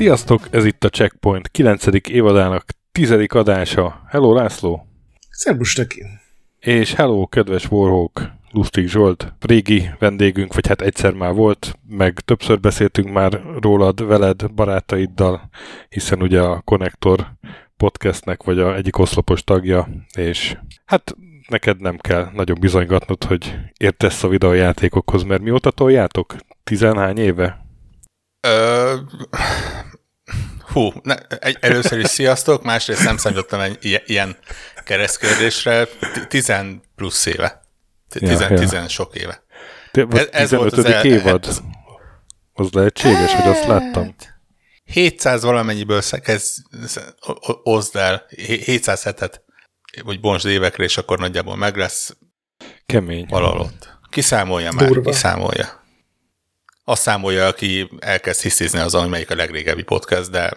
Sziasztok, ez itt a Checkpoint 9. évadának 10. adása. Hello László! Szerbus Töki! És hello, kedves Warhawk, Lustig Zsolt, régi vendégünk, vagy hát egyszer már volt, meg többször beszéltünk már rólad, veled, barátaiddal, hiszen ugye a Connector podcastnek vagy a egyik oszlopos tagja, és hát neked nem kell nagyon bizonygatnod, hogy értesz a videójátékokhoz, mert mióta toljátok? Tizenhány éve? Ö, hú, ne, egy, először is sziasztok, másrészt nem számítottam egy ilyen keresztkérdésre, tizen plusz éve. Tizen, ja, tizen ja. sok éve. Te, ez, ez volt az el, évad? Ez, az lehetséges, hogy azt láttam. 700 valamennyiből kezd, oszd el, 700 hetet, vagy bontsd évekre, és akkor nagyjából meg lesz. Kemény. Valahol ott. Kiszámolja már, Durva. kiszámolja azt számolja, aki elkezd hiszizni azon, hogy melyik a legrégebbi podcast, de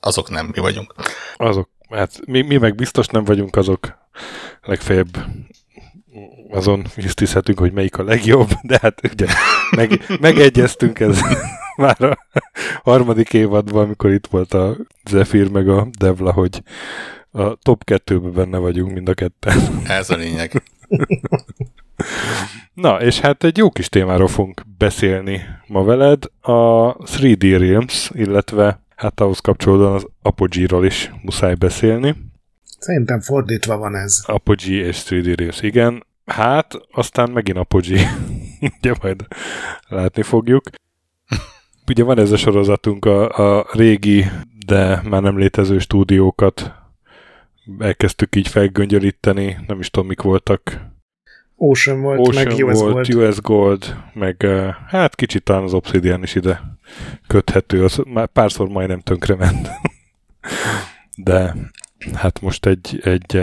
azok nem mi vagyunk. Azok, hát mi, mi meg biztos nem vagyunk azok legfeljebb azon hisztizhetünk, hogy melyik a legjobb, de hát ugye meg, megegyeztünk ez már a harmadik évadban, amikor itt volt a Zephyr meg a Devla, hogy a top kettőben benne vagyunk mind a ketten. Ez a lényeg. Na, és hát egy jó kis témáról fogunk beszélni ma veled, a 3D Realms, illetve hát ahhoz kapcsolódóan az Apogee-ról is muszáj beszélni. Szerintem fordítva van ez. Apogee és 3D Realms, igen. Hát, aztán megint Apogee. Ugye majd látni fogjuk. Ugye van ez a sorozatunk, a, a régi, de már nem létező stúdiókat elkezdtük így felgöngyölíteni, nem is tudom, mik voltak Ocean volt, Ocean meg US volt, Gold. US Gold, meg hát kicsit talán az Obsidian is ide köthető, az már párszor majdnem tönkrement. De hát most egy, egy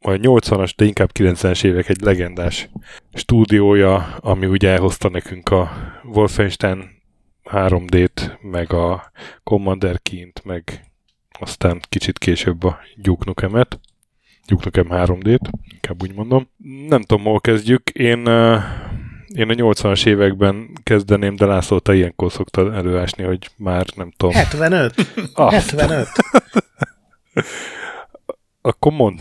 a 80-as, de inkább 90-es évek egy legendás stúdiója, ami ugye elhozta nekünk a Wolfenstein 3D-t, meg a Commander Kint, meg aztán kicsit később a Duke Nukem-et. Duke Nukem 3D-t, inkább úgy mondom. Nem tudom, hol kezdjük. Én, én a 80-as években kezdeném, de László, te ilyenkor szoktad előásni, hogy már nem tudom. 75. Ah. 75. Akkor mondd.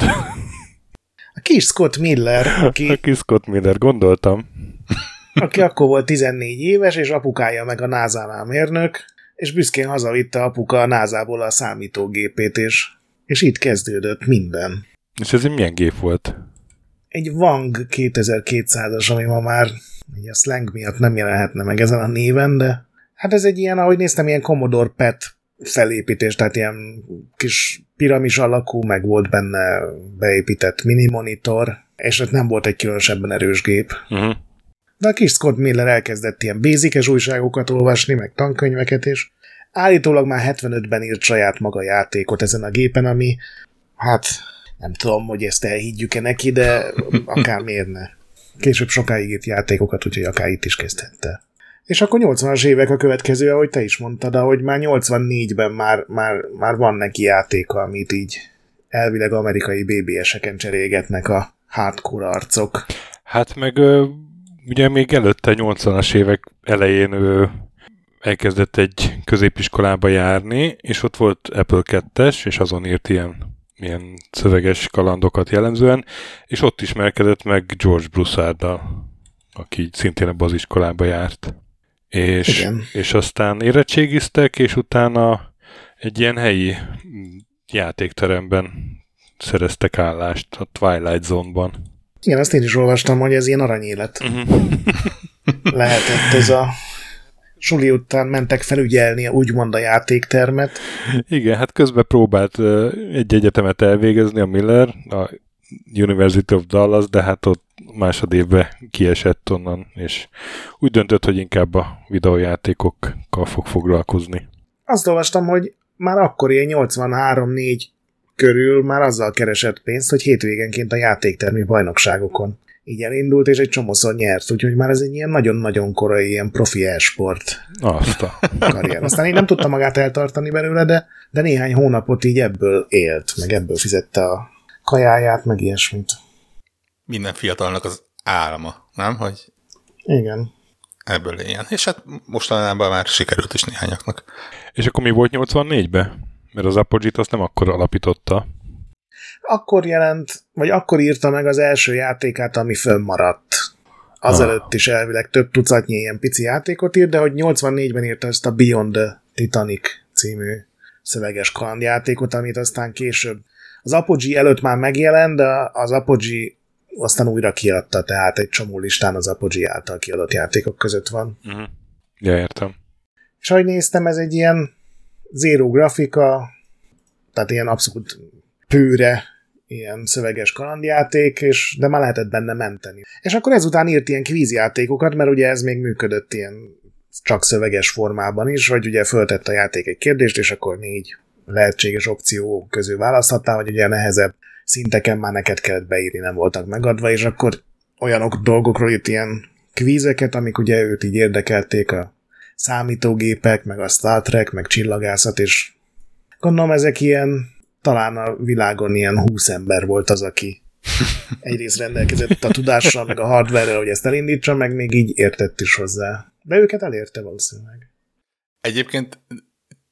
A kis Scott Miller, aki... A kis Scott Miller, gondoltam. Aki akkor volt 14 éves, és apukája meg a NASA-nál mérnök, és büszkén hazavitte apuka a NASA-ból a számítógépét, és, és itt kezdődött minden. És ez egy milyen gép volt? Egy Wang 2200-as, ami ma már a slang miatt nem jelenhetne meg ezen a néven, de hát ez egy ilyen, ahogy néztem, ilyen Commodore PET felépítés, tehát ilyen kis piramis alakú, meg volt benne beépített mini monitor, és ott nem volt egy különösebben erős gép. Uh-huh. De a kis Scott Miller elkezdett ilyen bézikes újságokat olvasni, meg tankönyveket, és állítólag már 75-ben írt saját maga játékot ezen a gépen, ami hát nem tudom, hogy ezt elhiggyük-e neki, de akár miért ne. Később sokáig írt játékokat, úgyhogy akár itt is kezdhette. És akkor 80-as évek a következő, ahogy te is mondtad, ahogy már 84-ben már, már, már van neki játéka, amit így elvileg amerikai BBS-eken cserélgetnek a hardcore arcok. Hát meg ugye még előtte 80-as évek elején ő elkezdett egy középiskolába járni, és ott volt Apple 2-es, és azon írt ilyen milyen szöveges kalandokat jellemzően, és ott ismerkedett meg George Broussarddal, aki szintén ebbe az iskolába járt. És, és aztán érettségiztek, és utána egy ilyen helyi játékteremben szereztek állást a Twilight Zone-ban. Igen, azt én is olvastam, hogy ez ilyen aranyélet. Uh-huh. Lehetett ez a suli után mentek felügyelni úgymond a játéktermet. Igen, hát közben próbált egy egyetemet elvégezni a Miller, a University of Dallas, de hát ott másodévben kiesett onnan, és úgy döntött, hogy inkább a videójátékokkal fog foglalkozni. Azt olvastam, hogy már akkor ilyen 83-4 körül már azzal keresett pénzt, hogy hétvégenként a játéktermi bajnokságokon így elindult, és egy csomószor nyert, úgyhogy már ez egy ilyen nagyon-nagyon korai ilyen profi e-sport karrier. Aztán én nem tudta magát eltartani belőle, de, de néhány hónapot így ebből élt, meg ebből fizette a kajáját, meg ilyesmit. Minden fiatalnak az álma, nem? Hogy Igen. ebből éljen. És hát mostanában már sikerült is néhányaknak. És akkor mi volt 84-ben? Mert az Apogee-t azt nem akkor alapította. Akkor jelent, vagy akkor írta meg az első játékát, ami fönnmaradt. Azelőtt is elvileg több tucatnyi ilyen pici játékot írt, de hogy 84-ben írta ezt a Beyond the Titanic című szöveges kalandjátékot, amit aztán később az Apogee előtt már megjelent, de az Apogee aztán újra kiadta, tehát egy csomó listán az Apogee által kiadott játékok között van. Uh-huh. Ja, értem. És ahogy néztem, ez egy ilyen zéró grafika, tehát ilyen abszolút pőre, ilyen szöveges kalandjáték, és, de már lehetett benne menteni. És akkor ezután írt ilyen kvízjátékokat, mert ugye ez még működött ilyen csak szöveges formában is, hogy ugye föltett a játék egy kérdést, és akkor négy lehetséges opció közül választhattál, hogy ugye nehezebb szinteken már neked kellett beírni, nem voltak megadva, és akkor olyanok dolgokról írt ilyen kvízeket, amik ugye őt így érdekelték, a számítógépek, meg a Star Trek, meg csillagászat, és gondolom ezek ilyen, talán a világon ilyen 20 ember volt az, aki egyrészt rendelkezett a tudással, meg a hardware hogy ezt elindítsa, meg még így értett is hozzá. De őket elérte valószínűleg. Egyébként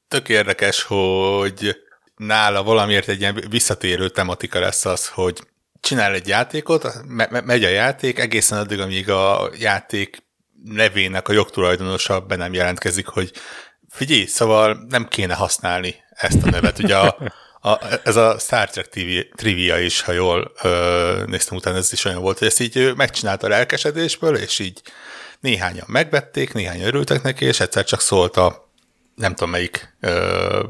tök érdekes, hogy nála valamiért egy ilyen visszatérő tematika lesz az, hogy csinál egy játékot, me- megy a játék, egészen addig, amíg a játék nevének a jogtulajdonosa be nem jelentkezik, hogy figyelj, szóval nem kéne használni ezt a nevet. Ugye a, a, ez a Star Trek TV, trivia is, ha jól ö, néztem utána, ez is olyan volt, hogy ezt így megcsinálta a lelkesedésből, és így néhányan megvették, néhányan örültek neki, és egyszer csak szólt a nem tudom melyik ö,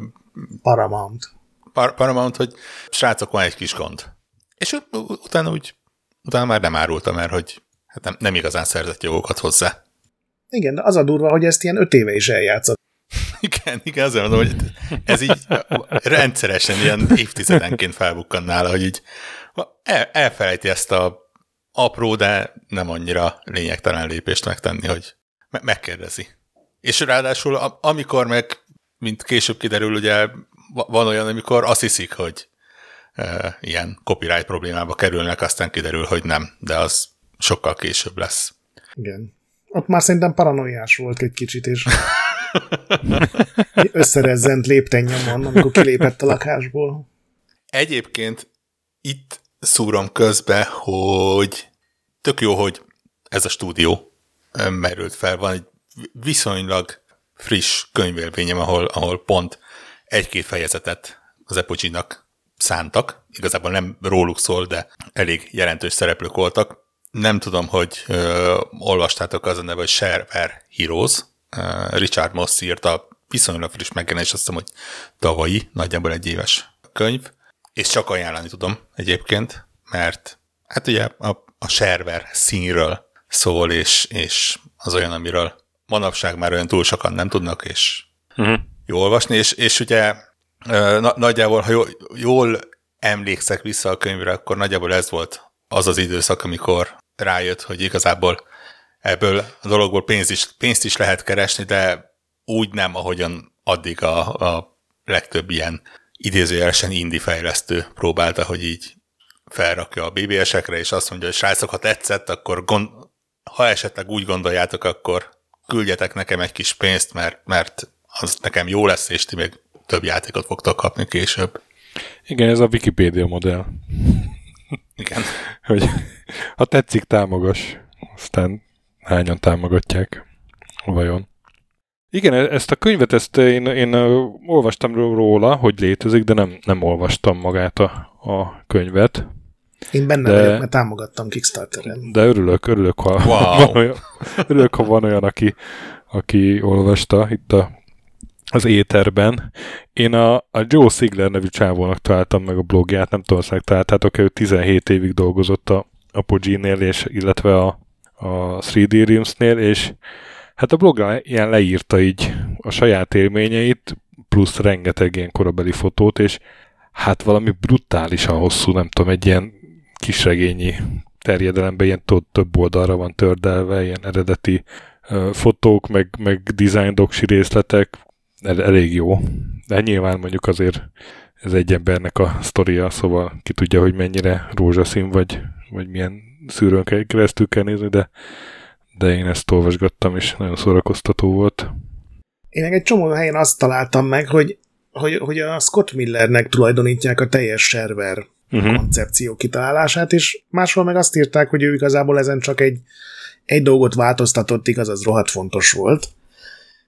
Paramount. Par- Paramount, hogy srácok, van egy kis gond. És ut- utána úgy, utána már nem árulta, mert hogy hát nem, nem igazán szerzett jogokat hozzá. Igen, de az a durva, hogy ezt ilyen öt éve is eljátszott. Igen, igen, azért mondom, hogy ez így rendszeresen ilyen évtizedenként felbukkan nála, hogy így el, elfelejti ezt a apró, de nem annyira lényegtelen lépést megtenni, hogy me- megkérdezi. És ráadásul amikor meg, mint később kiderül, ugye van olyan, amikor azt hiszik, hogy e, ilyen copyright problémába kerülnek, aztán kiderül, hogy nem, de az sokkal később lesz. Igen. Ott már szerintem paranoiás volt egy kicsit, és összerezzent lépten nyomon, amikor kilépett a lakásból. Egyébként itt szúrom közbe, hogy tök jó, hogy ez a stúdió merült fel. Van egy viszonylag friss könyvélvényem, ahol, ahol pont egy-két fejezetet az Apogee-nak szántak. Igazából nem róluk szól, de elég jelentős szereplők voltak. Nem tudom, hogy ö, olvastátok az a neve, hogy Shareware Heroes. Richard Moss írta viszonylag friss megjelenés, azt hiszem, hogy tavalyi, nagyjából egy éves könyv, és csak ajánlani tudom egyébként, mert hát ugye a, a shareware színről szól, és, és az olyan, amiről manapság már olyan túl sokan nem tudnak, és uh-huh. jó olvasni, és, és ugye na, nagyjából, ha jól, jól emlékszek vissza a könyvre, akkor nagyjából ez volt az az időszak, amikor rájött, hogy igazából ebből a dologból pénzt is, pénzt is lehet keresni, de úgy nem, ahogyan addig a, a legtöbb ilyen idézőjelesen indie fejlesztő próbálta, hogy így felrakja a BBS-ekre, és azt mondja, hogy srácok, ha tetszett, akkor gond, ha esetleg úgy gondoljátok, akkor küldjetek nekem egy kis pénzt, mert, mert az nekem jó lesz, és ti még több játékot fogtok kapni később. Igen, ez a Wikipedia modell. Igen. hogy ha tetszik, támogass. Aztán hányan támogatják. Vajon? Igen, e- ezt a könyvet, ezt én, én olvastam róla, hogy létezik, de nem, nem olvastam magát a, a könyvet. Én benne de, vagyok, mert támogattam Kickstarteren. De örülök, örülök, ha, wow. van olyan, örülök, ha van olyan, aki, aki olvasta. Itt a az éterben. Én a, a Joe Sigler nevű csávónak találtam meg a blogját, nem tudom, hogy találtátok ő 17 évig dolgozott a Apogee-nél, és, illetve a, a 3D Realms-nél, és hát a blogra ilyen leírta így a saját élményeit, plusz rengeteg ilyen korabeli fotót, és hát valami brutálisan hosszú, nem tudom, egy ilyen kisregényi terjedelemben ilyen több oldalra van tördelve, ilyen eredeti fotók, meg, meg design doksi részletek, el, elég jó. De nyilván mondjuk azért ez egy embernek a sztoria, szóval ki tudja, hogy mennyire rózsaszín vagy, vagy milyen szűrőn keresztül kell nézni, de, de én ezt olvasgattam, és nagyon szórakoztató volt. Én egy csomó helyen azt találtam meg, hogy, hogy, hogy a Scott Millernek tulajdonítják a teljes server uh-huh. koncepció kitalálását, és máshol meg azt írták, hogy ő igazából ezen csak egy, egy dolgot változtatott, igaz, az rohadt fontos volt.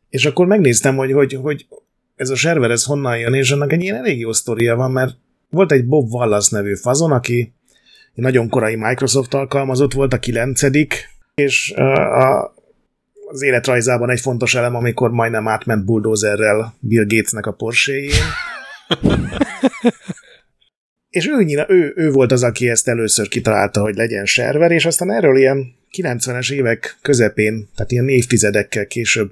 És akkor megnéztem, hogy, hogy, hogy ez a server ez honnan jön, és annak egy ilyen elég jó sztoria van, mert volt egy Bob Wallace nevű fazon, aki nagyon korai Microsoft alkalmazott volt, a kilencedik, és a, az életrajzában egy fontos elem, amikor majdnem átment bulldozerrel Bill Gatesnek a porsche és ő, ő, ő volt az, aki ezt először kitalálta, hogy legyen server, és aztán erről ilyen 90-es évek közepén, tehát ilyen évtizedekkel később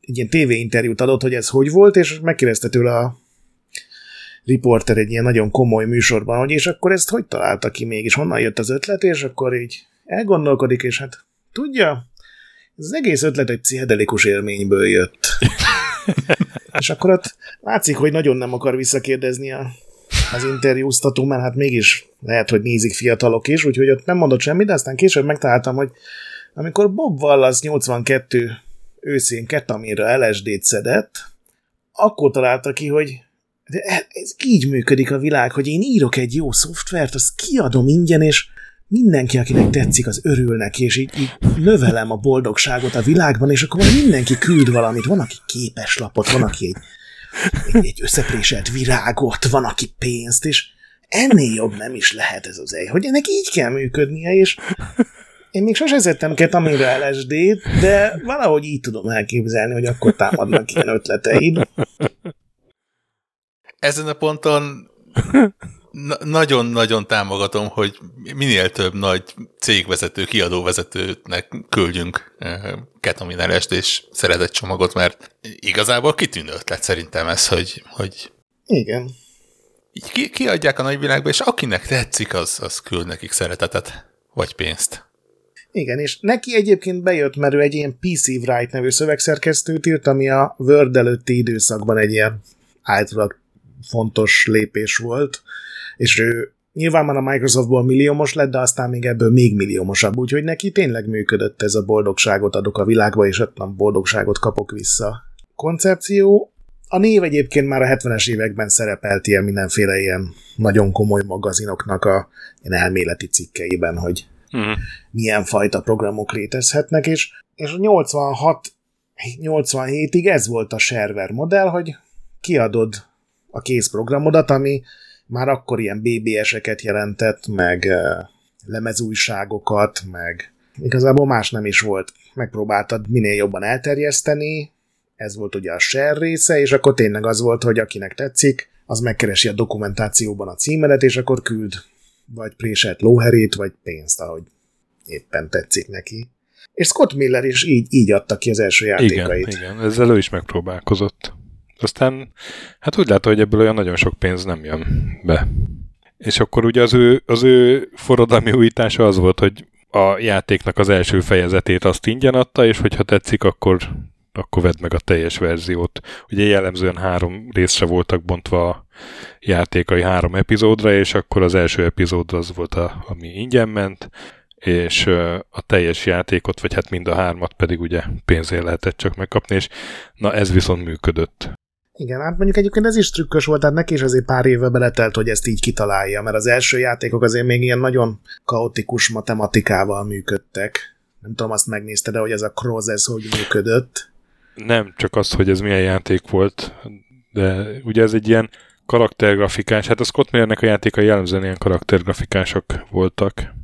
egy ilyen tévéinterjút adott, hogy ez hogy volt, és megkérdezte tőle a riporter egy ilyen nagyon komoly műsorban, hogy és akkor ezt hogy találta ki mégis, honnan jött az ötlet, és akkor így elgondolkodik, és hát tudja, ez az egész ötlet egy pszichedelikus élményből jött. és akkor ott látszik, hogy nagyon nem akar visszakérdezni a, az interjúztató, mert hát mégis lehet, hogy nézik fiatalok is, úgyhogy ott nem mondott semmit, de aztán később megtaláltam, hogy amikor Bob Wallace 82 őszén ketaminra LSD-t szedett, akkor találta ki, hogy de ez így működik a világ, hogy én írok egy jó szoftvert, azt kiadom ingyen, és mindenki, akinek tetszik, az örül neki, és így, így növelem a boldogságot a világban, és akkor mindenki küld valamit. Van, aki képeslapot, van, aki egy, egy, egy összepréselt virágot, van, aki pénzt, és ennél jobb nem is lehet ez az egy, hogy ennek így kell működnie, és én még sose szedtem ketamira LSD-t, de valahogy így tudom elképzelni, hogy akkor támadnak ilyen ötleteid. Ezen a ponton nagyon-nagyon támogatom, hogy minél több nagy cégvezető, kiadóvezetőnek küldjünk eh, ketaminelest és szeretett csomagot, mert igazából kitűnő ötlet szerintem ez, hogy, hogy igen. Így ki, kiadják a nagyvilágba, és akinek tetszik, az, az küld nekik szeretetet, vagy pénzt. Igen, és neki egyébként bejött, mert ő egy ilyen PC Wright nevű szövegszerkesztőt írt, ami a Word előtti időszakban egy ilyen általában fontos lépés volt, és ő nyilván már a Microsoftból milliómos lett, de aztán még ebből még milliómosabb, úgyhogy neki tényleg működött ez a boldogságot adok a világba, és nem boldogságot kapok vissza. Koncepció, a név egyébként már a 70-es években szerepelt ilyen mindenféle ilyen nagyon komoly magazinoknak a ilyen elméleti cikkeiben, hogy uh-huh. milyen fajta programok létezhetnek, és, és 86 87-ig ez volt a server modell, hogy kiadod a kész programodat, ami már akkor ilyen BBS-eket jelentett, meg lemezújságokat, meg igazából más nem is volt. Megpróbáltad minél jobban elterjeszteni, ez volt ugye a share része, és akkor tényleg az volt, hogy akinek tetszik, az megkeresi a dokumentációban a címedet, és akkor küld vagy préselt lóherét, vagy pénzt, ahogy éppen tetszik neki. És Scott Miller is így, így adta ki az első játékait. Igen, igen, ezzel ő is megpróbálkozott. Aztán, hát úgy látom, hogy ebből olyan nagyon sok pénz nem jön be. És akkor ugye az ő, az ő forradalmi újítása az volt, hogy a játéknak az első fejezetét azt ingyen adta, és hogyha tetszik, akkor, akkor vedd meg a teljes verziót. Ugye jellemzően három részre voltak bontva a játékai három epizódra, és akkor az első epizód az volt, a, ami ingyen ment, és a teljes játékot, vagy hát mind a hármat pedig ugye pénzért lehetett csak megkapni, és na ez viszont működött. Igen, hát mondjuk egyébként ez is trükkös volt, tehát neki is azért pár évbe beletelt, hogy ezt így kitalálja, mert az első játékok azért még ilyen nagyon kaotikus matematikával működtek. Nem tudom, azt megnézte, de hogy ez a Cross, ez hogy működött. Nem, csak az, hogy ez milyen játék volt, de ugye ez egy ilyen karaktergrafikás, hát a Scott Millernek a játéka jellemzően ilyen karaktergrafikások voltak.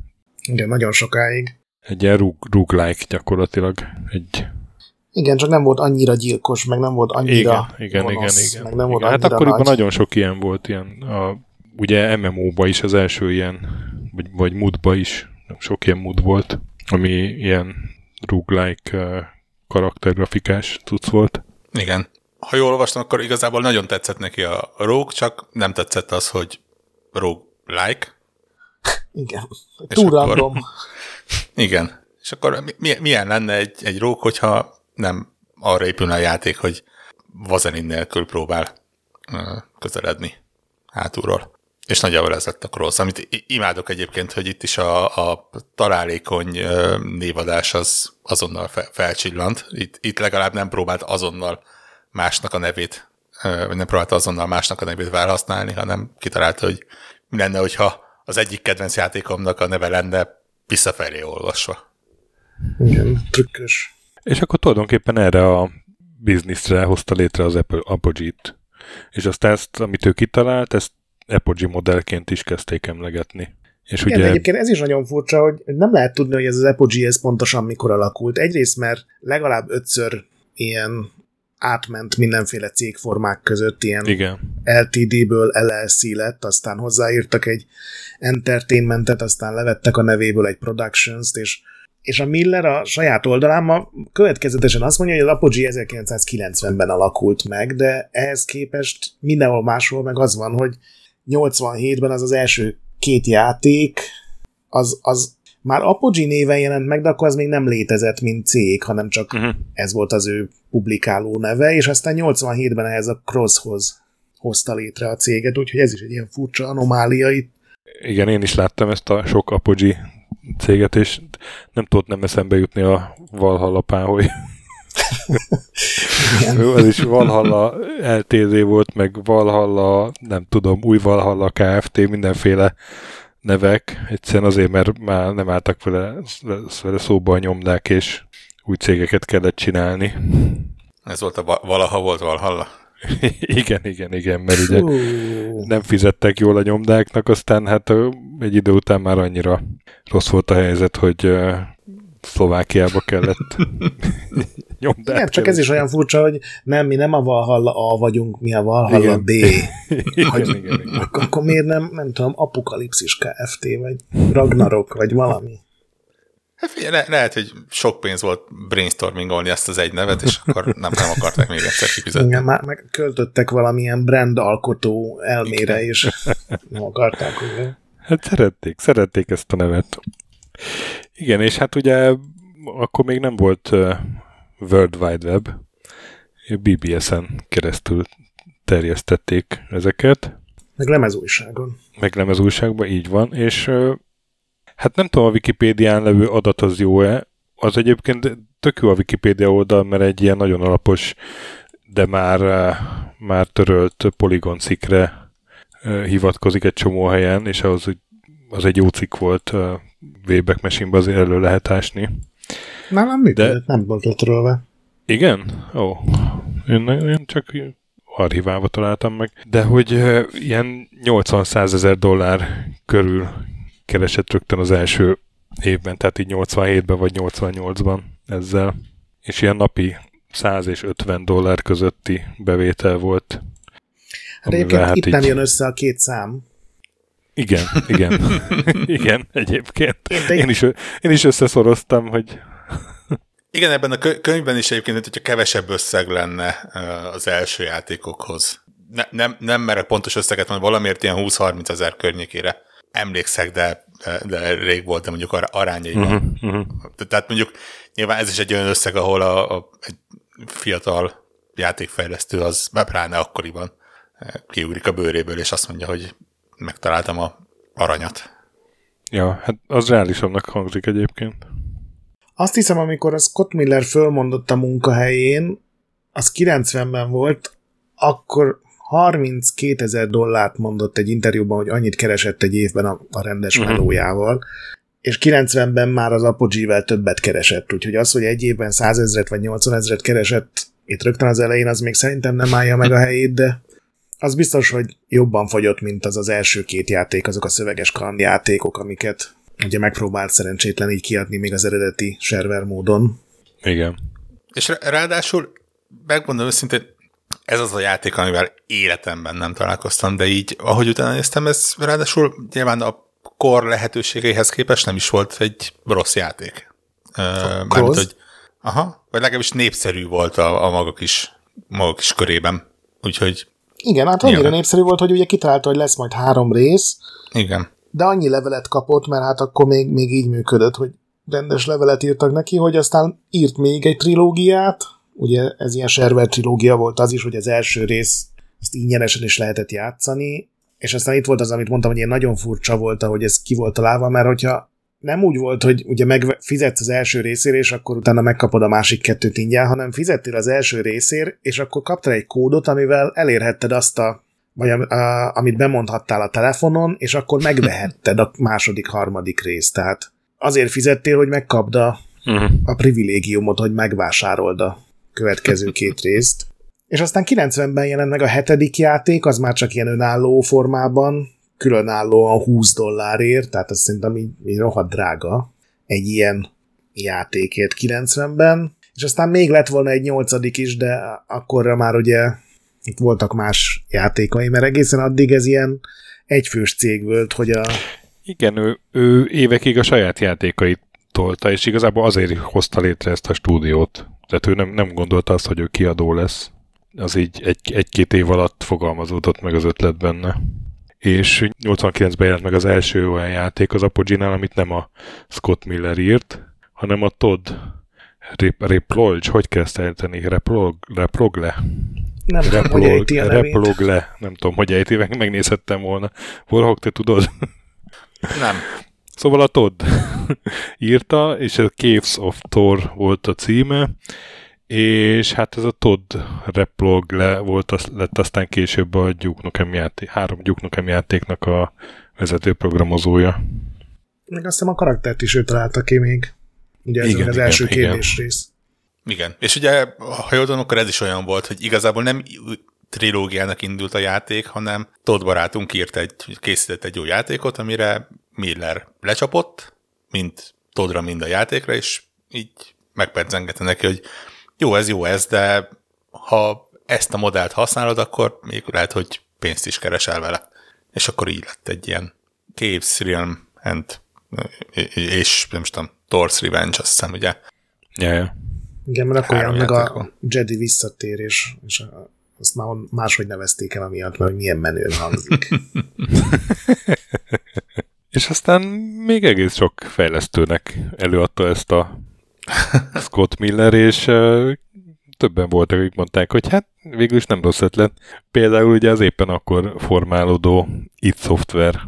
Igen, nagyon sokáig. Egy ilyen rug, roguelike gyakorlatilag. Egy Igen, csak nem volt annyira gyilkos, meg nem volt annyira igen, igen, gonosz, igen, igen. meg nem volt igen. Hát akkoriban nagy. nagyon sok ilyen volt, ilyen a, ugye MMO-ba is az első ilyen, vagy, vagy moodba is sok ilyen mood volt, ami ilyen roguelike uh, karaktergrafikás cucc volt. Igen. Ha jól olvastam, akkor igazából nagyon tetszett neki a Rogue, csak nem tetszett az, hogy Rogue like. Igen. És Túl akkor-. Igen. És akkor mi, milyen lenne egy, egy Rogue, hogyha nem arra épülne a játék, hogy vazelin nélkül próbál közeledni hátulról. És nagyjából ez lett a Cross, amit imádok egyébként, hogy itt is a, a találékony névadás az azonnal fe, felcsillant. Itt, itt legalább nem próbált azonnal másnak a nevét, vagy nem próbálta azonnal másnak a nevét felhasználni, hanem kitalálta, hogy mi lenne, hogyha az egyik kedvenc játékomnak a neve lenne visszafelé olvasva. Igen, trükkös. És akkor tulajdonképpen erre a bizniszre hozta létre az Apogee-t. És aztán ezt, amit ő kitalált, ezt Apogee modellként is kezdték emlegetni. És Igen, ugye, egyébként ez is nagyon furcsa, hogy nem lehet tudni, hogy ez az Apogee ez pontosan mikor alakult. Egyrészt, mert legalább ötször ilyen átment mindenféle cégformák között, ilyen igen, LTD-ből LLC lett, aztán hozzáírtak egy entertainmentet, aztán levettek a nevéből egy productions-t, és, és a Miller a saját oldalán ma következetesen azt mondja, hogy az Apogee 1990-ben alakult meg, de ehhez képest mindenhol máshol meg az van, hogy 87-ben az az első két játék, az, az már Apogee néven jelent meg, de akkor az még nem létezett, mint cég, hanem csak uh-huh. ez volt az ő publikáló neve, és aztán 87-ben ehhez a Crosshoz hozta létre a céget, úgyhogy ez is egy ilyen furcsa anomália itt. igen, én is láttam ezt a sok Apogee céget, és nem tudott nem eszembe jutni a Valhalla páholy. Az is Valhalla LTZ volt, meg Valhalla, nem tudom, új Valhalla Kft. mindenféle nevek. Egyszerűen azért, mert már nem álltak vele, vele szóba a nyomdák, és új cégeket kellett csinálni. Ez volt a va- valaha volt Valhalla. igen, igen, igen, mert ugye nem fizettek jól a nyomdáknak, aztán hát egy idő után már annyira rossz volt a helyzet, hogy Szlovákiába kellett nyomdát. Igen, csak ez is olyan furcsa, hogy nem, mi nem a Valhalla A vagyunk, mi a Valhalla Igen. B. igen, hogy- igen, igen. Ak- akkor miért nem, nem tudom, Apokalipszis Kft. vagy Ragnarok, vagy valami. Hát le- lehet, hogy sok pénz volt brainstormingolni ezt az egy nevet, és akkor nem, nem akarták még egyszer kifizetni. Igen, már meg költöttek valamilyen brand alkotó elmére, és nem akarták, hogy Hát szerették, szerették ezt a nevet. Igen, és hát ugye akkor még nem volt World Wide Web, BBS-en keresztül terjesztették ezeket, meg lemezújságon. meg lemez újságban, így van, és hát nem tudom, a Wikipédián levő adat az jó-e, az egyébként tök jó a Wikipédia oldal, mert egy ilyen nagyon alapos, de már, uh, már törölt poligon cikkre uh, hivatkozik egy csomó helyen, és ahhoz, az egy jó cikk volt, uh, Wayback Machine-be azért elő lehet ásni. Nálam működött, nem volt letörölve. Igen? Ó, én, én csak archiválva találtam meg. De hogy ilyen 80-100 ezer dollár körül keresett rögtön az első évben, tehát így 87-ben vagy 88-ban ezzel. És ilyen napi 100 és 50 dollár közötti bevétel volt. Hát egyébként hát itt így- nem jön össze a két szám. Igen, igen. igen, egyébként. Én, Én is, én is összeszoroztam, hogy Igen, ebben a kö- könyvben is egyébként, hogyha kevesebb összeg lenne az első játékokhoz. Ne, nem, nem merek pontos összeget mondani, valamiért ilyen 20-30 ezer környékére emlékszek, de, de, de rég volt, de mondjuk ar- arányaiban. uh-huh, uh-huh. Tehát mondjuk nyilván ez is egy olyan összeg, ahol a, a, egy fiatal játékfejlesztő az pláne akkoriban eh, kiugrik a bőréből, és azt mondja, hogy megtaláltam a aranyat. Ja, hát az reálisabbnak hangzik egyébként. Azt hiszem, amikor a Scott Miller fölmondott a munkahelyén, az 90-ben volt, akkor 32 ezer dollárt mondott egy interjúban, hogy annyit keresett egy évben a, a rendes Mhm. melójával, és 90-ben már az Apogee-vel többet keresett, úgyhogy az, hogy egy évben 100 ezret vagy 80 ezret keresett itt rögtön az elején, az még szerintem nem állja meg a helyét, de az biztos, hogy jobban fogyott, mint az az első két játék, azok a szöveges kalandjátékok, amiket ugye megpróbált szerencsétlen így kiadni még az eredeti server módon. Igen. És ráadásul, megmondom őszintén, ez az a játék, amivel életemben nem találkoztam, de így, ahogy utána néztem, ez ráadásul nyilván a kor lehetőségeihez képest nem is volt egy rossz játék. Mármint, hogy aha, vagy legalábbis népszerű volt a, a maga kis, maga kis körében. Úgyhogy igen, hát annyira népszerű volt, hogy ugye kitalálta, hogy lesz majd három rész. Igen. De annyi levelet kapott, mert hát akkor még, még így működött, hogy rendes levelet írtak neki, hogy aztán írt még egy trilógiát, ugye ez ilyen server trilógia volt az is, hogy az első rész ezt ingyenesen is lehetett játszani, és aztán itt volt az, amit mondtam, hogy ilyen nagyon furcsa volt, hogy ez ki volt találva, mert hogyha nem úgy volt, hogy ugye megfizetsz az első részért, és akkor utána megkapod a másik kettőt ingyen, hanem fizettél az első részért, és akkor kaptál egy kódot, amivel elérhetted azt a, vagy a, a, amit bemondhattál a telefonon, és akkor megvehetted a második, harmadik részt. Tehát azért fizettél, hogy megkapd a, uh-huh. a privilégiumot, hogy megvásárold a következő két részt. És aztán 90-ben jelent meg a hetedik játék, az már csak ilyen önálló formában, különállóan 20 dollárért, tehát ez szerintem így, így rohadt drága egy ilyen játékért 90-ben, és aztán még lett volna egy nyolcadik is, de akkorra már ugye itt voltak más játékai, mert egészen addig ez ilyen egyfős cég volt, hogy a... Igen, ő, ő évekig a saját játékait tolta, és igazából azért hozta létre ezt a stúdiót. Tehát ő nem, nem gondolta azt, hogy ő kiadó lesz. Az így egy, egy-két év alatt fogalmazódott meg az ötlet benne és 89-ben jelent meg az első olyan játék az Apogee-nál, amit nem a Scott Miller írt, hanem a Todd Replolge, hogy kell ezt ejteni? Replog, Reprogle? Nem tudom, hogy ejti a Replogle, nem tudom, hogy ejti, meg megnézhettem volna. Volhok, te tudod? Nem. Szóval a Todd írta, és a Caves of Thor volt a címe, és hát ez a Todd Replog le volt, az, lett aztán később a Duke Nukem játék, három Duke Nukem játéknak a vezető programozója. Meg azt hiszem a karaktert is ő találta ki még. Ugye ez igen, az igen, első kérdés rész. Igen, és ugye, ha jól tudom, akkor ez is olyan volt, hogy igazából nem trilógiának indult a játék, hanem Todd barátunk írt egy, készített egy jó játékot, amire Miller lecsapott, mint Toddra, mind a játékra, és így megpercengette neki, hogy jó ez, jó ez, de ha ezt a modellt használod, akkor még lehet, hogy pénzt is keresel vele. És akkor így lett egy ilyen Caves Realm and és nem is tudom, Thor's Revenge, azt hiszem, ugye? Ja. Igen, mert akkor olyan meg a Jedi visszatérés, és azt már máshogy nevezték el amiatt, mert milyen menőn hangzik. és aztán még egész sok fejlesztőnek előadta ezt a Scott Miller, és többen voltak, akik mondták, hogy hát végül is nem rossz ötlet. Például ugye az éppen akkor formálódó IT Software,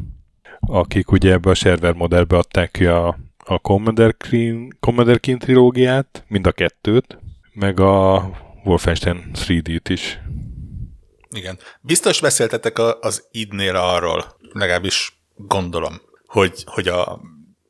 akik ugye ebbe a server modellbe adták ki a, a Commander Keen, Commander Keen trilógiát, mind a kettőt, meg a Wolfenstein 3D-t is. Igen. Biztos beszéltetek az idnél arról, legalábbis gondolom, hogy, hogy a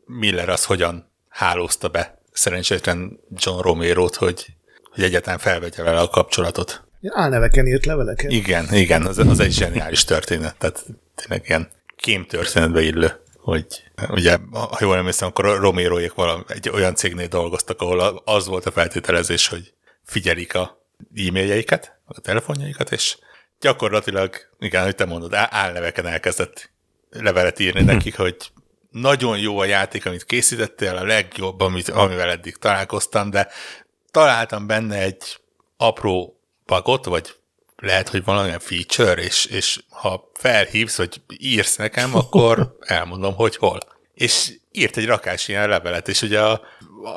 Miller az hogyan hálózta be szerencsétlen John Romero-t, hogy, hogy egyáltalán felvegye vele a kapcsolatot. Álneveken írt leveleket. Igen, igen, az, az egy zseniális történet, tehát tényleg ilyen kém történetbe illő, hogy ugye, ha jól emlékszem, akkor Romeroék valami, egy olyan cégnél dolgoztak, ahol az volt a feltételezés, hogy figyelik a e-mailjeiket, a telefonjaikat, és gyakorlatilag, igen, hogy te mondod, álneveken elkezdett levelet írni nekik, hogy nagyon jó a játék, amit készítettél, a legjobb, amit, amivel eddig találkoztam, de találtam benne egy apró bugot, vagy lehet, hogy valamilyen feature, és, és ha felhívsz, vagy írsz nekem, akkor elmondom, hogy hol. És írt egy rakás ilyen levelet, és ugye a,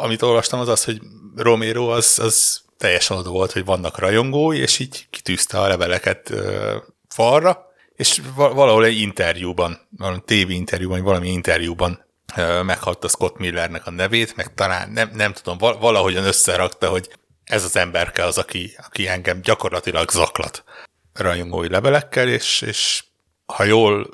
amit olvastam az az, hogy Romero az, az teljesen oda volt, hogy vannak rajongói, és így kitűzte a leveleket ö, falra, és valahol egy interjúban, valami TV interjúban, vagy valami interjúban meghatta Scott Millernek a nevét, meg talán nem, nem tudom, valahogyan összerakta, hogy ez az emberke az, aki, aki engem gyakorlatilag zaklat rajongói levelekkel, és, és ha jól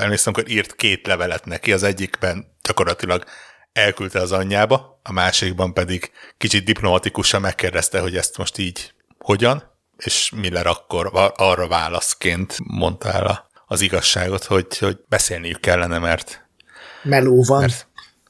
emlékszem, akkor írt két levelet neki, az egyikben gyakorlatilag elküldte az anyjába, a másikban pedig kicsit diplomatikusan megkérdezte, hogy ezt most így hogyan, és Miller akkor arra válaszként mondta el az igazságot, hogy, hogy beszélniük kellene, mert... Meló van. Mert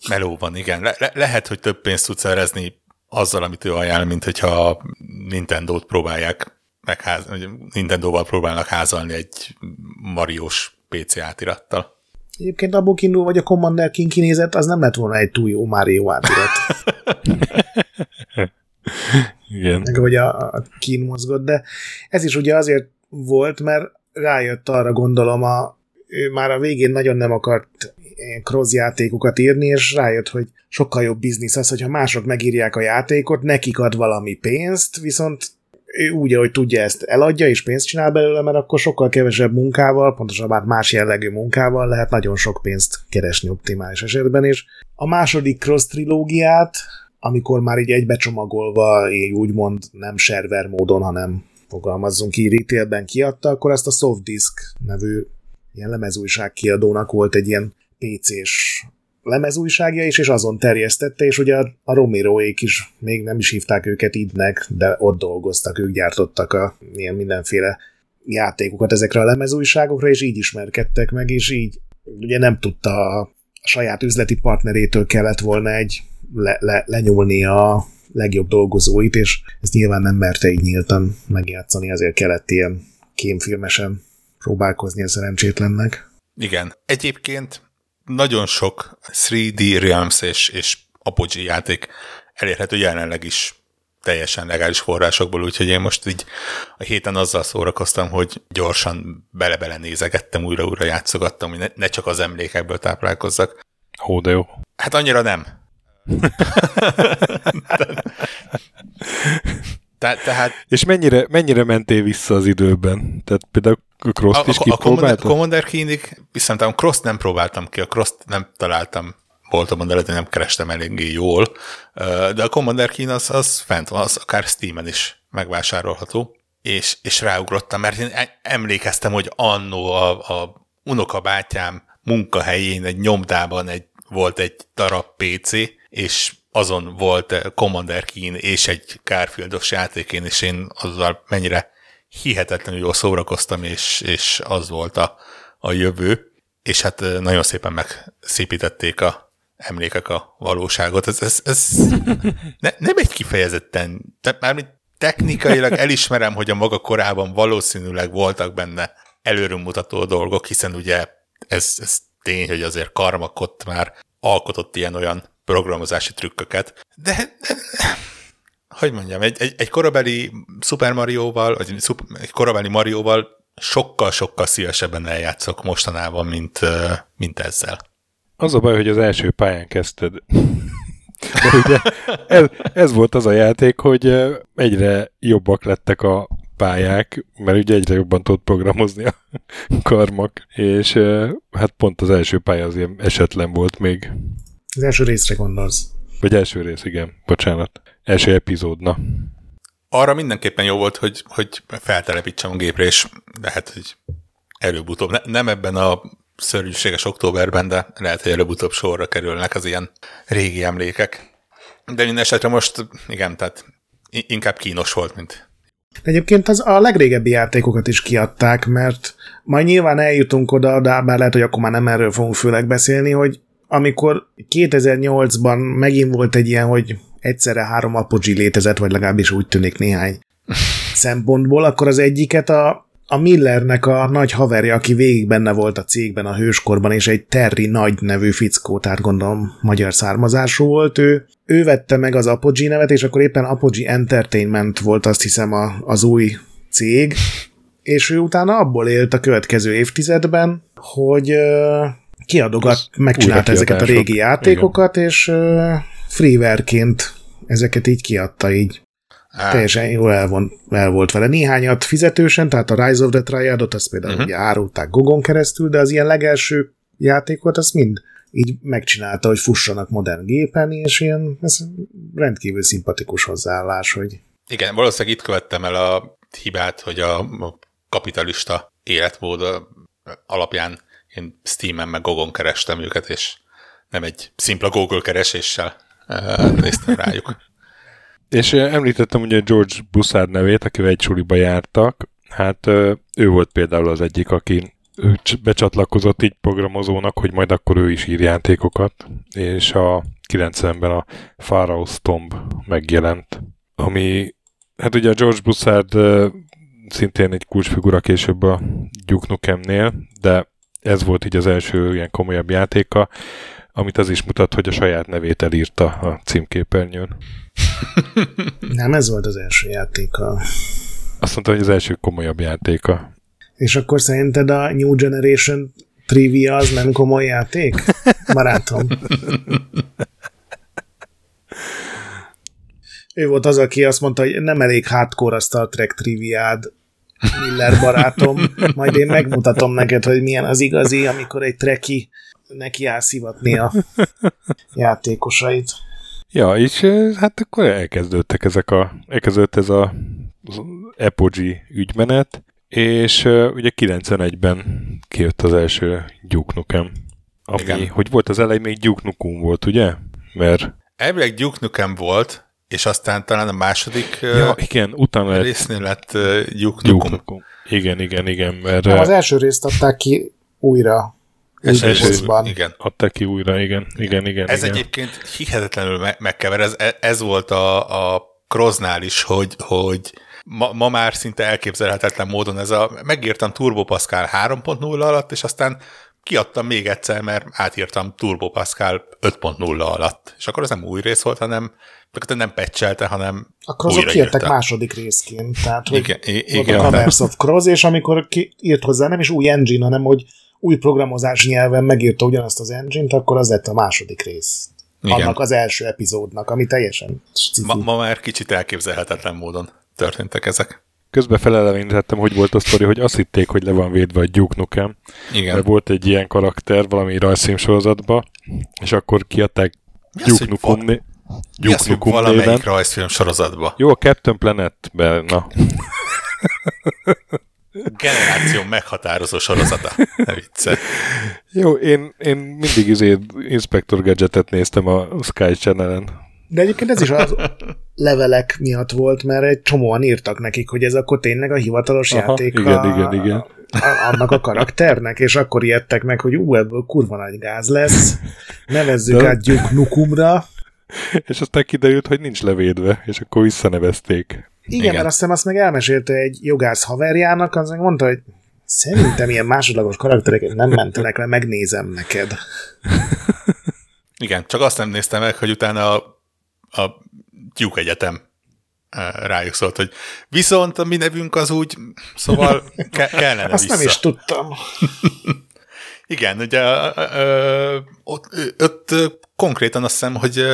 meló van, igen. Le, le, lehet, hogy több pénzt tudsz szerezni azzal, amit ő ajánl, mint hogyha Nintendo-t próbálják megház, Nintendo-val próbálnak házalni egy Mariós PC átirattal. Egyébként abból kiindul, vagy a Commander King kinézett, az nem lett volna egy túl jó Mario átirat. Igen. Meg hogy a, a kín mozgott, de ez is ugye azért volt, mert rájött arra gondolom, a, ő már a végén nagyon nem akart cross játékokat írni, és rájött, hogy sokkal jobb biznisz az, hogyha mások megírják a játékot, nekik ad valami pénzt, viszont ő úgy, ahogy tudja ezt eladja, és pénzt csinál belőle, mert akkor sokkal kevesebb munkával, pontosabban más jellegű munkával lehet nagyon sok pénzt keresni optimális esetben, és a második cross trilógiát, amikor már így egybecsomagolva, így úgymond nem server módon, hanem fogalmazzunk ki, retailben kiadta, akkor azt a Softdisk nevű ilyen lemezújság kiadónak volt egy ilyen PC-s lemezújságja is, és azon terjesztette, és ugye a, a Romeroék is, még nem is hívták őket idnek, de ott dolgoztak, ők gyártottak a ilyen mindenféle játékokat ezekre a lemezújságokra, és így ismerkedtek meg, és így ugye nem tudta a saját üzleti partnerétől kellett volna egy le, le, lenyúlni a legjobb dolgozóit, és ezt nyilván nem merte így nyíltan megjátszani, azért kellett ilyen kémfilmesen próbálkozni a szerencsétlennek. Igen. Egyébként nagyon sok 3D Realms és, és Apogee játék elérhető jelenleg is teljesen legális forrásokból, úgyhogy én most így a héten azzal szórakoztam, hogy gyorsan bele-bele nézegettem, újra-újra játszogattam, hogy ne, ne csak az emlékekből táplálkozzak. Ó, de jó. Hát annyira nem. Te, tehát... És mennyire, mennyire mentél vissza az időben? Tehát például a cross is a, a Commander, Keenig viszont a cross nem próbáltam ki, a cross nem találtam boltban, de nem kerestem eléggé jól, de a Commander Keen az, az fent van, az akár Steam-en is megvásárolható, és, és ráugrottam, mert én e- emlékeztem, hogy annó a, a unokabátyám munkahelyén egy nyomdában egy, volt egy darab PC, és azon volt Commander Keen és egy Garfieldos játékén, és én azzal mennyire hihetetlenül jól szórakoztam, és, és az volt a, a jövő, és hát nagyon szépen megszépítették a emlékek a valóságot. Ez, ez, ez ne, nem egy kifejezetten, tehát mármint technikailag elismerem, hogy a maga korában valószínűleg voltak benne előrömutató dolgok, hiszen ugye ez, ez tény, hogy azért Karmakot már alkotott ilyen-olyan programozási trükköket, de, hogy mondjam, egy, egy, egy korabeli Super Mario-val, vagy egy korabeli Mario-val sokkal-sokkal szívesebben eljátszok mostanában, mint, mint ezzel. Az a baj, hogy az első pályán kezdted. De ugye ez, ez volt az a játék, hogy egyre jobbak lettek a pályák, mert ugye egyre jobban tudott programozni a karmak, és hát pont az első pálya az ilyen esetlen volt még. Az első részre gondolsz. Vagy első rész, igen, bocsánat. Első epizód, na. Arra mindenképpen jó volt, hogy, hogy feltelepítsem a gépre, és lehet, hogy előbb-utóbb, ne, nem ebben a szörnyűséges októberben, de lehet, hogy előbb-utóbb sorra kerülnek az ilyen régi emlékek. De minden esetre most, igen, tehát inkább kínos volt, mint Egyébként az a legrégebbi játékokat is kiadták, mert majd nyilván eljutunk oda, de bár lehet, hogy akkor már nem erről fogunk főleg beszélni, hogy amikor 2008-ban megint volt egy ilyen, hogy egyszerre három Apogee létezett, vagy legalábbis úgy tűnik néhány szempontból, akkor az egyiket a, a Millernek a nagy haverja, aki végig benne volt a cégben a hőskorban, és egy Terry nagy nevű fickó, tehát gondolom magyar származású volt ő. Ő vette meg az Apogee nevet, és akkor éppen Apogee Entertainment volt azt hiszem a, az új cég, és ő utána abból élt a következő évtizedben, hogy kiadogat, megcsinálta ezeket a régi játékokat, Igen. és uh, freewareként ezeket így kiadta így. Á. Teljesen jól el, von, el volt vele. Néhányat fizetősen, tehát a Rise of the Triadot, azt például uh-huh. ugye árulták Gogon keresztül, de az ilyen legelső játékot, azt mind így megcsinálta, hogy fussanak modern gépen, és ilyen, ez rendkívül szimpatikus hozzáállás, hogy... Igen, valószínűleg itt követtem el a hibát, hogy a kapitalista életmód alapján én Steam-en meg Gogon kerestem őket, és nem egy szimpla Google kereséssel néztem rájuk. És említettem ugye George Bussard nevét, akivel egy suliba jártak. Hát ő volt például az egyik, aki becsatlakozott így programozónak, hogy majd akkor ő is ír játékokat, és a 90-ben a Pharaoh's Tomb megjelent, ami, hát ugye a George Bussard szintén egy kulcsfigura később a Duke Nukem-nél, de ez volt így az első ilyen komolyabb játéka, amit az is mutat, hogy a saját nevét elírta a címképernyőn. Nem, ez volt az első játéka. Azt mondta, hogy az első komolyabb játéka. És akkor szerinted a New Generation trivia az nem komoly játék? Barátom. Ő volt az, aki azt mondta, hogy nem elég hardcore a Star Trek triviád, Miller barátom, majd én megmutatom neked, hogy milyen az igazi, amikor egy treki neki szivatni a játékosait. Ja, és hát akkor elkezdődtek ezek a, elkezdődött ez a az Apogee ügymenet, és uh, ugye 91-ben kijött az első Duke Nukem, ami, Igen. hogy volt az elején még Duke Nukem volt, ugye? Mert... Elvileg Duke Nukem volt, és aztán talán a második ja, igen, utána résznél lett Duke Nukem. Igen, igen, igen. Mert, Nem, az első részt adták ki újra Esőzban. Igen. Adták ki újra, igen, igen, igen. Ez igen. egyébként hihetetlenül me- megkever. Ez, ez volt a, a Kroznál is, hogy, hogy ma, ma már szinte elképzelhetetlen módon ez a, megírtam Turbo Pascal 3.0 alatt, és aztán kiadtam még egyszer, mert átírtam Turbo Pascal 5.0 alatt. És akkor az nem új rész volt, hanem nem pecselte, hanem Akkor azok kijöttek második részként. Tehát, hogy igen, igen. A Commerce of Cross, és amikor ki, írt hozzá nem is új engine, hanem hogy új programozás nyelven megírta ugyanazt az engine-t, akkor az lett a második rész. Igen. Annak az első epizódnak, ami teljesen ma, ma már kicsit elképzelhetetlen módon történtek ezek. Közben felelevenítettem, hogy volt a sztori, hogy azt hitték, hogy le van védve a Duke Nukem. Igen. Mert volt egy ilyen karakter valami rajzszím sorozatba, és akkor kiadták Duke Nukem, né- Duke Nukem valamelyik néven. rajzfilm sorozatba. Jó, a Captain Planet-ben, na. Generáció meghatározó sorozata. Ne vicce. Jó, én, én mindig izé Inspector Gadgetet néztem a Sky Channel-en. De egyébként ez is az levelek miatt volt, mert egy csomóan írtak nekik, hogy ez akkor tényleg a hivatalos Aha, játék igen, a, igen, igen. A, annak a karakternek, és akkor ijedtek meg, hogy ú, ebből kurva nagy gáz lesz, nevezzük De... át Duke Nukumra. És aztán kiderült, hogy nincs levédve, és akkor visszanevezték. Igen, Igen. mert azt hiszem azt meg elmesélte egy jogász haverjának, az meg mondta, hogy szerintem ilyen másodlagos karaktereket nem mentenek le, megnézem neked. Igen, csak azt nem néztem meg, hogy utána a, a Duke Egyetem eh, rájuk szólt, hogy viszont a mi nevünk az úgy, szóval ke- kellene Azt vissza. nem is tudtam. Igen, ugye ott, ott konkrétan azt hiszem, hogy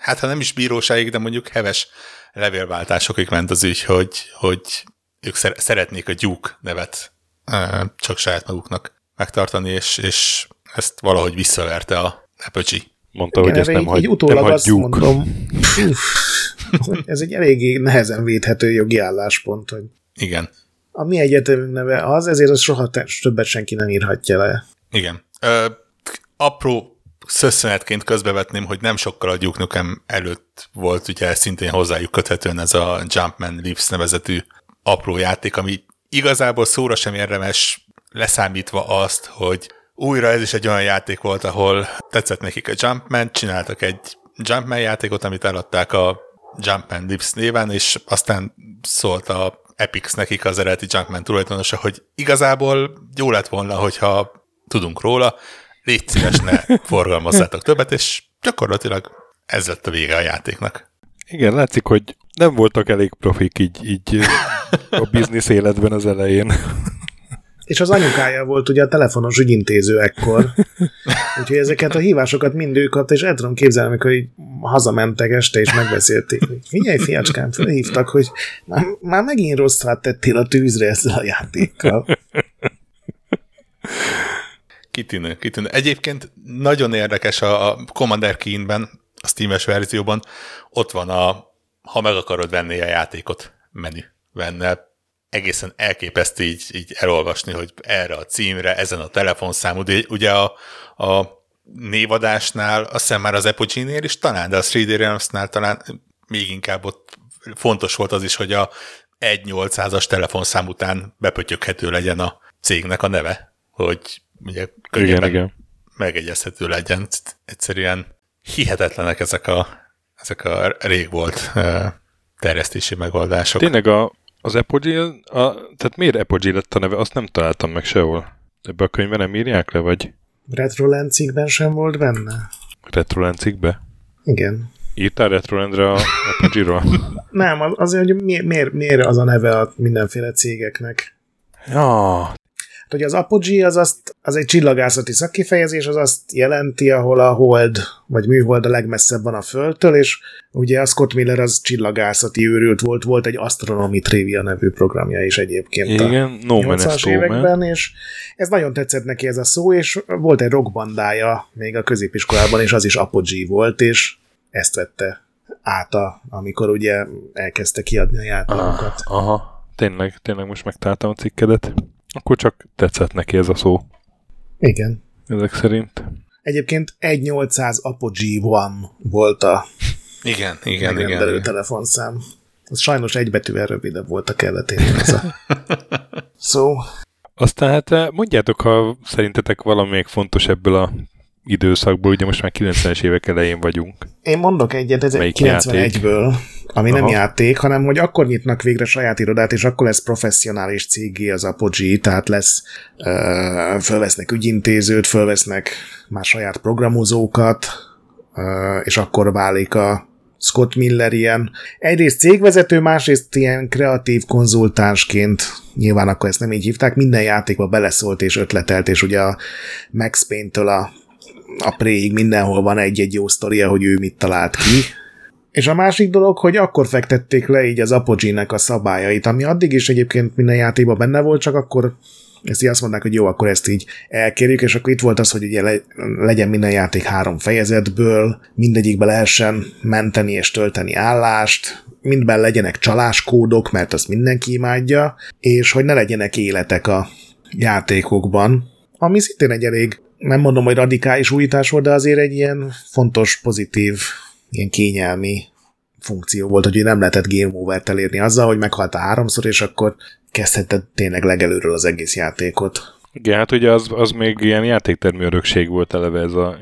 hát ha nem is bíróságig, de mondjuk heves levélváltásokig ment az ügy, hogy, hogy ők szeretnék a Duke nevet csak saját maguknak megtartani, és, és ezt valahogy visszaverte a Apogee. Mondta, Igen, hogy ezt nem, hagy, nem hagyjuk. Mondom, ez egy eléggé nehezen védhető jogi álláspont, hogy Igen. A mi egyetemünk neve az, ezért az soha többet senki nem írhatja le. Igen. Ö, apró szösszenetként közbevetném, hogy nem sokkal a Duke Nukem előtt volt ugye szintén hozzájuk köthetően ez a Jumpman Leaves nevezetű apró játék, ami igazából szóra sem érdemes leszámítva azt, hogy újra ez is egy olyan játék volt, ahol tetszett nekik a Jumpman, csináltak egy Jumpman játékot, amit eladták a Jumpman Leaves néven, és aztán szólt a Epics nekik az eredeti Jumpman tulajdonosa, hogy igazából jó lett volna, hogyha tudunk róla, légy szíves, ne forgalmazzátok többet, és gyakorlatilag ez lett a vége a játéknak. Igen, látszik, hogy nem voltak elég profik így, így a biznisz életben az elején. És az anyukája volt ugye a telefonos ügyintéző ekkor. Úgyhogy ezeket a hívásokat mind ő kapta, és el tudom képzelni, amikor így hazamentek este, és megbeszélték, hogy figyelj, fiacskám, felhívtak, hogy már, már megint rosszat tettél a tűzre ezzel a játékkal. Kitűnő, kitűnő. Egyébként nagyon érdekes a, a Commander Keen-ben, a Steam-es verzióban, ott van a ha meg akarod venni a játékot menü benne. Egészen elképesztő így, így elolvasni, hogy erre a címre, ezen a telefonszámú, de ugye a, a névadásnál, azt hiszem már az Apogee-nél is talán, de a 3D Realms-nál talán még inkább ott fontos volt az is, hogy a 1-800-as telefonszám után bepötyöghető legyen a cégnek a neve, hogy ugye igen, igen. megegyezhető legyen. Egyszerűen hihetetlenek ezek a, ezek a rég volt terjesztési megoldások. Tényleg a, az Apogee, a, tehát miért Apogee lett a neve, azt nem találtam meg sehol. Ebbe a könyvben nem írják le, vagy? Retroland cikkben sem volt benne? Retroland cikkbe? Igen. Írtál Retrolandre a Apogee-ról? nem, az, azért, hogy miért, miért, miért az a neve a mindenféle cégeknek. Ja, hogy az apogee az, azt, az egy csillagászati szakkifejezés, az azt jelenti, ahol a hold, vagy műhold a legmesszebb van a Földtől, és ugye a Scott Miller az csillagászati őrült volt, volt egy Astronomy Trivia nevű programja is egyébként Igen, a no 80 években, és ez nagyon tetszett neki ez a szó, és volt egy rockbandája még a középiskolában, és az is apogee volt, és ezt vette át, a, amikor ugye elkezdte kiadni a játékokat. Ah, aha, tényleg, tényleg most megtaláltam a cikkedet. Akkor csak tetszett neki ez a szó. Igen. Ezek szerint. Egyébként 1800 Apogee One volt a igen, igen, igen, igen. telefonszám. Az sajnos egy betűvel rövidebb volt a kelletén. Ez a szó. Aztán hát eh, mondjátok, ha szerintetek valami fontos ebből a időszakból, ugye most már 90-es évek elején vagyunk. Én mondok egyet, ez 91-ből, ami Aha. nem játék, hanem hogy akkor nyitnak végre saját irodát, és akkor lesz professzionális cégé az Apogee, tehát lesz, uh, fölvesznek ügyintézőt, fölvesznek már saját programozókat, uh, és akkor válik a Scott Miller ilyen egyrészt cégvezető, másrészt ilyen kreatív konzultánsként, nyilván akkor ezt nem így hívták, minden játékba beleszólt és ötletelt, és ugye a Max Payne-től a a préig mindenhol van egy-egy jó sztoria, hogy ő mit talált ki. És a másik dolog, hogy akkor fektették le így az Apogee-nek a szabályait, ami addig is egyébként minden játékban benne volt, csak akkor ezt így azt mondták, hogy jó, akkor ezt így elkérjük, és akkor itt volt az, hogy ugye le, legyen minden játék három fejezetből, mindegyikbe lehessen menteni és tölteni állást, mindben legyenek csaláskódok, mert azt mindenki imádja, és hogy ne legyenek életek a játékokban, ami szintén egy elég nem mondom, hogy radikális újítás volt, de azért egy ilyen fontos, pozitív, ilyen kényelmi funkció volt, hogy nem lehetett game over elérni azzal, hogy meghalt a háromszor, és akkor kezdhetett tényleg legelőről az egész játékot. Igen, hát ugye az, az még ilyen játéktermű örökség volt eleve ez a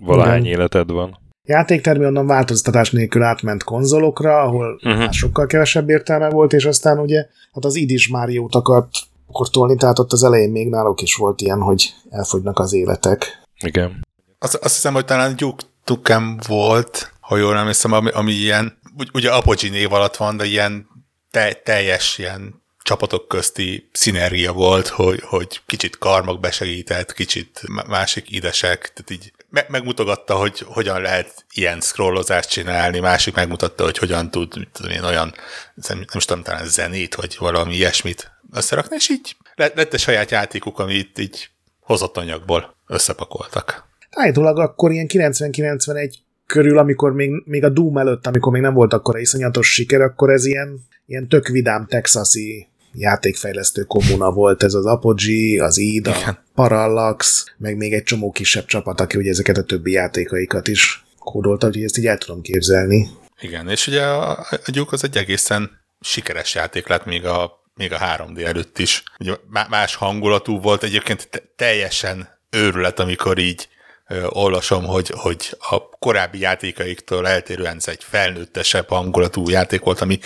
valahány életed van. Játéktermű onnan változtatás nélkül átment konzolokra, ahol uh-huh. már sokkal kevesebb értelme volt, és aztán ugye hát az id is Máriót akart kortolni, tehát ott az elején még náluk is volt ilyen, hogy elfogynak az életek. Igen. Azt, azt hiszem, hogy talán Duke Tukem volt, ha jól nem hiszem, ami, ami ilyen, ugye Apogee név alatt van, de ilyen te, teljes ilyen csapatok közti szinergia volt, hogy, hogy kicsit karmak besegített, kicsit másik idesek, tehát így me- megmutogatta, hogy hogyan lehet ilyen scrollozást csinálni, másik megmutatta, hogy hogyan tud tudom én, olyan, nem, nem tudom, talán zenét, vagy valami ilyesmit összerakni, és így lett, egy saját játékuk, amit így hozott anyagból összepakoltak. Állítólag akkor ilyen 90-91 körül, amikor még, még a Doom előtt, amikor még nem volt akkor iszonyatos siker, akkor ez ilyen, ilyen tök vidám texasi játékfejlesztő kommuna volt ez az Apogee, az id, a Parallax, meg még egy csomó kisebb csapat, aki ugye ezeket a többi játékaikat is kódolta, úgyhogy ezt így el tudom képzelni. Igen, és ugye a, a Duke az egy egészen sikeres játék lett még a még a 3D előtt is. Ugye más hangulatú volt, egyébként teljesen őrület, amikor így ö, olvasom, hogy, hogy a korábbi játékaiktól eltérően ez egy felnőttesebb hangulatú játék volt, ami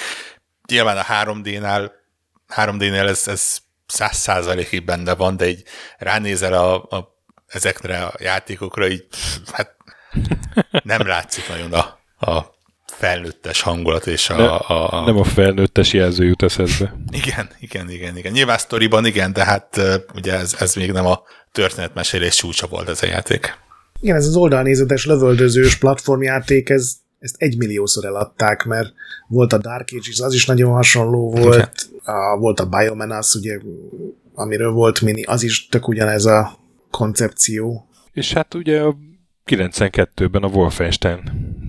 nyilván a 3D-nál 3D-nél ez, ez száz százalékig benne van, de így ránézel a, a, ezekre a játékokra, így hát nem látszik nagyon a, a felnőttes hangulat és a... Ne, a, a... Nem a felnőttes jelző jut eszedbe. Igen, igen, igen, igen. Nyilván sztoriban igen, de hát ugye ez, ez még nem a történetmesélés csúcsa volt ez a játék. Igen, ez az oldalnézetes lövöldözős platformjáték, ez, ezt egymilliószor eladták, mert volt a Dark Ages, az is nagyon hasonló volt, a, volt a Biomenace, ugye, amiről volt mini, az is tök ugyanez a koncepció. És hát ugye a 92-ben a Wolfenstein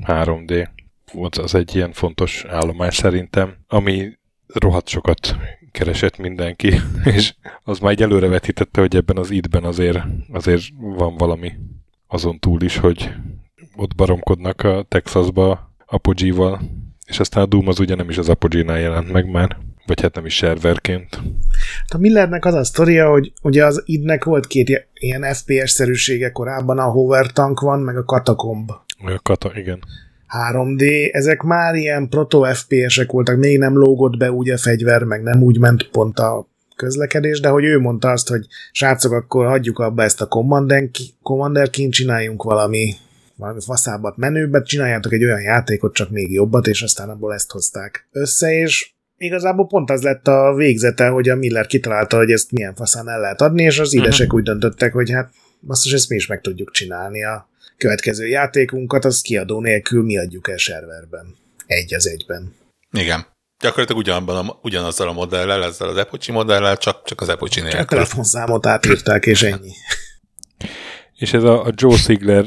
3D volt az egy ilyen fontos állomás szerintem, ami rohadt sokat keresett mindenki, és az már egy előrevetítette, hogy ebben az idben azért, azért van valami azon túl is, hogy ott baromkodnak a Texasba Apogee-val, és aztán a Doom az ugye nem is az Apogee-nál jelent meg már, vagy hát nem is serverként. A Millernek az a sztoria, hogy ugye az idnek volt két ilyen FPS-szerűsége korábban, a Hover Tank van, meg a Katakomb. Olyan kata, igen. 3D, ezek már ilyen proto FPS-ek voltak, még nem lógott be úgy a fegyver, meg nem úgy ment pont a közlekedés, de hogy ő mondta azt, hogy srácok, akkor hagyjuk abba ezt a Commander ként csináljunk valami, valami faszábbat menőbbet, csináljátok egy olyan játékot, csak még jobbat, és aztán abból ezt hozták össze, és igazából pont az lett a végzete, hogy a Miller kitalálta, hogy ezt milyen faszán el lehet adni, és az idesek uh-huh. úgy döntöttek, hogy hát azt ezt mi is meg tudjuk csinálni. A következő játékunkat az kiadó nélkül mi adjuk el serverben. Egy az egyben. Igen. Gyakorlatilag ugyanabban a, ugyanazzal a modellel, ezzel az Epochi modellel, csak, csak az Epochi nélkül. A telefonszámot átírták, és ennyi. és ez a, a Joe Sigler,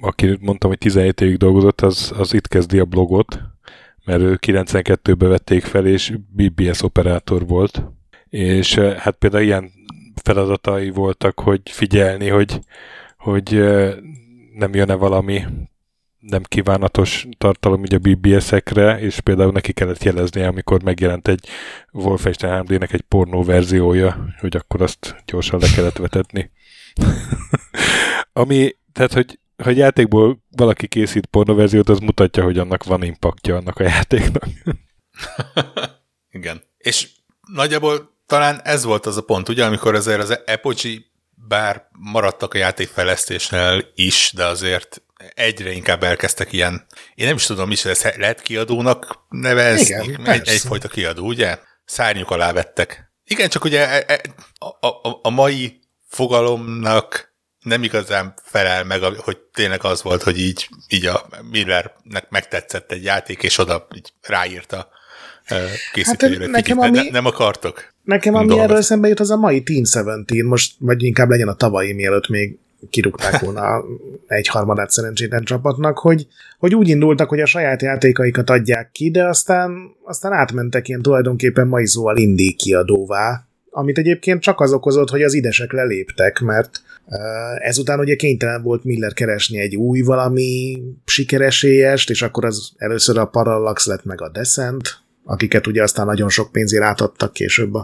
aki mondtam, hogy 17 évig dolgozott, az, az itt kezdi a blogot, mert ő 92-ben vették fel, és BBS operátor volt. És eh, hát például ilyen feladatai voltak, hogy figyelni, hogy, hogy eh, nem jön-e valami nem kívánatos tartalom ugye a BBS-ekre, és például neki kellett jelezni, amikor megjelent egy Wolfenstein 3D-nek egy pornó verziója, hogy akkor azt gyorsan le kellett vetetni. Ami, tehát, hogy ha egy játékból valaki készít pornoverziót, az mutatja, hogy annak van impaktja annak a játéknak. Igen. És nagyjából talán ez volt az a pont, ugye, amikor azért az Epochi bár maradtak a játékfejlesztésnél is, de azért egyre inkább elkezdtek ilyen, én nem is tudom, is ez lehet kiadónak nevezni, Igen, egy, egyfajta kiadó, ugye? Szárnyuk alá vettek. Igen, csak ugye e, e, a, a, a mai fogalomnak nem igazán felel meg, hogy tényleg az volt, hogy így, így a Millernek megtetszett egy játék, és oda így ráírta készítőjére. Hát nekem ami, ne, nem akartok. Nekem ami dolgozni. erről eszembe jut, az a mai Team 17, most vagy inkább legyen a tavalyi, mielőtt még kirúgták volna egy harmadát szerencsétlen csapatnak, hogy, hogy úgy indultak, hogy a saját játékaikat adják ki, de aztán, aztán átmentek ilyen tulajdonképpen mai szóval indie kiadóvá, amit egyébként csak az okozott, hogy az idesek leléptek, mert ezután ugye kénytelen volt Miller keresni egy új valami sikeresélyest, és akkor az először a Parallax lett meg a Descent, akiket ugye aztán nagyon sok pénzért átadtak később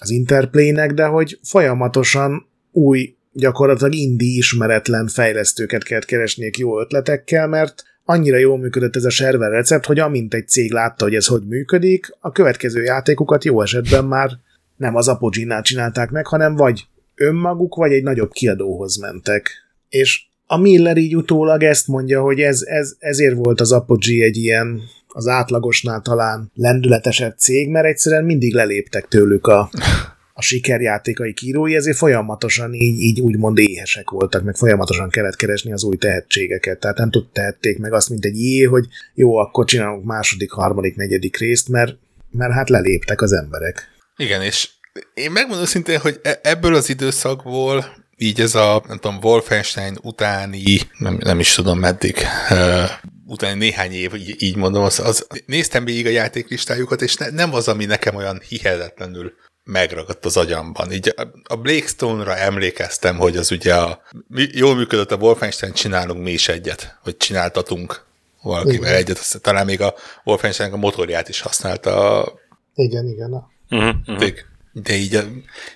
az Interplay-nek, de hogy folyamatosan új, gyakorlatilag indi ismeretlen fejlesztőket kellett keresniük jó ötletekkel, mert annyira jól működött ez a server recept, hogy amint egy cég látta, hogy ez hogy működik, a következő játékokat jó esetben már nem az Apogee-nál csinálták meg, hanem vagy önmaguk, vagy egy nagyobb kiadóhoz mentek. És a Miller így utólag ezt mondja, hogy ez, ez, ezért volt az Apogee egy ilyen az átlagosnál talán lendületesebb cég, mert egyszerűen mindig leléptek tőlük a, a sikerjátékai kírói, ezért folyamatosan így, így úgymond éhesek voltak, meg folyamatosan kellett keresni az új tehetségeket. Tehát nem tudták meg azt, mint egy jé, hogy jó, akkor csinálunk második, harmadik, negyedik részt, mert, mert hát leléptek az emberek. Igen, és én megmondom szintén, hogy e- ebből az időszakból így ez a, nem tudom, Wolfenstein utáni, nem, nem is tudom meddig, utáni néhány év, így, így mondom, az, az, néztem végig a játéklistájukat, és ne, nem az, ami nekem olyan hihetetlenül megragadt az agyamban. Így a, a Blake Stone-ra emlékeztem, hogy az ugye a, jól működött a Wolfenstein, csinálunk mi is egyet, vagy csináltatunk valakivel igen. egyet, aztán talán még a Wolfenstein a motorját is használta. Igen, igen. Uh-huh, uh-huh. De így,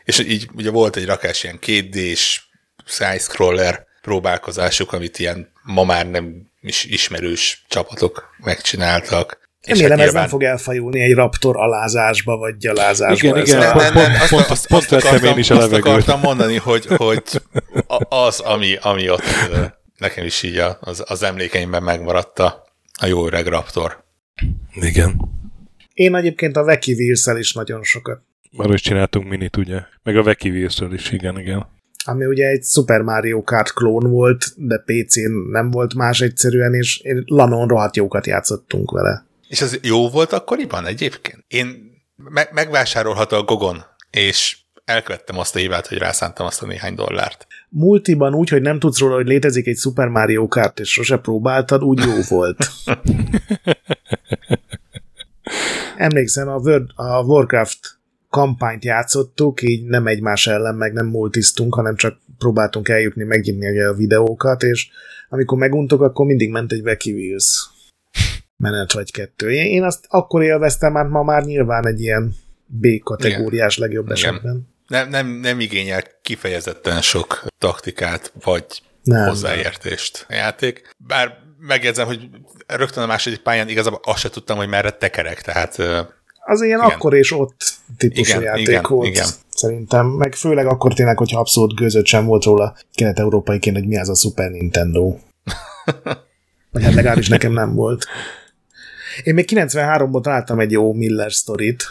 és így ugye volt egy rakás ilyen 2D-s side-scroller próbálkozásuk, amit ilyen ma már nem is ismerős csapatok megcsináltak. Remélem hát ez nyilván... nem fog elfajulni egy raptor alázásba, vagy gyalázásba. Igen, igen, nem, nem, nem, pont, azt, pont, azt, akartam, én is azt akartam mondani, hogy, hogy az, ami, ami ott nekem is így az, az emlékeimben megmaradt a, a jó öreg raptor. Igen. Én egyébként a Veki wheels is nagyon sokat arra is csináltunk minit, ugye? Meg a Veki is, igen, igen. Ami ugye egy Super Mario Kart klón volt, de PC-n nem volt más egyszerűen, és Lanon rohadt jókat játszottunk vele. És az jó volt akkoriban egyébként? Én me- megvásárolhatta a Gogon, és elkövettem azt a hibát, hogy rászántam azt a néhány dollárt. Multiban úgy, hogy nem tudsz róla, hogy létezik egy Super Mario Kart, és sose próbáltad, úgy jó volt. Emlékszem, a, Word, a Warcraft kampányt játszottuk, így nem egymás ellen, meg nem multisztunk, hanem csak próbáltunk eljutni, megnyitni a videókat, és amikor meguntok, akkor mindig ment egy Wacky Wheels menet vagy kettő. Én azt akkor élveztem, mert ma már nyilván egy ilyen B-kategóriás legjobb Igen. esetben. Nem, nem, nem igényel kifejezetten sok taktikát, vagy nem, hozzáértést a játék. Bár megjegyzem, hogy rögtön a második pályán igazából azt se tudtam, hogy merre tekerek, tehát... Az ilyen igen. akkor és ott típusú igen, játék igen, volt. Igen. Szerintem, meg főleg akkor tényleg, hogyha abszolút gőzött sem volt róla kelet-európaiként, hogy mi az a Super Nintendo. Vagy hát legalábbis nekem nem volt. Én még 93-ban találtam egy jó Miller sztorit,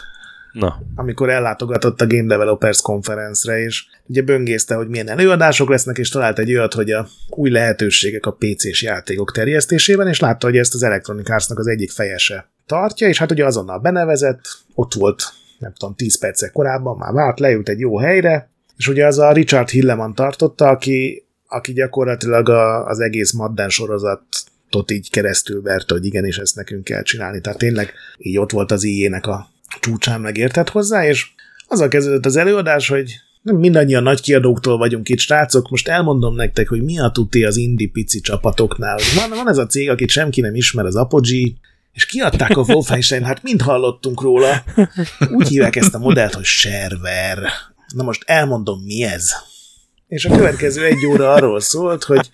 Na. amikor ellátogatott a Game Developers konferencre, és ugye böngészte, hogy milyen előadások lesznek, és talált egy olyat, hogy a új lehetőségek a PC-s játékok terjesztésében, és látta, hogy ezt az Electronic Arts-nak az egyik fejese tartja, és hát ugye azonnal benevezett, ott volt, nem tudom, 10 percek korábban, már várt, leült egy jó helyre, és ugye az a Richard Hilleman tartotta, aki, aki gyakorlatilag a, az egész Madden sorozat tot így keresztül verte, hogy igenis ezt nekünk kell csinálni. Tehát tényleg így ott volt az ijének a csúcsán megértett hozzá, és azzal kezdődött az előadás, hogy nem mindannyian nagy kiadóktól vagyunk itt, srácok, most elmondom nektek, hogy mi a tuti az indi pici csapatoknál. Van, van ez a cég, akit senki nem ismer, az Apogee, és kiadták a Wolfenstein, hát mind hallottunk róla. Úgy hívják ezt a modellt, hogy server. Na most elmondom, mi ez. És a következő egy óra arról szólt, hogy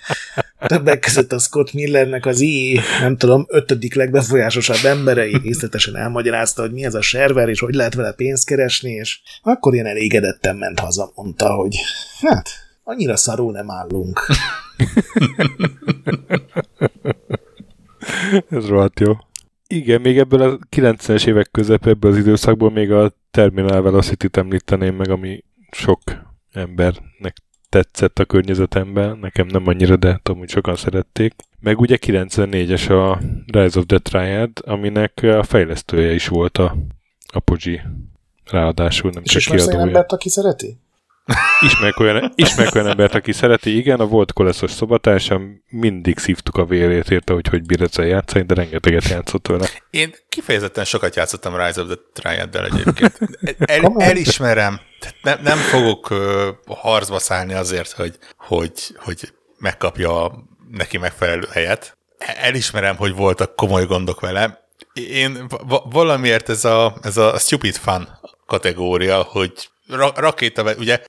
többek között a Scott Millernek az i, nem tudom, ötödik legbefolyásosabb emberei részletesen elmagyarázta, hogy mi ez a server, és hogy lehet vele pénzt keresni, és akkor ilyen elégedetten ment haza, mondta, hogy hát, annyira szarul nem állunk. ez rohadt jó. Igen, még ebből a 90-es évek közepén, ebből az időszakból még a Terminal Velocity-t említeném meg, ami sok embernek tetszett a környezetemben, nekem nem annyira, de tudom, hogy sokan szerették. Meg ugye 94-es a Rise of the Triad, aminek a fejlesztője is volt a Apogee. Ráadásul nem És csak kiadója. És embert, aki szereti? Ismerek olyan, ismerek olyan embert, aki szereti, igen, a volt koleszos szobatársam, mindig szívtuk a vérét érte, hogy hogy bír ezzel játszani, de rengeteget játszott vele. Én kifejezetten sokat játszottam Rise of the Triad-del egyébként. El, elismerem, nem, nem fogok uh, harcba szállni azért, hogy, hogy, hogy megkapja a neki megfelelő helyet. Elismerem, hogy voltak komoly gondok vele. Én valamiért ez a, ez a stupid fun kategória, hogy ra- rakéta, ugye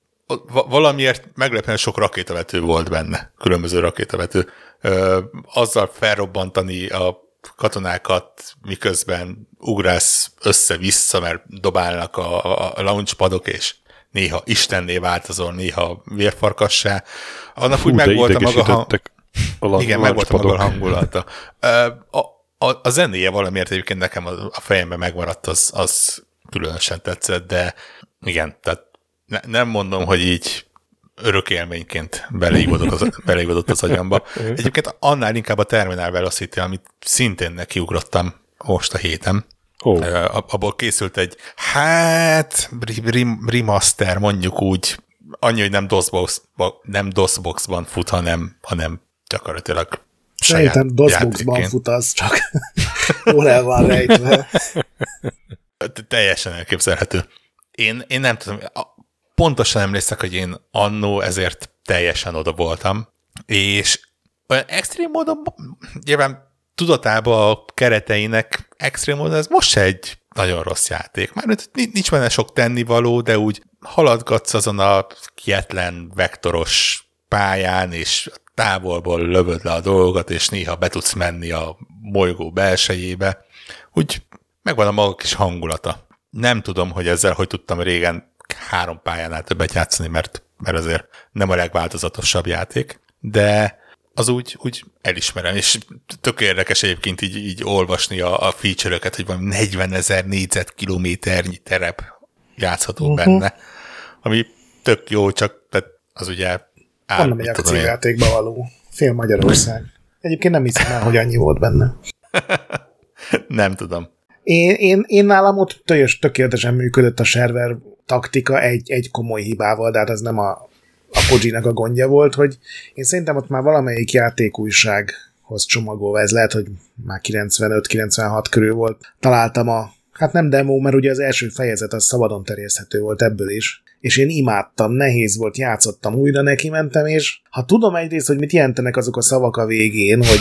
valamiért meglepően sok rakétavető volt benne, különböző rakétavető. Ö, azzal felrobbantani a katonákat, miközben ugrász össze-vissza, mert dobálnak a, a launchpadok, és néha istenné változol, néha vérfarkassá. Annak Fú, úgy megvolt a maga hang... a Igen, megvolt a maga hangulata. A, a, a zenéje valamiért egyébként nekem a, a fejemben megmaradt, az, az különösen tetszett, de igen, tehát ne, nem mondom, hogy így örök élményként beleívódott az, beleívódott az agyamba. Egyébként annál inkább a Terminal Velocity, amit szintén nekiugrottam most a héten. Oh. Abból készült egy, hát, remaster, mondjuk úgy, annyi, hogy nem DOSBox, nem DOSBox-ban fut, hanem, hanem gyakorlatilag Szerintem DOSBox-ban fut az, csak hol el van rejtve. Teljesen elképzelhető. Én, én nem tudom, pontosan emlékszek, hogy én annó ezért teljesen oda voltam, és olyan extrém módon, nyilván tudatában a kereteinek extrém módon ez most egy nagyon rossz játék. Már nincs benne sok tennivaló, de úgy haladgatsz azon a kietlen vektoros pályán, és távolból lövöd le a dolgokat, és néha be tudsz menni a bolygó belsejébe. Úgy megvan a maga kis hangulata. Nem tudom, hogy ezzel hogy tudtam régen három pályánál többet játszani, mert, mert azért nem a legváltozatosabb játék, de az úgy, úgy elismerem, és tök érdekes egyébként így, így olvasni a, a feature-öket, hogy van 40 ezer négyzetkilométernyi terep játszható uh-huh. benne, ami tök jó, csak tehát az ugye áll, nem egy akciójátékba való. Fél Magyarország. Egyébként nem hiszem el, hogy annyi volt benne. nem tudom. Én, én, én nálam ott tökéletesen működött a server taktika egy, egy komoly hibával, de hát ez nem a, a Pojinak a gondja volt, hogy én szerintem ott már valamelyik játékújsághoz csomagolva, ez lehet, hogy már 95-96 körül volt, találtam a, hát nem demo, mert ugye az első fejezet az szabadon terjeszthető volt ebből is, és én imádtam, nehéz volt, játszottam, újra neki mentem, és ha tudom egyrészt, hogy mit jelentenek azok a szavak a végén, hogy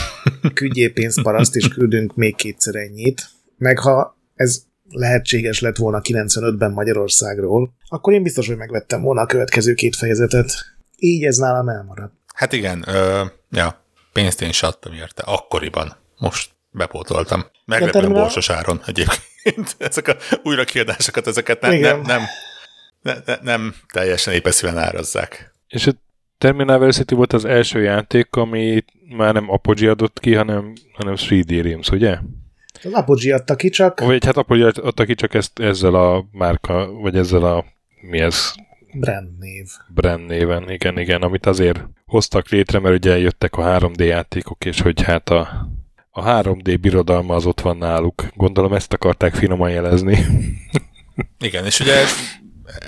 küldjél pénzparaszt, és küldünk még kétszer ennyit, meg ha ez lehetséges lett volna 95-ben Magyarországról, akkor én biztos, hogy megvettem volna a következő két fejezetet. Így ez nálam elmarad. Hát igen, ö, ja, pénzt én is adtam érte, akkoriban. Most bepótoltam. Meglepően borsos áron egyébként. Ezek a újrakiadásokat, ezeket nem, nem, nem, nem, nem, nem teljesen épeszűen árazzák. És a Terminal Velocity volt az első játék, ami már nem Apogee adott ki, hanem, hanem 3D Realms, ugye? Az Apogee adta ki csak. Vagy hát Apogee adta ki csak ezt, ezzel a márka, vagy ezzel a mi ez? Brand név. Brand néven, igen, igen, amit azért hoztak létre, mert ugye jöttek a 3D játékok, és hogy hát a, a 3D birodalma az ott van náluk. Gondolom ezt akarták finoman jelezni. igen, és ugye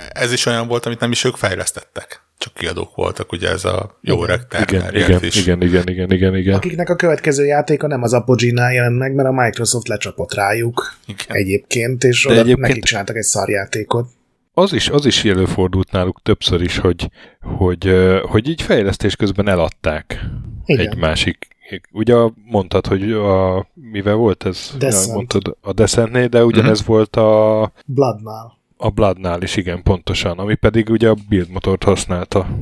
ez, is olyan volt, amit nem is ők fejlesztettek csak kiadók voltak, ugye ez a jó öreg igen, igen, is. igen, igen, igen, igen, igen. Akiknek a következő játéka nem az Apogee-nál jelent meg, mert a Microsoft lecsapott rájuk igen. egyébként, és oda egyébként... nekik csináltak egy szarjátékot. Az is, az is előfordult náluk többször is, hogy, hogy, hogy így fejlesztés közben eladták igen. egy másik Ugye mondtad, hogy a, mivel volt ez? Descent. Mondtad a Descentnél, de ugyanez uh-huh. volt a... Bloodnál a Bloodnál is, igen, pontosan, ami pedig ugye a build motort használta.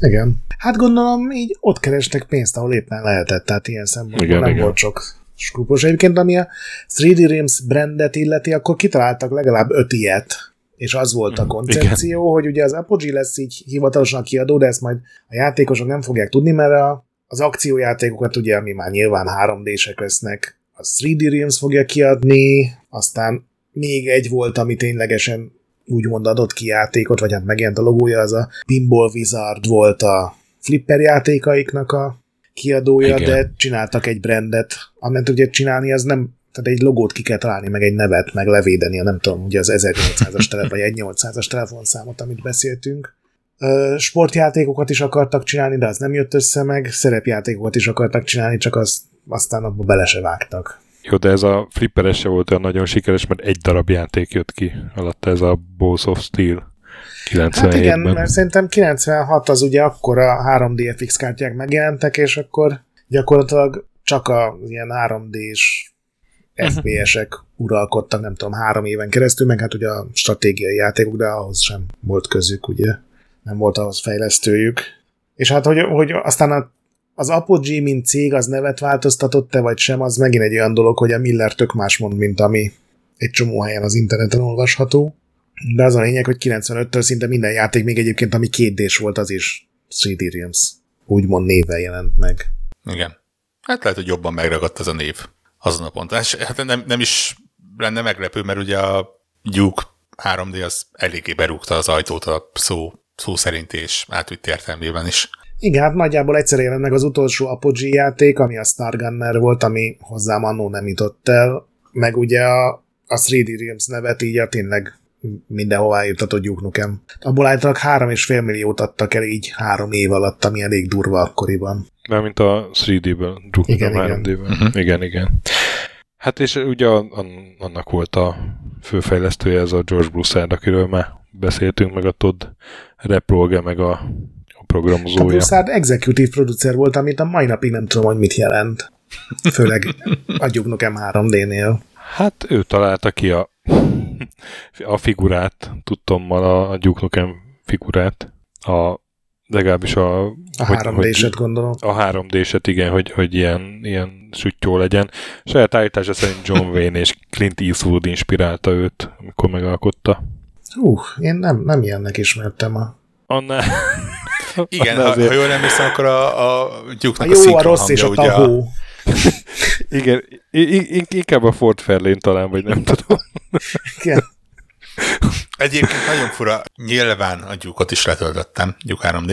Igen. Hát gondolom így ott kerestek pénzt, ahol éppen lehetett, tehát ilyen szempontból igen, nem igen. volt sok skrupos. Egyébként, ami a 3D Realms brandet illeti, akkor kitaláltak legalább öt ilyet, és az volt a mm, koncepció, igen. hogy ugye az Apogee lesz így hivatalosan kiadó, de ezt majd a játékosok nem fogják tudni, mert a, az akciójátékokat ugye, ami már nyilván 3D-sek lesznek, a 3D Realms fogja kiadni, aztán még egy volt, ami ténylegesen úgymond adott ki játékot, vagy hát megjelent a logója, az a Pinball Wizard volt a flipper játékaiknak a kiadója, Igen. de csináltak egy brandet, amint ugye csinálni, az nem, tehát egy logót ki kell találni, meg egy nevet, meg levédeni, nem tudom, ugye az 1800-as telefon, vagy 1800-as telefonszámot, amit beszéltünk. Sportjátékokat is akartak csinálni, de az nem jött össze meg, szerepjátékokat is akartak csinálni, csak az, aztán abba bele se vágtak. Jó, de ez a flipperes se volt olyan nagyon sikeres, mert egy darab játék jött ki alatta ez a Balls of Steel. 97-ben. Hát igen, mert szerintem 96 az ugye akkor a 3D FX kártyák megjelentek, és akkor gyakorlatilag csak a ilyen 3D-s FPS-ek uralkodtak, nem tudom, három éven keresztül, meg hát ugye a stratégiai játékok, de ahhoz sem volt közük, ugye. Nem volt ahhoz fejlesztőjük. És hát, hogy, hogy aztán a az Apogee, mint cég, az nevet változtatott-e, vagy sem, az megint egy olyan dolog, hogy a Miller tök más mond, mint ami egy csomó helyen az interneten olvasható. De az a lényeg, hogy 95-től szinte minden játék, még egyébként ami kétdés volt, az is 3D Realms úgymond névvel jelent meg. Igen. Hát lehet, hogy jobban megragadt az a név azon a ponton. Hát nem, nem is lenne meglepő, mert ugye a Duke 3D az eléggé berúgta az ajtót a szó, szó szerint és átvitt értelmében is. Igen, hát nagyjából egyszer jelent meg az utolsó Apogee játék, ami a Stargunner volt, ami hozzám annó nem jutott el, meg ugye a, a 3D Realms nevet így a tényleg mindenhová írtatott Duke Nukem. Abból általában három és fél milliót adtak el így három év alatt, ami elég durva akkoriban. mint a 3D-ből, Duke igen, Nukem 3D-ből. Uh-huh. Igen, igen. Hát és ugye annak volt a főfejlesztője ez a George Broussard, akiről már beszéltünk, meg a Todd Reprolge, meg a programozója. A Broussard executive producer volt, amit a mai napig nem tudom, hogy mit jelent. Főleg adjuk nekem 3D-nél. Hát ő találta ki a, a figurát, tudtommal a, a Duke Nukem figurát, a, legalábbis a... A 3D-set gondolom. A 3D-set, igen, hogy, hogy ilyen, ilyen süttyó legyen. Saját állítása szerint John Wayne és Clint Eastwood inspirálta őt, amikor megalkotta. Hú, én nem, nem ilyennek ismertem a... Annál, Igen, ha, azért... ha jól emlékszem, akkor a, a gyuknak a, a jó, a rossz és a tahó. A... Igen, inkább a Ford Fairlane talán, vagy nem tudom. Igen. Egyébként nagyon fura, nyilván a gyúkot is letöltöttem, gyúk 3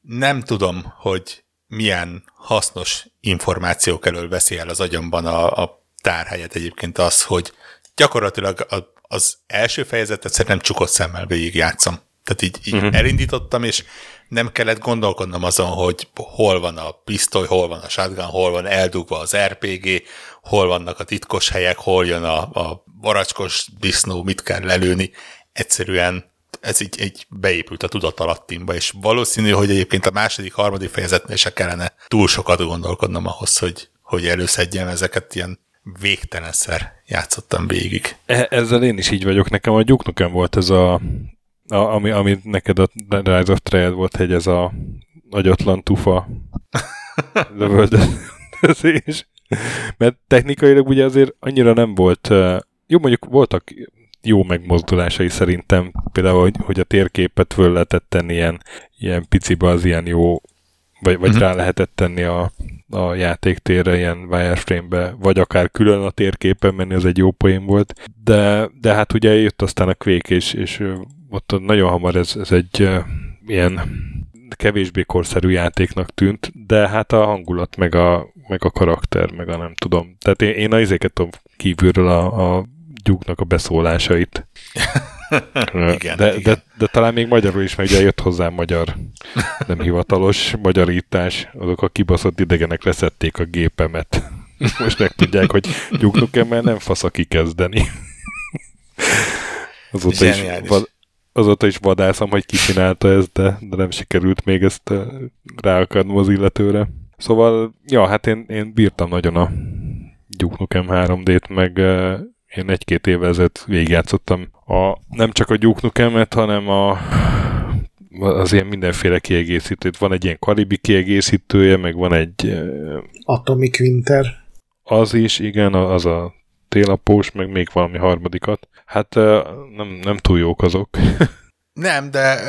Nem tudom, hogy milyen hasznos információk elől veszi el az agyamban a, a tárhelyet egyébként az, hogy gyakorlatilag a, az első fejezetet szerintem csukott szemmel végigjátszom. Tehát így, így uh-huh. elindítottam, és nem kellett gondolkodnom azon, hogy hol van a pisztoly, hol van a shotgun, hol van eldugva az RPG, hol vannak a titkos helyek, hol jön a, a varacskos disznó, mit kell lelőni. Egyszerűen ez így, így beépült a tudatalattimba, és valószínű, hogy egyébként a második, harmadik fejezetnél se kellene túl sokat gondolkodnom ahhoz, hogy, hogy előszedjem ezeket ilyen végtelenszer játszottam végig. E- ezzel én is így vagyok. Nekem a Duke volt ez a a, ami, ami neked a Rise of Triad volt, hogy ez a nagyotlan tufa lövöldözés. Mert technikailag ugye azért annyira nem volt, jó mondjuk voltak jó megmozdulásai szerintem, például, hogy, hogy a térképet föl lehetett tenni ilyen, ilyen picibe, az ilyen jó, vagy, vagy uh-huh. rá lehetett tenni a, a játéktérre, ilyen wireframe-be, vagy akár külön a térképen menni, az egy jó poén volt. De, de hát ugye jött aztán a Quake, és, és ott nagyon hamar ez, ez egy ilyen kevésbé korszerű játéknak tűnt, de hát a hangulat, meg a, meg a karakter, meg a nem tudom. Tehát én, én a izéket tudom kívülről a, a gyúknak a beszólásait. igen, de, igen. De, de, talán még magyarul is, mert ugye jött hozzá magyar, nem hivatalos magyarítás, azok a kibaszott idegenek leszették a gépemet. Most meg tudják, hogy gyúknuk mert nem fasz a kikezdeni. Azóta is, azóta is vadászom, hogy ki csinálta ezt, de, de nem sikerült még ezt ráakadnom az illetőre. Szóval, ja, hát én, én bírtam nagyon a Duke Nukem 3D-t, meg én egy-két évvel ezelőtt végigjátszottam a, nem csak a Duke Nukem-et, hanem a, az ilyen mindenféle kiegészítőt. Van egy ilyen karibi kiegészítője, meg van egy... Atomic Winter. Az is, igen, az a télapós, meg még valami harmadikat. Hát nem, nem túl jók azok. nem, de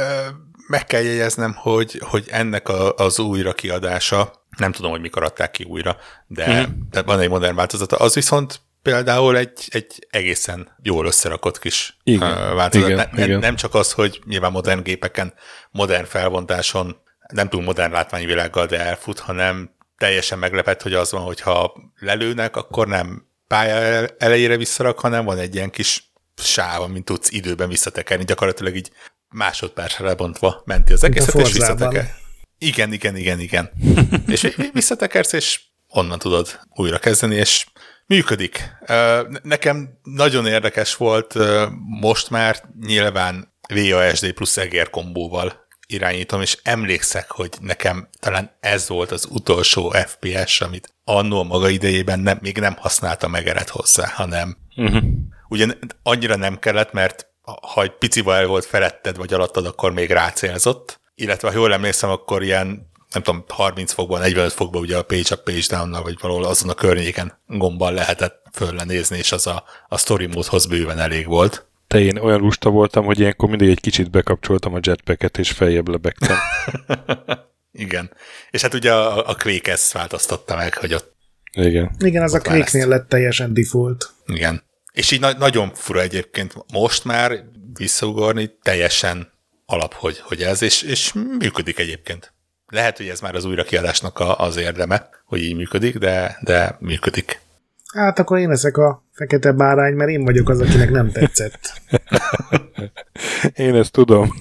meg kell jegyeznem, hogy, hogy ennek a, az újra kiadása, nem tudom, hogy mikor adták ki újra, de, mm. de van egy modern változata, az viszont például egy, egy egészen jól összerakott kis igen, változat. Igen, ne, igen. Nem csak az, hogy nyilván modern gépeken, modern felvontáson, nem túl modern látványvilággal, de elfut, hanem teljesen meglepett, hogy az van, hogyha lelőnek, akkor nem pálya elejére visszarak, hanem van egy ilyen kis sáv, amit tudsz időben visszatekerni, gyakorlatilag így másodpercre lebontva menti az egészet, és visszateker. Igen, igen, igen, igen. és visszatekersz, és onnan tudod újra kezdeni, és működik. Nekem nagyon érdekes volt most már nyilván VASD plusz egér kombóval irányítom, és emlékszek, hogy nekem talán ez volt az utolsó FPS, amit annól maga idejében nem, még nem használta megeret hozzá, hanem uh-huh. ugye annyira nem kellett, mert ha egy picivel el volt feletted vagy alattad, akkor még rácélzott, illetve ha jól emlékszem, akkor ilyen nem tudom, 30 fokban, 45 fokban ugye a page up, page down vagy valahol azon a környéken gombbal lehetett föllenézni, és az a, a story módhoz bőven elég volt. Te én olyan lusta voltam, hogy ilyenkor mindig egy kicsit bekapcsoltam a jetpacket, és feljebb lebegtem. Igen. És hát ugye a, a Quake ezt változtatta meg, hogy ott igen. Igen, az a Quake-nél lett teljesen default. Igen. És így na- nagyon fura egyébként most már visszaugorni, teljesen alap, hogy, hogy ez, és, és működik egyébként. Lehet, hogy ez már az újrakiadásnak a, az érdeme, hogy így működik, de, de működik. Hát akkor én leszek a fekete bárány, mert én vagyok az, akinek nem tetszett. én ezt tudom.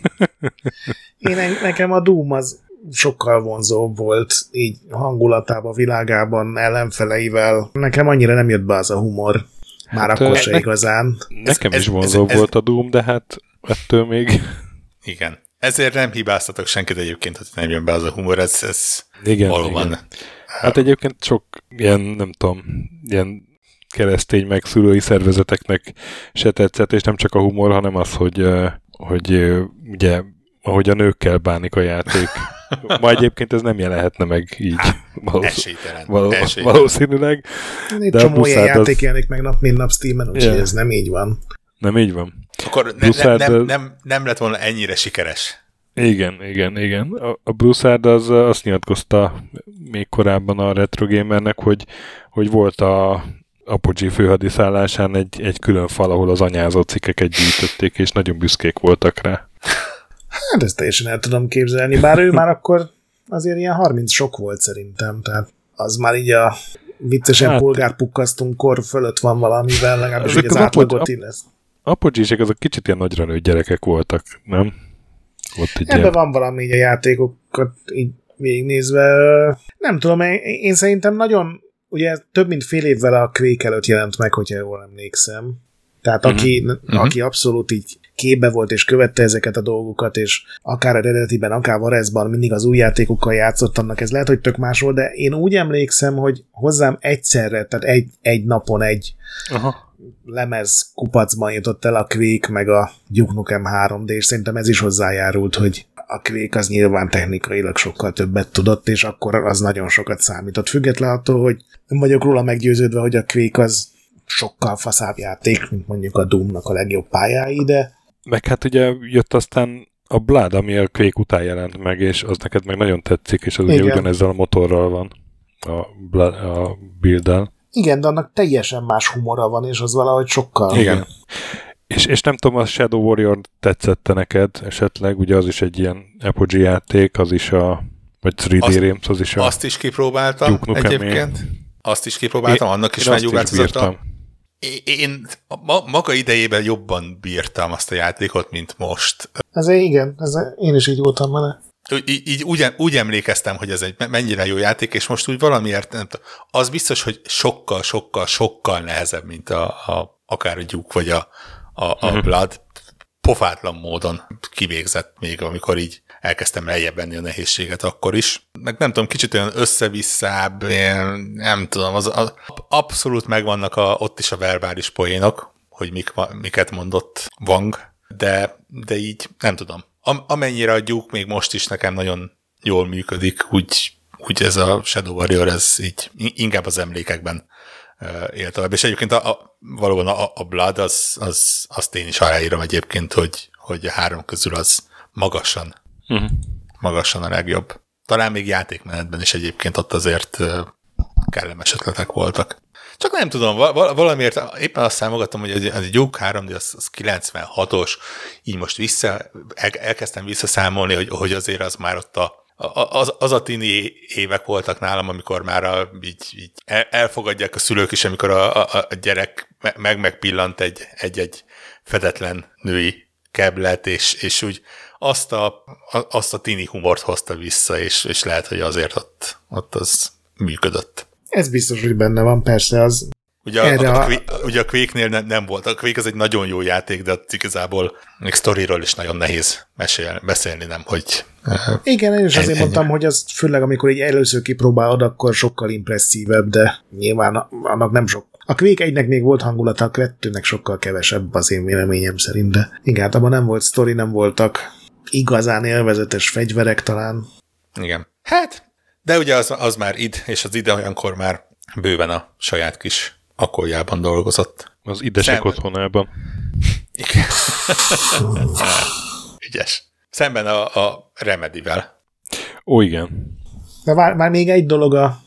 én nekem a Doom az sokkal vonzóbb volt, így hangulatában, világában, ellenfeleivel. Nekem annyira nem jött be az a humor. Már hát, akkor se ne, igazán. Nekem ez, is vonzóbb ez, ez, volt a Doom, de hát ettől még... Igen. Ezért nem hibáztatok senkit egyébként, hogy nem jön be az a humor, ez, ez igen, valóban. Igen. Hát egyébként sok ilyen, nem tudom, ilyen keresztény meg szülői szervezeteknek se tetszett, és nem csak a humor, hanem az, hogy, hogy ugye, ahogy a nőkkel bánik a játék. Ma egyébként ez nem jelenhetne meg így valósz, való, valószínűleg. Egy de csomó ilyen játék az... jelenik meg nap, mint nap Steam-en, úgyhogy yeah. ez nem így van. Nem így van. Akkor ne, ne, nem, nem, nem lett volna ennyire sikeres. Igen, igen, igen. A, Broussard az azt nyilatkozta még korábban a Retro Gamernek, hogy, hogy volt a Apogee főhadiszállásán egy, egy külön fal, ahol az anyázó cikkeket gyűjtötték, és nagyon büszkék voltak rá. Hát ezt teljesen el tudom képzelni, bár ő már akkor azért ilyen 30 sok volt szerintem, tehát az már így a viccesen hát, polgárpukkasztunk kor fölött van valamivel, legalábbis az átlagot illesz. Apogee-sek azok kicsit ilyen nagyra nőtt gyerekek voltak, nem? Ott Ebben ilyen... van valami így a játékokat így végignézve. Nem tudom, én, szerintem nagyon, ugye több mint fél évvel a Quake előtt jelent meg, hogyha jól emlékszem. Tehát aki, uh-huh. aki abszolút így képbe volt és követte ezeket a dolgokat, és akár eredetiben, akár Varezban mindig az új játékokkal játszott annak, ez lehet, hogy tök más volt, de én úgy emlékszem, hogy hozzám egyszerre, tehát egy, egy napon egy Aha lemez kupacban jutott el a Quake, meg a Duke Nukem 3D, és szerintem ez is hozzájárult, hogy a Quake az nyilván technikailag sokkal többet tudott, és akkor az nagyon sokat számított. Független attól, hogy nem vagyok róla meggyőződve, hogy a Quake az sokkal faszább játék, mint mondjuk a Doom-nak a legjobb pályái, de... Meg hát ugye jött aztán a Blood, ami a Quake után jelent meg, és az neked meg nagyon tetszik, és az Igen. ugye ugyanezzel a motorral van a, Blood, a build -el. Igen, de annak teljesen más humora van, és az valahogy sokkal... Igen. És, és nem tudom, a Shadow Warrior tetszette neked esetleg, ugye az is egy ilyen Apogee játék, az is a, vagy 3D azt, Realms, az is a... Azt is kipróbáltam egyébként. Azt is kipróbáltam, én, annak is nagy változata. Én ma, maga idejében jobban bírtam azt a játékot, mint most. Ez igen, ez én is így voltam vele. Így, így úgy, úgy emlékeztem, hogy ez egy mennyire jó játék, és most úgy valamiért nem tudom, az biztos, hogy sokkal, sokkal, sokkal nehezebb, mint a, a akár a gyúk, vagy a, a, a uh-huh. Blood. Pofátlan módon kivégzett még, amikor így elkezdtem lejjebb venni a nehézséget akkor is. Meg nem tudom, kicsit olyan összevisszább, nem tudom, az, az abszolút megvannak a, ott is a verbális poénok, hogy mik, miket mondott Wang, de, de így nem tudom. Am, amennyire a gyúk még most is nekem nagyon jól működik, úgy, úgy ez a Shadow Warrior, ez így inkább az emlékekben él tovább. És egyébként a, a, valóban a, a Blood, az, az, azt én is aláírom egyébként, hogy, hogy a három közül az magasan uh-huh. magasan a legjobb. Talán még játékmenetben is egyébként ott azért kellemes ötletek voltak. Csak nem tudom, valamiért éppen azt számogatom, hogy az egy Duke 3D az, az 96-os, így most vissza, el, elkezdtem visszaszámolni, hogy, hogy azért az már ott a, az, az a tini évek voltak nálam, amikor már a, így, így elfogadják a szülők is, amikor a, a, a gyerek meg megpillant egy, egy-egy fedetlen női keblet, és, és úgy azt a, azt a tini humort hozta vissza, és, és lehet, hogy azért ott, ott az működött. Ez biztos, hogy benne van, persze, az Ugye a, a, a, a, ugye a Quake-nél ne, nem volt. A Quake az egy nagyon jó játék, de igazából még sztoriról is nagyon nehéz mesél, beszélni, nem, hogy... Igen, én is azért mondtam, hogy az főleg amikor egy először kipróbálod, akkor sokkal impresszívebb, de nyilván annak nem sok. A Quake egynek még volt hangulata, a kettőnek sokkal kevesebb az én véleményem szerint, de igen, abban nem volt sztori, nem voltak igazán élvezetes fegyverek talán. Igen. Hát, de ugye az, az már id, és az ide olyankor már bőven a saját kis akoljában dolgozott. Az idesek Szemben... otthonában. Igen. Ügyes. Szemben a, a Remedivel. Ó, igen. De már, már még egy dolog a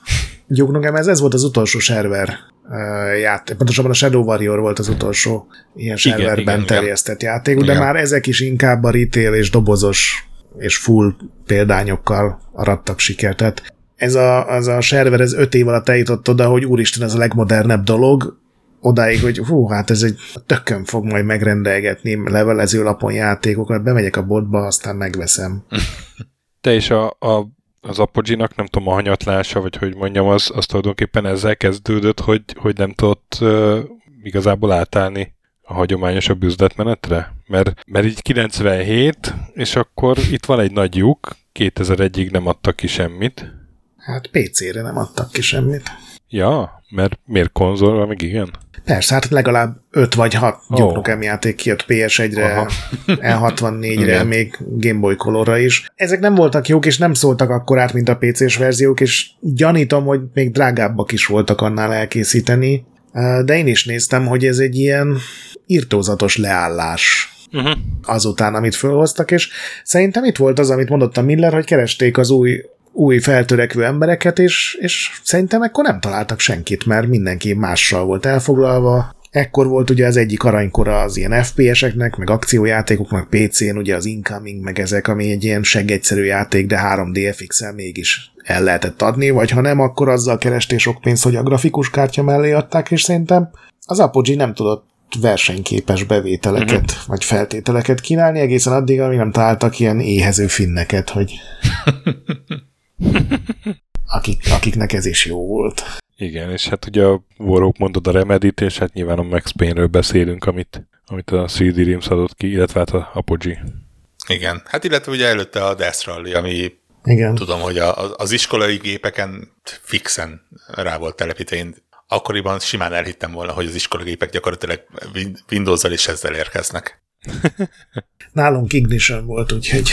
Duke ez, ez volt az utolsó server uh, játék. Pontosabban a Shadow Warrior volt az utolsó ilyen serverben igen, igen, terjesztett igen. játék, de igen. már ezek is inkább a retail és dobozos és full példányokkal arattak sikert. Tehát ez a, az a server, ez öt év alatt eljutott oda, hogy úristen, ez a legmodernebb dolog, odáig, hogy hú, hát ez egy tökön fog majd megrendelgetni levelező lapon játékokat, bemegyek a botba, aztán megveszem. Te és a, a, az Apogee-nak, nem tudom, a hanyatlása, vagy hogy mondjam, az, az tulajdonképpen ezzel kezdődött, hogy, hogy nem tudott uh, igazából átállni a hagyományosabb üzletmenetre? Mert, mert így 97, és akkor itt van egy nagy lyuk, 2001-ig nem adtak ki semmit, Hát PC-re nem adtak ki semmit. Ja, mert miért konzolra még igen? Persze, hát legalább 5 vagy 6 oh. Duke játék kijött PS1-re, L64-re, még Game Boy Colorra is. Ezek nem voltak jók, és nem szóltak akkor át, mint a PC-s verziók, és gyanítom, hogy még drágábbak is voltak annál elkészíteni. De én is néztem, hogy ez egy ilyen irtózatos leállás uh-huh. azután, amit felhoztak, és szerintem itt volt az, amit mondott a Miller, hogy keresték az új új feltörekvő embereket, és, és szerintem ekkor nem találtak senkit, mert mindenki mással volt elfoglalva. Ekkor volt ugye az egyik aranykora az ilyen FPS-eknek, meg akciójátékoknak, PC-n ugye az Incoming, meg ezek, ami egy ilyen segegyszerű játék, de 3DFX-el mégis el lehetett adni, vagy ha nem, akkor azzal keresték sok pénzt, hogy a grafikus kártya mellé adták, és szerintem az Apogee nem tudott versenyképes bevételeket, uh-huh. vagy feltételeket kínálni, egészen addig, amíg nem találtak ilyen éhező finneket, hogy akik, akiknek ez is jó volt. Igen, és hát ugye a Warhawk mondod a Remedit, és hát nyilván a Max Payne-ről beszélünk, amit, amit a CD Realms adott ki, illetve hát a Apogee. Igen, hát illetve ugye előtte a Death Rally, ami igen. tudom, hogy a, az iskolai gépeken fixen rá volt telepítve. Én akkoriban simán elhittem volna, hogy az iskolai gépek gyakorlatilag Windows-zal is ezzel érkeznek. Nálunk Ignition volt, úgyhogy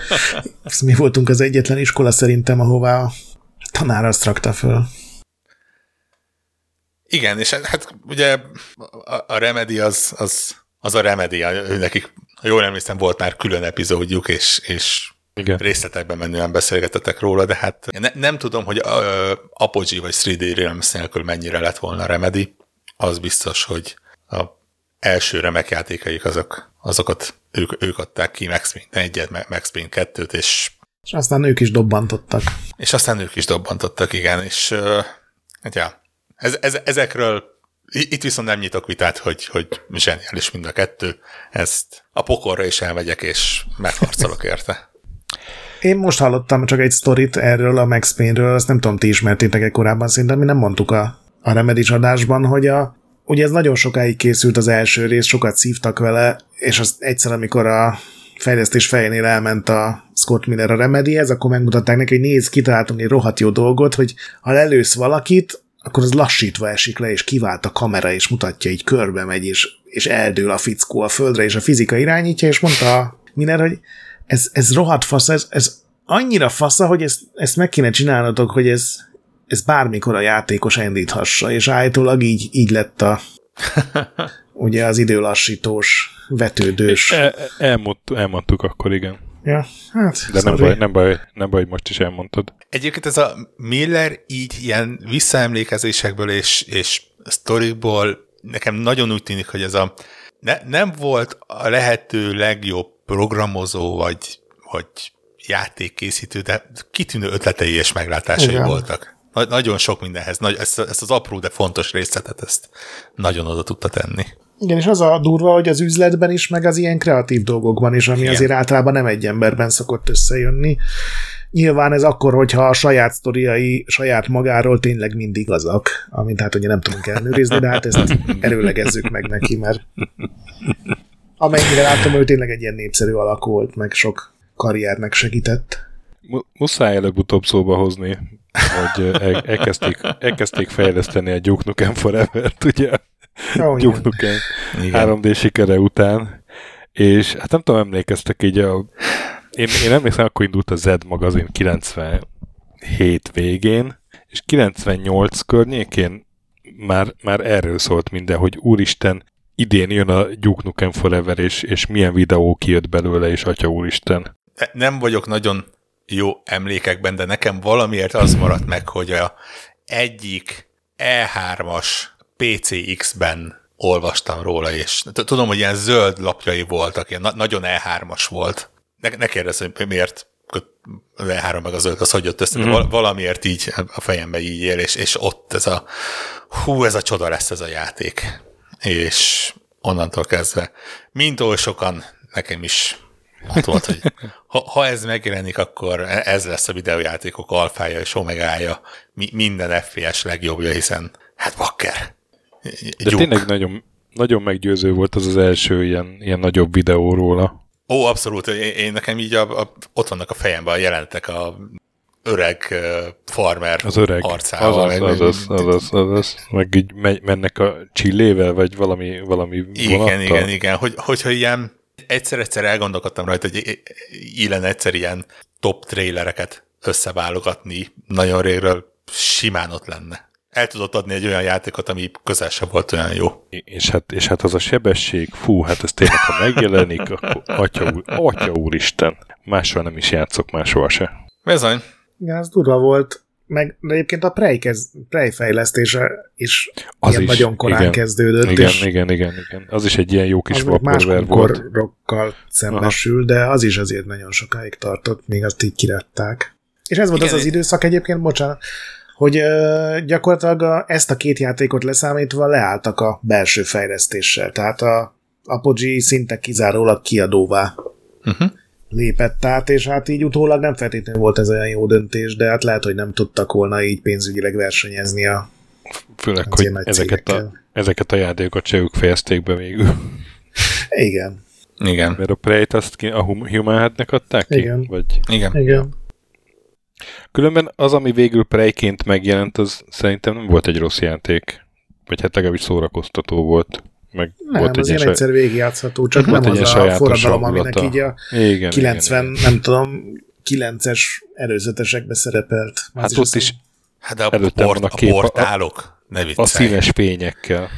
mi voltunk az egyetlen iskola szerintem, ahová a tanár azt rakta föl. Igen, és hát ugye a, a Remedy az, az, az a Remedy, nekik, ha jól emlékszem, volt már külön epizódjuk, és, és igen. részletekben menően beszélgetettek róla, de hát ne, nem tudom, hogy uh, Apogee vagy 3D Realms nélkül mennyire lett volna Remedy. Az biztos, hogy a első remek játékaik azok, azokat ők, ők adták ki Max Payne 1 Max Payne 2-t, és és aztán ők is dobbantottak. És aztán ők is dobbantottak, igen, és uh, hát ja, ez, ez, ezekről itt viszont nem nyitok vitát, hogy, hogy zseniális mind a kettő. Ezt a pokorra is elmegyek, és megharcolok érte. Én most hallottam csak egy sztorit erről a Max Payne-ről, azt nem tudom, ti ismertétek-e korábban, szerintem mi nem mondtuk a, a Remedy adásban, hogy a, ugye ez nagyon sokáig készült az első rész, sokat szívtak vele, és az egyszer, amikor a fejlesztés fejénél elment a Scott Miller a Remedyhez, akkor megmutatták neki, hogy nézd, kitaláltunk egy rohadt jó dolgot, hogy ha lelősz valakit, akkor az lassítva esik le, és kivált a kamera, és mutatja, így körbe megy, és, és eldől a fickó a földre, és a fizika irányítja, és mondta a Miller, hogy ez, ez rohadt fasz, ez, ez annyira fasza, hogy ezt, ezt meg kéne csinálnotok, hogy ez, ez bármikor a játékos indíthassa, és állítólag így, így lett a ugye az időlassítós, vetődős. El, elmond, elmondtuk akkor, igen. Ja, hát, De nem baj, nem, baj, nem baj, hogy most is elmondtad. Egyébként ez a Miller így ilyen visszaemlékezésekből és, és sztorikból nekem nagyon úgy tűnik, hogy ez a ne, nem volt a lehető legjobb programozó vagy, vagy játékkészítő, de kitűnő ötletei és meglátásai Igen. voltak. Na, nagyon sok mindenhez, nagy, ezt, ezt az apró, de fontos részletet ezt nagyon oda tudta tenni. Igen, és az a durva, hogy az üzletben is, meg az ilyen kreatív dolgokban is, ami Igen. azért általában nem egy emberben szokott összejönni. Nyilván ez akkor, hogyha a saját sztoriai saját magáról tényleg mind igazak, amit hát ugye nem tudunk elnőrizni, de hát ezt erőlegezzük meg neki, mert amennyire látom, ő tényleg egy ilyen népszerű alak volt, meg sok karriernek segített. Muszáj előbb-utóbb szóba hozni, hogy elkezdték, elkezdték fejleszteni a Duke Nukem Forever-t, ugye? Oh, Duke Nukem 3D sikere után, és hát nem tudom, emlékeztek így a... Én, én emlékszem, akkor indult a Z magazin 97 végén, és 98 környékén már, már erről szólt minden, hogy úristen, idén jön a Duke Nukem Forever, és, és milyen videó kijött belőle, és atya úristen. Nem vagyok nagyon jó emlékekben, de nekem valamiért az maradt meg, hogy a egyik E3-as PCX-ben olvastam róla, és tudom, hogy ilyen zöld lapjai voltak, ilyen na- nagyon E3-as volt. Ne, ne kérdezz, hogy miért az E3 meg a zöld, az hogy jött össze, mm-hmm. valamiért így a fejembe így él, és, és ott ez a hú, ez a csoda lesz ez a játék. És onnantól kezdve, mint oly sokan, nekem is ott volt, hogy ha, ha ez megjelenik, akkor ez lesz a videójátékok alfája és omegája, mi, minden FPS legjobbja, hiszen hát bakker. De tényleg nagyon, nagyon meggyőző volt az az első ilyen, ilyen nagyobb videó róla. Ó, abszolút. Én, én nekem így a, a, ott vannak a fejemben a jelentek a öreg farmer az öreg. arcával. Az az, az, az, az, az, az. Meg így mennek a csillével, vagy valami, valami Igen, vonattal. igen, igen. Hogy, hogyha ilyen egyszer-egyszer elgondolkodtam rajta, hogy illen egyszer ilyen top trailereket összeválogatni nagyon régről simán ott lenne. El tudott adni egy olyan játékot, ami közel sem volt olyan jó. És hát, és hát az a sebesség, fú, hát ez tényleg, ha megjelenik, akkor atya, úr, atya úristen, máshol nem is játszok, máshol se. Bizony. Igen, ez durva volt meg de egyébként a Prey, kez, Prey fejlesztése is az ilyen is, nagyon korán igen, kezdődött. Igen, és igen, igen, igen. Az is egy ilyen jó kis vaporver volt. Más szembesül, Aha. de az is azért nagyon sokáig tartott, még azt így kiretták. És ez volt igen, az az időszak egyébként, bocsánat, hogy uh, gyakorlatilag a, ezt a két játékot leszámítva leálltak a belső fejlesztéssel. Tehát a Apogee szinte kizárólag kiadóvá uh-huh lépett át, és hát így utólag nem feltétlenül volt ez olyan jó döntés, de hát lehet, hogy nem tudtak volna így pénzügyileg versenyezni a Főleg, hogy ezeket a, ezeket a játékokat se ők fejezték be végül. Igen. Igen. Mert a Prey-t azt ki, a Human Head-nek adták ki? Igen. Vagy... Igen. Igen. Különben az, ami végül Prey-ként megjelent, az szerintem nem volt egy rossz játék. Vagy hát legalábbis szórakoztató volt. Meg Nem, volt az egy ilyen egyszer végigjátszható, csak Volt nem az a forradalom, aminek így a igen, 90, igen, igen. nem tudom, 9-es előzetesekbe szerepelt. Az Hát is ott azt is Hát a, port, van a kép, a- portálok, ne a színes fényekkel.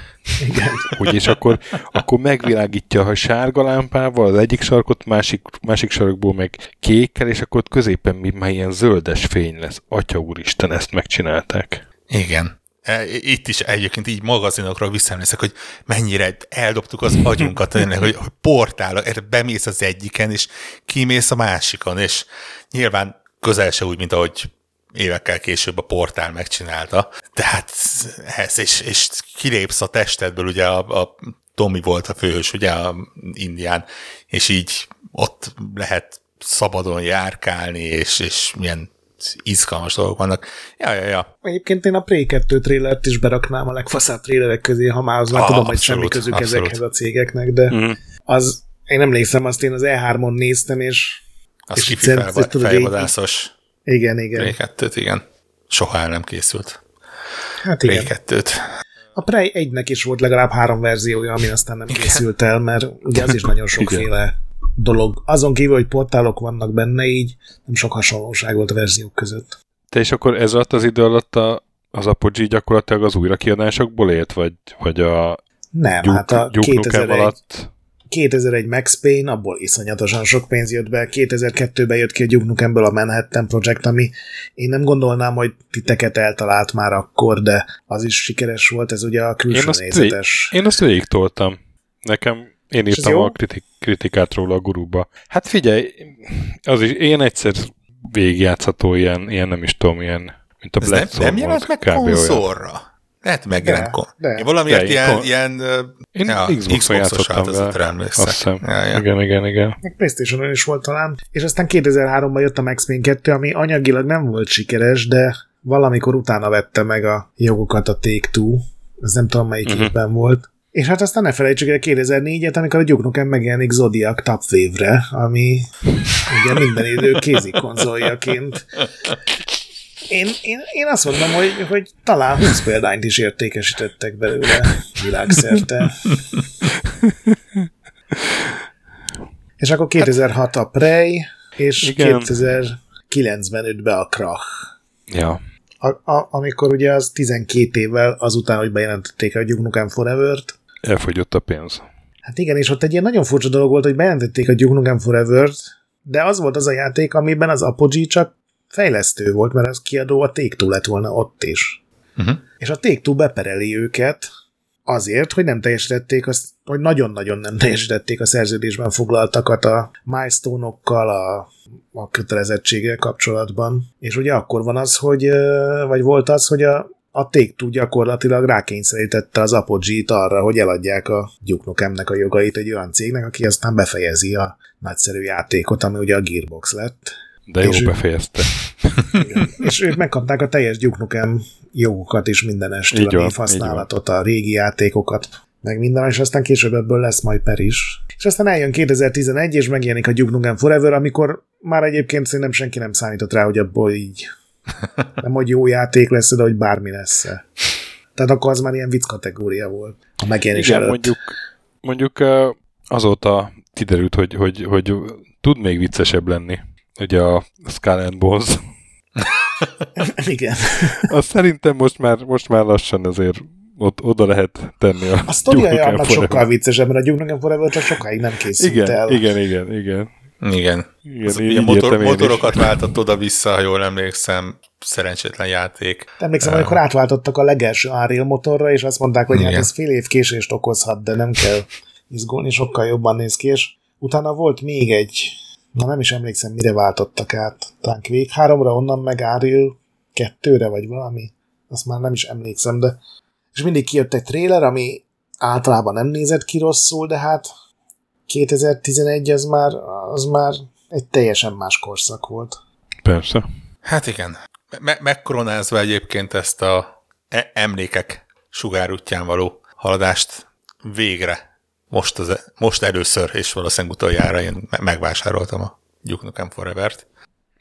Igen. Úgy, és akkor, akkor megvilágítja a sárga lámpával az egyik sarkot, másik, másik sarokból meg kékkel, és akkor ott középen mi már ilyen zöldes fény lesz. Atya úristen, ezt megcsinálták. Igen. E, Itt is egyébként így magazinokról visszaemlékszek, hogy mennyire eldobtuk az agyunkat, tényleg, hogy, hogy portálok, erre bemész az egyiken, és kimész a másikon, és nyilván közel se úgy, mint ahogy évekkel később a portál megcsinálta. Tehát ez, és, és kilépsz a testedből, ugye a, a Tommy volt a főhős, ugye a indián, és így ott lehet szabadon járkálni, és, és milyen izgalmas dolgok vannak. Ja, ja, ja. Egyébként én a Prey 2 trailert is beraknám a legfaszább trailerek közé, ha már az már Ah, tudom, hogy semmi közük abszolút. ezekhez a cégeknek, de Mm. az, én emlékszem, azt én az E3-on néztem, és Az És felvadászos igen, igen. Play 2 igen. Soha el nem készült. Hát igen. 2 A Prey 1-nek is volt legalább három verziója, ami aztán nem készült el, mert ugye az is nagyon sokféle dolog. Azon kívül, hogy portálok vannak benne, így nem sok hasonlóság volt a verziók között. Te és akkor ez alatt az idő alatt a, az Apogee gyakorlatilag az újrakiadásokból élt, vagy, vagy a Nem, Duke, hát a Duke Nukem 2001, alatt? 2001 Max Payne, abból iszonyatosan sok pénz jött be, 2002-ben jött ki a Duke Nukemből a Manhattan Project, ami én nem gondolnám, hogy titeket eltalált már akkor, de az is sikeres volt, ez ugye a külső Én azt nézetes. Én azt végig toltam. Nekem, én írtam a kritik, kritikát róla a guruba. Hát figyelj, az is, én egyszer végigjátszható ilyen, ilyen nem is tudom, ilyen, mint a Ez nem, Black Zone nem jelent meg kb. olyan. konzolra? Lehet megjelent kon. de. Én valamiért De, ilyen, kon- ilyen Én ja, Xbox-on játszottam vele. változatra emlékszek. Azt hiszem. Ja, ja. Igen, igen, igen. Meg Playstation-on is volt talán. És aztán 2003-ban jött a Max Payne 2, ami anyagilag nem volt sikeres, de valamikor utána vette meg a jogokat a Take-Two. Ez nem tudom melyik uh-huh. évben volt. És hát aztán ne felejtsük el 2004-et, amikor a Duke Nukem megjelenik Zodiac Top Wave-re, ami ugye minden idő kézi konzoljaként. Én, én, én azt mondom, hogy, hogy talán 20 példányt is értékesítettek belőle világszerte. És akkor 2006 a Prey, és Igen. 2009-ben jött be a Krach. Ja. A, a, amikor ugye az 12 évvel azután, hogy bejelentették a Duke Nukem Forever-t, Elfogyott a pénz. Hát igen, és ott egy ilyen nagyon furcsa dolog volt, hogy bejelentették a Duke Nukem Forever-t, de az volt az a játék, amiben az Apogee csak fejlesztő volt, mert az kiadó a Take-Two lett volna ott is. Uh-huh. És a Take-Two bepereli őket azért, hogy nem teljesítették, azt, hogy nagyon-nagyon nem teljesítették a szerződésben foglaltakat a milestone-okkal, a, a kötelezettséggel kapcsolatban. És ugye akkor van az, hogy, vagy volt az, hogy a, a Take-Two gyakorlatilag rákényszerítette az Apogee-t arra, hogy eladják a Duke a jogait egy olyan cégnek, aki aztán befejezi a nagyszerű játékot, ami ugye a Gearbox lett. De jó És befejezte. Igen. és ők megkapták a teljes Duke Nukem jogokat is mindenestől, Így a van, névhasználatot, a régi játékokat, meg minden, és aztán később ebből lesz majd per is. És aztán eljön 2011, és megjelenik a Duke Nukem Forever, amikor már egyébként szerintem senki nem számított rá, hogy abból így nem hogy jó játék lesz, de hogy bármi lesz Tehát akkor az már ilyen vicc kategória volt. A megjelenés Igen, előtt. mondjuk, mondjuk azóta kiderült, hogy, hogy, hogy tud még viccesebb lenni. Ugye a Skull and Bones. Igen. Azt szerintem most már, most már lassan azért ott, oda lehet tenni a A Nukem annak sokkal viccesebb, mert a Duke Nukem Forever csak sokáig nem készült igen, el. igen, igen, igen, Igen. igen. Az így motor, értem motorokat váltott oda-vissza, ha jól emlékszem. Szerencsétlen játék. Emlékszem, amikor átváltottak a legelső Unreal motorra, és azt mondták, hogy hát Igen. ez fél év késést okozhat, de nem kell izgulni, sokkal jobban néz ki, és utána volt még egy, na nem is emlékszem, mire váltottak át. Talán Quake 3-ra, onnan meg Unreal 2-re, vagy valami. Azt már nem is emlékszem, de és mindig kijött egy trailer, ami általában nem nézett ki rosszul, de hát 2011 az már, az már egy teljesen más korszak volt. Persze. Hát igen. Me- megkoronázva egyébként ezt a e- emlékek sugárútján való haladást végre most, az, most először, és valószínűleg utoljára én me- megvásároltam a Duke Nukem Forever-t.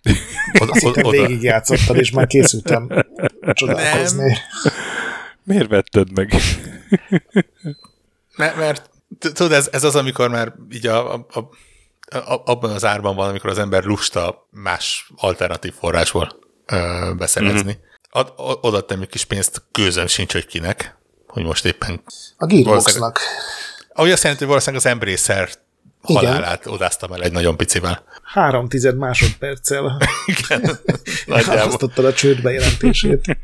Oda, végigjátszottad, és már készültem csodálkozni. Nem. Miért vetted meg? Mert, mert tudod, ez, ez az, amikor már így a, a, a a, abban az árban van, amikor az ember lusta más alternatív forrásból ö, beszerezni. Mm-hmm. Ad, odaadtam egy kis pénzt, gőzöm sincs, hogy kinek, hogy most éppen... A Gearboxnak. Ahogy azt jelenti, hogy valószínűleg az Embracer halálát odáztam el egy nagyon picivel. Három tized másodperccel. Igen. Elhasztottad a csődbe jelentését.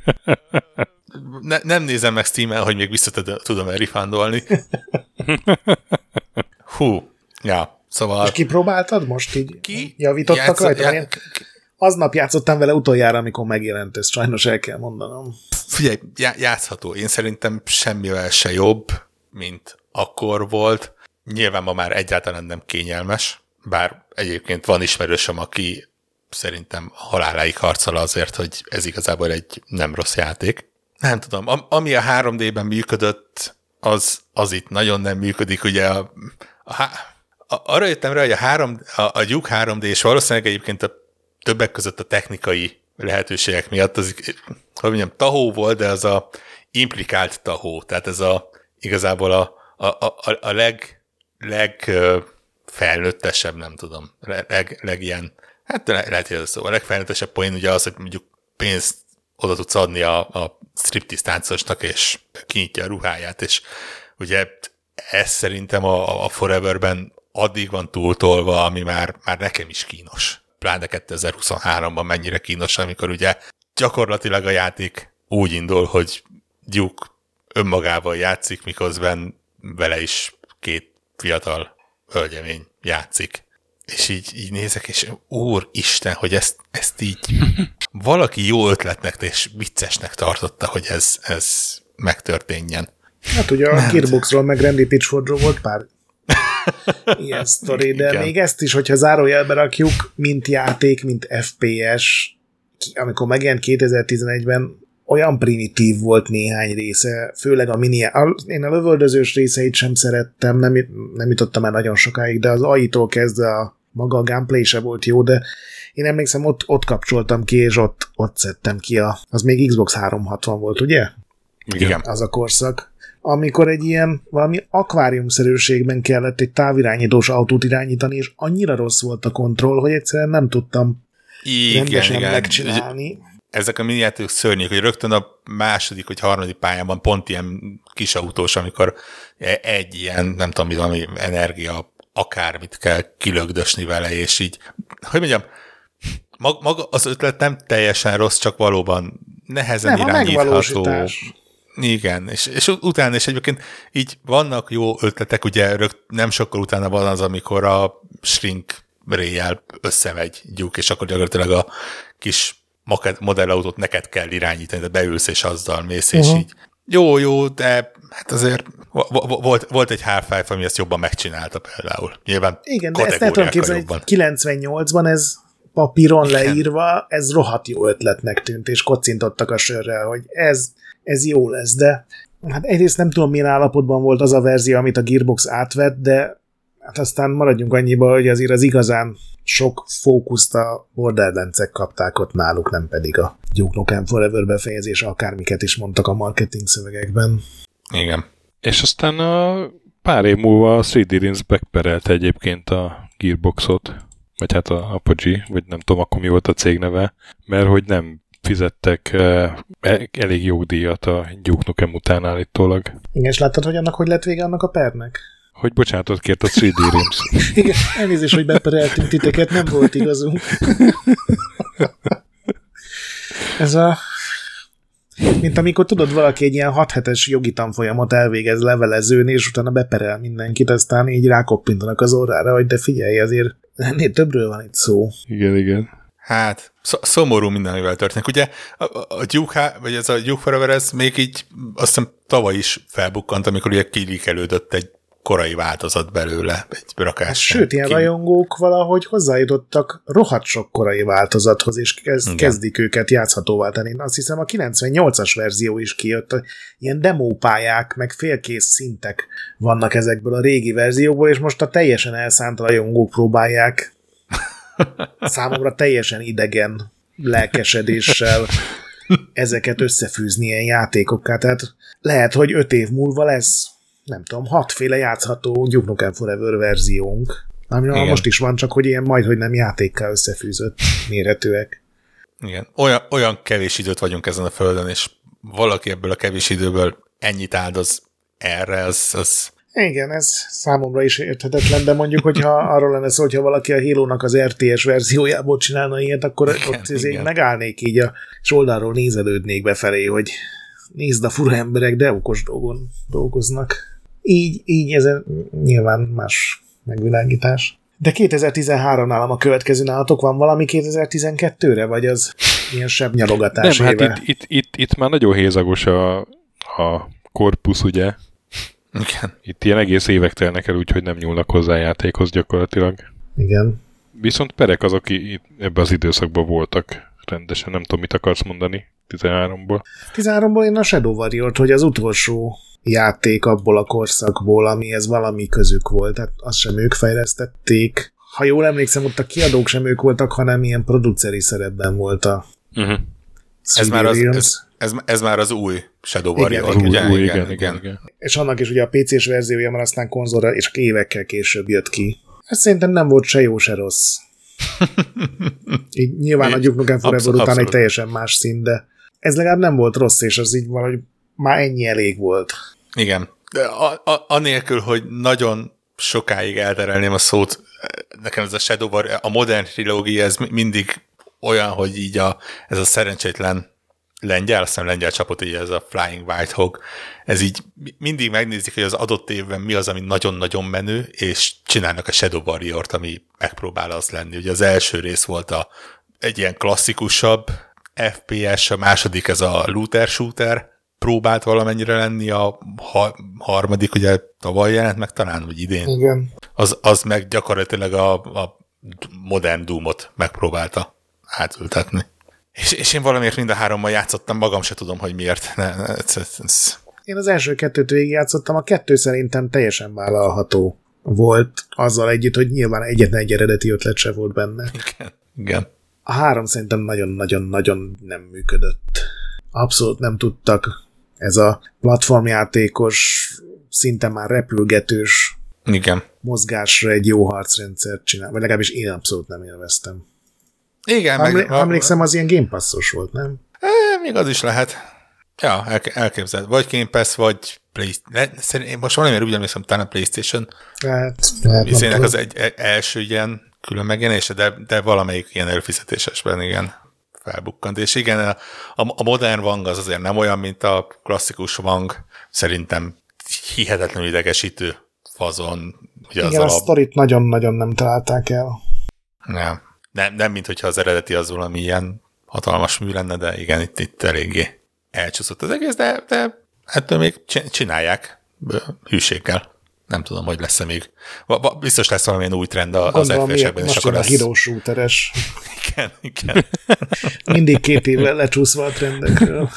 Ne, nem nézem meg steam hogy még vissza tudom-e rifándolni. Hú, ja, Szóval... És kipróbáltad most így? Ki? Javítottak Játsz... rajta? Já... Én aznap játszottam vele utoljára, amikor megjelent, ezt sajnos el kell mondanom. Figyelj, játszható. Én szerintem semmivel se jobb, mint akkor volt. Nyilván ma már egyáltalán nem kényelmes, bár egyébként van ismerősöm, aki szerintem haláláig harcol azért, hogy ez igazából egy nem rossz játék. Nem tudom, ami a 3D-ben működött, az, az itt nagyon nem működik. Ugye a, a, arra jöttem rá, hogy a, három, a, a Duke 3D, és valószínűleg egyébként a többek között a technikai lehetőségek miatt, az, hogy mondjam, tahó volt, de az a implikált tahó, tehát ez a igazából a, a, a, a leg, leg felnőttesebb, nem tudom, leg, leg ilyen, hát lehet, hogy ez szó, a legfelnőttesebb poén ugye az, hogy mondjuk pénzt oda tudsz adni a, a striptease táncosnak, és kinyitja a ruháját, és ugye ez szerintem a, a Foreverben addig van túltolva, ami már, már nekem is kínos. Pláne 2023-ban mennyire kínos, amikor ugye gyakorlatilag a játék úgy indul, hogy Duke önmagával játszik, miközben vele is két fiatal hölgyemény játszik. És így, így nézek, és úr Isten, hogy ezt, ezt így valaki jó ötletnek és viccesnek tartotta, hogy ez, ez megtörténjen. Hát ugye a Gearboxról meg Randy Pitchfordról volt pár ilyen sztori, de Igen. még ezt is, hogyha zárójelbe rakjuk, mint játék, mint FPS, amikor megjelent 2011-ben, olyan primitív volt néhány része, főleg a mini... Én a lövöldözős részeit sem szerettem, nem, nem jutottam el nagyon sokáig, de az AI-tól kezdve a maga a gameplay se volt jó, de én emlékszem, ott, ott kapcsoltam ki, és ott, ott szedtem ki a... Az még Xbox 360 volt, ugye? Igen. Az a korszak amikor egy ilyen valami akváriumszerűségben kellett egy távirányítós autót irányítani, és annyira rossz volt a kontroll, hogy egyszerűen nem tudtam igen, rendesen igen. megcsinálni. Ezek a minijátékok szörnyűek, hogy rögtön a második vagy harmadik pályában pont ilyen kis autós, amikor egy ilyen, nem tudom, valami energia, akármit kell kilögdösni vele, és így, hogy mondjam, maga az ötlet nem teljesen rossz, csak valóban nehezen nem, irányítható. Igen, és, és utána is egyébként így vannak jó ötletek, ugye rögt, nem sokkal utána van az, amikor a shrink réjel összemegy gyúk, és akkor gyakorlatilag a kis modellautót neked kell irányítani, de beülsz, és azzal mész, uh-huh. és így jó, jó, de hát azért volt, volt egy Half-Life, ami ezt jobban megcsinálta például. Nyilván Igen, de ezt nem tudom képzelni, hogy 98-ban ez papíron Igen. leírva, ez rohadt jó ötletnek tűnt, és kocintottak a sörrel, hogy ez ez jó lesz, de hát egyrészt nem tudom, milyen állapotban volt az a verzió, amit a Gearbox átvett, de hát aztán maradjunk annyiba, hogy azért az igazán sok fókuszt a borderlands kapták ott náluk, nem pedig a Duke Nukem Forever befejezés, akármiket is mondtak a marketing szövegekben. Igen. És aztán a pár év múlva a 3D Rins backperelt egyébként a Gearboxot, vagy hát a Apogee, vagy nem tudom akkor mi volt a cég neve, mert hogy nem fizettek e, elég jó díjat a Duke Nukem után állítólag. Igen, és láttad, hogy annak hogy lett vége annak a pernek? Hogy bocsánatot kért a 3D Rims. Igen, elnézést, hogy bepereltünk titeket, nem volt igazunk. Ez a... Mint amikor tudod, valaki egy ilyen 6 hetes jogi tanfolyamot elvégez levelezőn, és utána beperel mindenkit, aztán így rákoppintanak az órára, hogy de figyelj, azért ennél többről van itt szó. Igen, igen. Hát, szomorú minden, amivel történik. Ugye a, a Duke, vagy ez a Duke Forever, ez még így azt hiszem tavaly is felbukkant, amikor ugye kilikelődött egy korai változat belőle, egy rakás. Hát, sőt, ilyen ki... rajongók valahogy hozzájutottak rohadt sok korai változathoz, és kezd, kezdik őket játszhatóvá tenni. Azt hiszem a 98-as verzió is kijött, ilyen demópályák, meg félkész szintek vannak ezekből a régi verzióból, és most a teljesen elszánt rajongók próbálják számomra teljesen idegen lelkesedéssel ezeket összefűzni ilyen játékokká. Tehát lehet, hogy öt év múlva lesz nem tudom, hatféle játszható Duke Forever verziónk. Ami Igen. most is van, csak hogy ilyen majd, hogy nem játékkal összefűzött méretűek. Igen. Olyan, olyan kevés időt vagyunk ezen a földön, és valaki ebből a kevés időből ennyit áldoz erre, az, az Igen, ez számomra is érthetetlen, de mondjuk, hogyha arról lenne szó, hogyha valaki a Halo-nak az RTS verziójából csinálna ilyet, akkor Igen, ott izé igen. megállnék így a, és oldalról nézelődnék befelé, hogy nézd a fura emberek, de okos dolgon dolgoznak. Így, így ez nyilván más megvilágítás. De 2013 nálam a következő nálatok van valami 2012-re, vagy az ilyen sebb Nem, nyalogatás hát éve? itt, itt, itt, itt már nagyon hézagos a, a korpusz, ugye? igen. Itt ilyen egész évek telnek el, úgyhogy nem nyúlnak hozzá a játékhoz gyakorlatilag. Igen. Viszont perek azok aki itt ebben az időszakban voltak rendesen. Nem tudom, mit akarsz mondani 13-ból. 13-ból én a Shadow Warrior-t, hogy az utolsó játék abból a korszakból, amihez valami közük volt, tehát azt sem ők fejlesztették. Ha jól emlékszem, ott a kiadók sem ők voltak, hanem ilyen produceri szerepben volt a Uh-huh. Ez már, az, ez, ez, ez már az új Shadow Igen, Warrior, új, ugye? új, igen, igen, igen. És annak is ugye a PC-s verziója, mert aztán konzolra, és évekkel később jött ki. Ez szerintem nem volt se jó, se rossz. Így nyilván a Duke Nukem Forever Abszol- után egy abszolút. teljesen más szín, de ez legalább nem volt rossz, és az így valahogy már ennyi elég volt. Igen. De a, a, anélkül, hogy nagyon sokáig elterelném a szót, nekem ez a Shadow Warrior, a modern trilógia, ez mi- mindig olyan, hogy így a, ez a szerencsétlen lengyel, azt hiszem lengyel csapat, így ez a Flying White Hog, ez így mi- mindig megnézik, hogy az adott évben mi az, ami nagyon-nagyon menő, és csinálnak a Shadow Warrior-t, ami megpróbál az lenni. Ugye az első rész volt a, egy ilyen klasszikusabb FPS, a második ez a looter shooter, próbált valamennyire lenni, a ha, harmadik ugye tavaly jelent meg talán, vagy idén. Igen. Az, az meg gyakorlatilag a, a modern Doom-ot megpróbálta átültetni. És, és én valamiért mind a hárommal játszottam, magam se tudom, hogy miért. Ne, ne, ez, ez, ez. Én az első kettőt végigjátszottam, a kettő szerintem teljesen vállalható volt, azzal együtt, hogy nyilván egyetlen egy eredeti ötlet se volt benne. Igen. Igen. A három szerintem nagyon-nagyon-nagyon nem működött. Abszolút nem tudtak ez a platformjátékos, szinte már repülgetős Igen. mozgásra egy jó harcrendszert csinálni, vagy legalábbis én abszolút nem élveztem. Igen, Emlé- meg, emlékszem, az ilyen Game Passos volt, nem? E, még az is lehet. Ja, el, elképzeled. Vagy Game Pass, vagy PlayStation. Én most valamiért úgy emlékszem, talán a PlayStation Hát, tudom. az egy e- első ilyen külön megjelenése, de, de valamelyik ilyen előfizetésesben igen felbukkant. És igen, a, a modern Wang az azért nem olyan, mint a klasszikus Wang. Szerintem hihetetlenül idegesítő fazon. Ugye Igen, a az alap, sztorit nagyon-nagyon nem találták el. nem, nem, nem, mint hogyha az eredeti az valami ilyen hatalmas mű lenne, de igen, itt, itt eléggé elcsúszott az egész, de, de ettől még csi- csinálják hűséggel. Nem tudom, hogy lesz-e még. Biztos lesz valamilyen új trend az FPS-ekben, és akkor a lesz... shooteres. Igen, igen. Mindig két évvel lecsúszva a trendekről.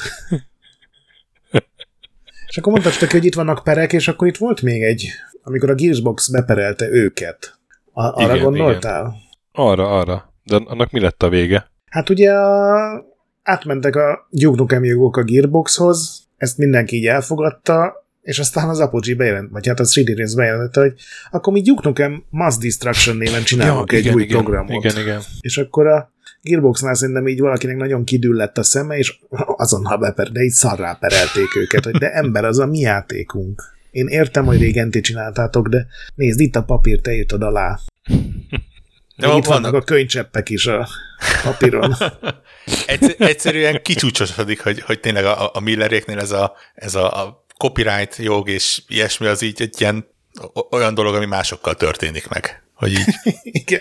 És akkor mondtad csak, hogy itt vannak perek, és akkor itt volt még egy, amikor a Gearsbox beperelte őket. A, arra Igen, gondoltál? Arra, arra. De annak mi lett a vége? Hát ugye a, átmentek a Duke Nukem jogok a Gearboxhoz, ezt mindenki így elfogadta, és aztán az Apogee bejelent, vagy hát a 3D Race bejelentette, hogy akkor mi Duke Nukem Mass Destruction néven csinálunk egy igen, új igen, programot. Igen, igen. És akkor a Gearboxnál szerintem így valakinek nagyon kidüllett a szeme, és azonnal beper, de így szarrá perelték őket, hogy de ember, az a mi játékunk. Én értem, hogy régen ti csináltátok, de nézd, itt a papír, te írtad alá. De itt vannak vannak, a könycseppek is a papíron. egyszer, egyszerűen kicsúcsosodik, hogy, hogy tényleg a, a Milleréknél ez a, ez a, a copyright jog és ilyesmi az így egy ilyen olyan dolog, ami másokkal történik meg. Hogy így, Igen.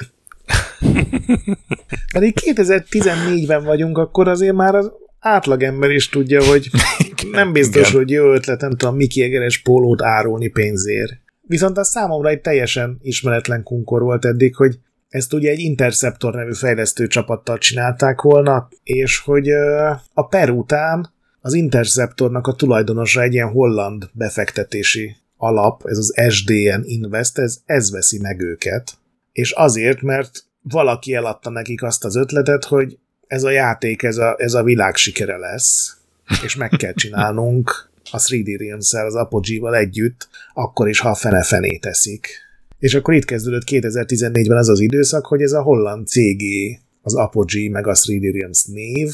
Pedig 2014-ben vagyunk, akkor azért már az átlagember is tudja, hogy nem biztos, igen. hogy jó ötlet, nem tudom, Miki Egeres pólót árulni pénzért. Viszont az számomra egy teljesen ismeretlen kunkor volt eddig, hogy ezt ugye egy Interceptor nevű fejlesztő csapattal csinálták volna, és hogy a per után az Interceptornak a tulajdonosa egy ilyen holland befektetési alap, ez az SDN Invest, ez, ez veszi meg őket. És azért, mert valaki eladta nekik azt az ötletet, hogy ez a játék, ez a, ez a világ sikere lesz, és meg kell csinálnunk, a 3D realms az Apogee-val együtt, akkor is, ha fene-fené teszik. És akkor itt kezdődött 2014-ben az az időszak, hogy ez a holland CG, az Apogee, meg a 3D Realms név,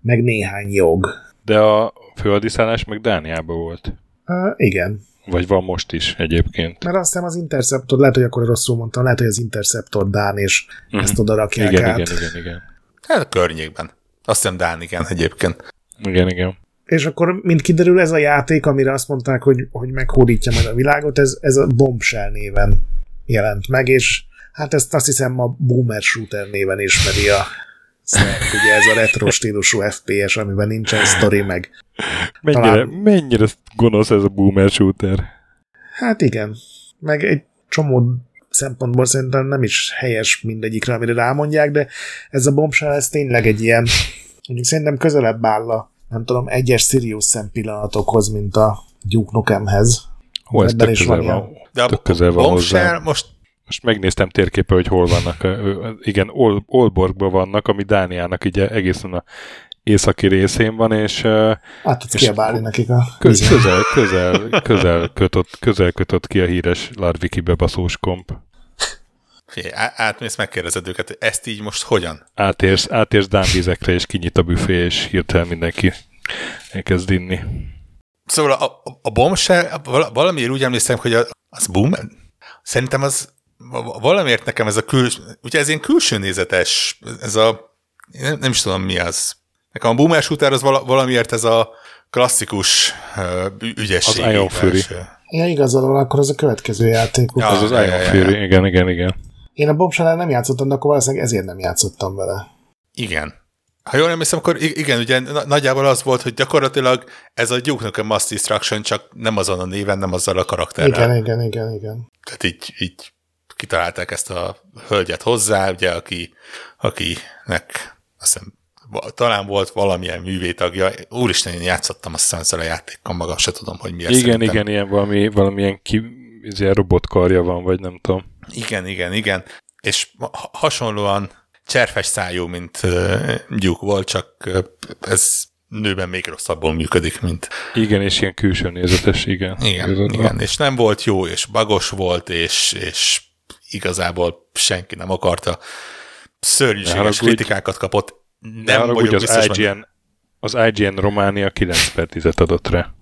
meg néhány jog. De a földiszállás meg Dániában volt. Uh, igen. Vagy van most is egyébként. Mert azt hiszem az Interceptor, lehet, hogy akkor rosszul mondtam, lehet, hogy az Interceptor Dán, és uh-huh. ezt oda rakják igen, át. Igen, igen, igen. Hát a környékben. Azt hiszem Dán, igen, egyébként. Igen, igen. És akkor, mint kiderül, ez a játék, amire azt mondták, hogy, hogy meghódítja majd a világot, ez, ez a Bombshell néven jelent meg, és hát ezt azt hiszem a Boomer Shooter néven ismeri a Slack, ugye ez a retro stílusú FPS, amiben nincsen story, meg Mennyire, Talán- mennyire gonosz ez a boomer shooter. Hát igen, meg egy csomó szempontból szerintem nem is helyes mindegyikre, amire rámondják, de ez a bombshell, ez tényleg egy ilyen, mondjuk szerintem közelebb áll a, nem tudom, egyes Sirius szem pillanatokhoz, mint a Duke Nukemhez. Hol ez tök is közel van van. De a Tök közel van Bombshell hozzá. most Most megnéztem térképe, hogy hol vannak. Igen, Ol- Olborgban vannak, ami Dániának ugye egészen a északi részén van, és ö, Át tudsz És kiabálni nekik a köz, közel, közel, közel, kötött, közel kötött ki a híres Larviki bebaszós komp. á- átmész, megkérdezed őket, ezt így most hogyan? Átérsz, átérsz Dán vizekre, és kinyit a büfé, és hirtelen mindenki elkezd inni. Szóval a, a, a bombshell, val- valamiért úgy emlékszem, hogy a, az boom, szerintem az valamiért nekem ez a külső, ugye ez ilyen külső nézetes, ez a, nem, nem is tudom mi az. Nekem a boomer shooter az vala, valamiért ez a klasszikus uh, ügyesség. Az Iron Fury. Ja, igazad van, akkor az a következő játék. Ja. Az az ja, Iron ja. Fury, igen, igen, igen. Én a bombshell nem játszottam, de akkor valószínűleg ezért nem játszottam vele. Igen. Ha jól emlékszem, akkor igen, ugye na- nagyjából az volt, hogy gyakorlatilag ez a Duke Nukem Mass Destruction csak nem azon a néven, nem azzal a karakterrel. Igen, igen, igen, igen. Tehát így, így kitalálták ezt a hölgyet hozzá, ugye, aki, akinek azt hiszem, talán volt valamilyen művétagja. Úristen, én játszottam azt hiszem ezzel a játékkal, maga se tudom, hogy miért Igen, szerintem. igen, ilyen valami, valamilyen ki, ez ilyen robotkarja van, vagy nem tudom. Igen, igen, igen. És ha- hasonlóan cserfes szájú, mint uh, Duke volt, csak uh, ez nőben még rosszabbul működik, mint Igen, és ilyen külső nézetes, igen. Igen, igen, és nem volt jó, és bagos volt, és, és igazából senki nem akarta. Ne Szörnyűséges haragudj. kritikákat kapott. Nem vagyok úgy az biztos benne. IGN, az IGN Románia 9 per 10 adott rá.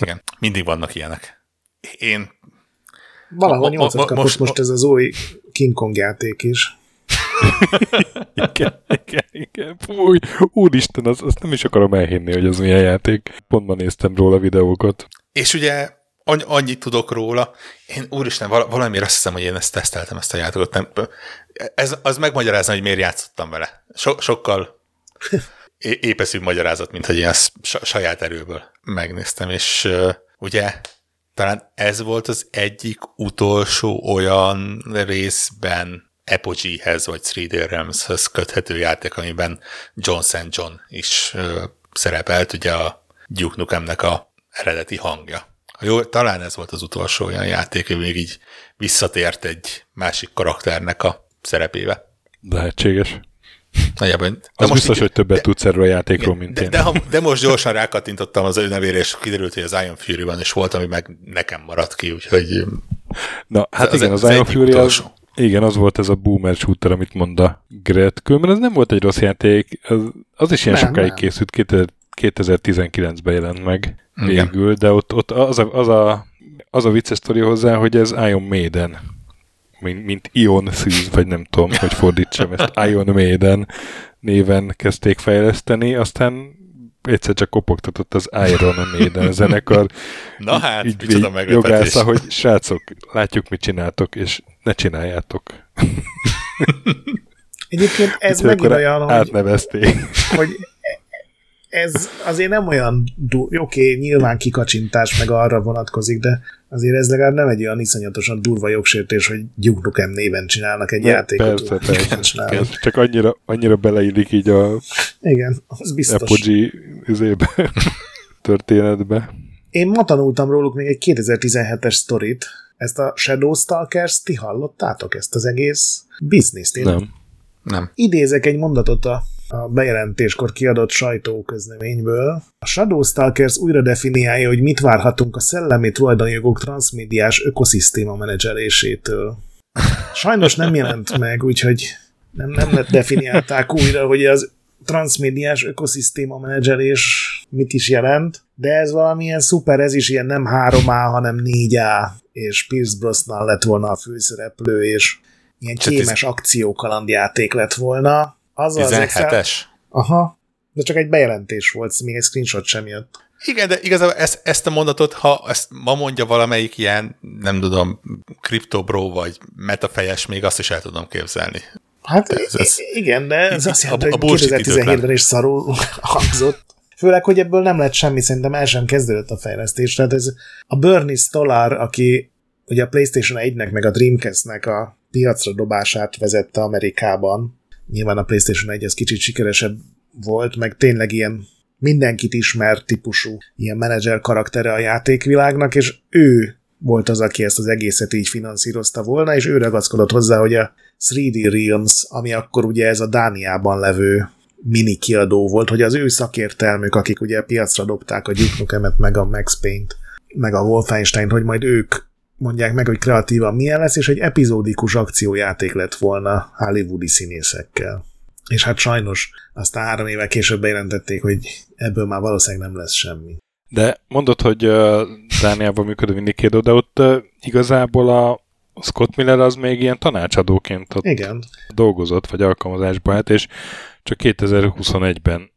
Igen, mindig vannak ilyenek. Én Valahol Mo- mo- nyolcat mo- kapott most- most, most ez az új King Kong játék is. Igen, igen, igen. Fúj, úristen, az, azt nem is akarom elhinni, hogy ez milyen játék. Pont ma néztem róla videókat. És ugye annyi, annyit tudok róla, én úristen, val- valamiért azt hiszem, hogy én ezt teszteltem, ezt a játékot. Nem, ez, az megmagyarázna, hogy miért játszottam vele. So, sokkal épeszűbb magyarázat, mint hogy én ezt sa- saját erőből megnéztem, és uh, ugye talán ez volt az egyik utolsó olyan részben Apogee-hez vagy 3D Realms-hez köthető játék, amiben John St. John is uh, szerepelt, ugye a Duke Nukemnek a eredeti hangja. Jó, talán ez volt az utolsó olyan játék, hogy még így visszatért egy másik karakternek a szerepébe. Lehetséges. Nagyjából, de Az biztos, így- hogy többet tudsz erről a játékról, mint de, én. de, ha, de most gyorsan rákattintottam az ő nevére, és kiderült, hogy az Iron Fury van, és volt, ami meg nekem maradt ki, úgyhogy Na, hát az- igen, az az, Iron Fury az, igen, az volt ez a boomer shooter, amit mond a Gret. Különben ez nem volt egy rossz játék, az, az is ilyen Nem, sokáig nem. készült, 2000 2019-ben jelent meg Igen. végül, de ott, ott az, a, az, a, az a vicces sztori hozzá, hogy ez Iron Maiden, mint, mint Ion Szűz, vagy nem tudom, hogy fordítsam ezt, Iron Maiden néven kezdték fejleszteni, aztán egyszer csak kopogtatott az Iron Maiden zenekar, Na hát, így micsoda meglepetés. jogásza, hogy srácok, látjuk, mit csináltok, és ne csináljátok. Egyébként ez Úgyhogy megint olyan, hogy, Átnevezték. hogy ez azért nem olyan, du- oké, nyilván kikacsintás meg arra vonatkozik, de azért ez legalább nem egy olyan iszonyatosan durva jogsértés, hogy Duke Nukem néven csinálnak egy Ne, játékot. persze, persze, persze. Csak annyira, annyira beleillik így a Igen, az biztos. Apogee üzébe, történetbe. Én ma tanultam róluk még egy 2017-es sztorit, ezt a Shadow Stalkers, ti hallottátok ezt az egész bizniszt? Én Nem. Nem. idézek egy mondatot a a bejelentéskor kiadott sajtóközleményből. A Shadow Stalkers újra definiálja, hogy mit várhatunk a szellemi tulajdonjogok transzmédiás ökoszisztéma menedzselésétől. Sajnos nem jelent meg, úgyhogy nem, nem lett definiálták újra, hogy az transmédiás ökoszisztéma menedzselés mit is jelent, de ez valamilyen szuper, ez is ilyen nem 3A, hanem 4A, és Pierce Brosnan lett volna a főszereplő, és ilyen kémes akciókalandjáték lett volna. Az 17-es? Aha, de csak egy bejelentés volt, még egy screenshot sem jött. Igen, de igazából ezt, ezt a mondatot, ha ezt ma mondja valamelyik ilyen, nem tudom, kriptobro vagy metafejes, még azt is el tudom képzelni. Hát ez, ez, igen, de ez azt jelenti, hogy 2017-ben is szarul hangzott. Főleg, hogy ebből nem lett semmi, szerintem el sem kezdődött a fejlesztés. Tehát ez a Bernie Stolar, aki ugye a PlayStation 1-nek meg a Dreamcast-nek a piacra dobását vezette Amerikában. Nyilván a PlayStation 1 ez kicsit sikeresebb volt, meg tényleg ilyen mindenkit ismert típusú ilyen menedzser karaktere a játékvilágnak, és ő volt az, aki ezt az egészet így finanszírozta volna, és ő ragaszkodott hozzá, hogy a 3D Realms, ami akkor ugye ez a Dániában levő mini kiadó volt, hogy az ő szakértelmük, akik ugye piacra dobták a Duke Nukem-et, meg a Max Payne-t, meg a Wolfenstein, hogy majd ők mondják meg, hogy kreatívan milyen lesz, és egy epizódikus akciójáték lett volna hollywoodi színészekkel. És hát sajnos azt három éve később bejelentették, hogy ebből már valószínűleg nem lesz semmi. De mondod, hogy uh, Dániában működő Vindikédo, de ott uh, igazából a Scott Miller az még ilyen tanácsadóként ott Igen. dolgozott, vagy alkalmazásban, hát, és csak 2021-ben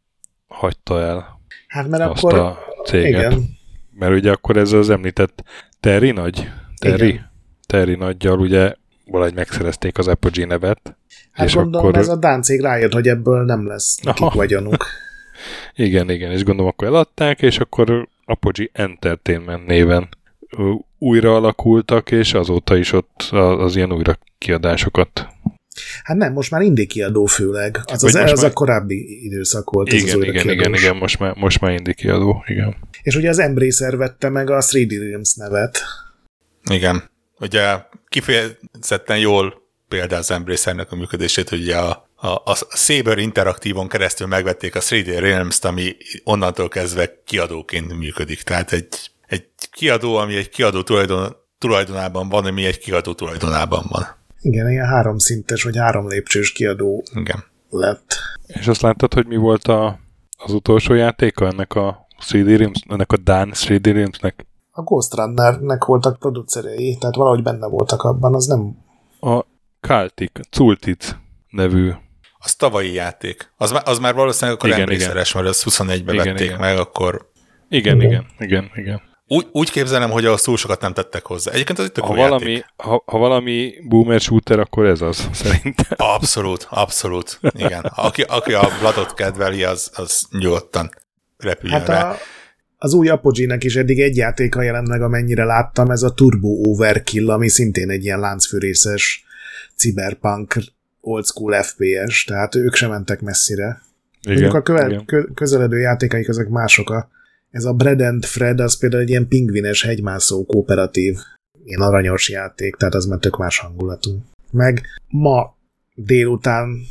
hagyta el hát mert azt akkor, a céget. Igen. Mert ugye akkor ez az említett Terry nagy, Terry, Igen. Terry nagyjal ugye valahogy megszerezték az Apogee nevet. Hát és gondolom akkor... ez a Dán cég rájött, hogy ebből nem lesz nekik Aha. vagyonuk. Igen, igen, és gondolom akkor eladták, és akkor Apogee Entertainment néven újra alakultak, és azóta is ott az ilyen újra kiadásokat. Hát nem, most már indie kiadó főleg. Az, az, az már- a korábbi időszak volt. ez az Igen, újra igen, igen, igen, most már, most már indie kiadó, igen. És ugye az Embracer vette meg a 3D Realms nevet. Igen. Ugye kifejezetten jól például az Embracernek a működését, hogy ugye a, a, a Saber interaktívon keresztül megvették a 3D Realms-t, ami onnantól kezdve kiadóként működik. Tehát egy, egy kiadó, ami egy kiadó tulajdon, tulajdonában van, ami egy kiadó tulajdonában van. Igen, ilyen háromszintes vagy három lépcsős kiadó Igen. lett. És azt láttad, hogy mi volt a, az utolsó játéka ennek a 3D Realms, ennek a Dán 3D Realmsnek? A Ghost Runner-nek voltak producerei, tehát valahogy benne voltak abban, az nem... A Kaltik, Cultic nevű Az tavalyi játék. Az, már- az már valószínűleg akkor Igen, Embraceres, mert az 21-ben Igen, vették igen. meg, akkor Igen, Igen. igen, igen, úgy, úgy képzelem, hogy ahhoz túl sokat nem tettek hozzá. Egyébként az itt a Ha valami, ha, ha valami boomer shooter, akkor ez az, szerintem. Abszolút, abszolút. Igen. Aki, aki a Bloodot kedveli, az, az nyugodtan repüljön Hát rá. a, az új Apogee-nek is eddig egy játéka jelent meg, amennyire láttam, ez a Turbo Overkill, ami szintén egy ilyen láncfűrészes cyberpunk old school FPS, tehát ők sem mentek messzire. Mondjuk a köve, igen. kö, közeledő játékaik azok mások. A, ez a Bread and Fred, az például egy ilyen pingvines hegymászó kooperatív, ilyen aranyos játék, tehát az már tök más hangulatú. Meg ma délután,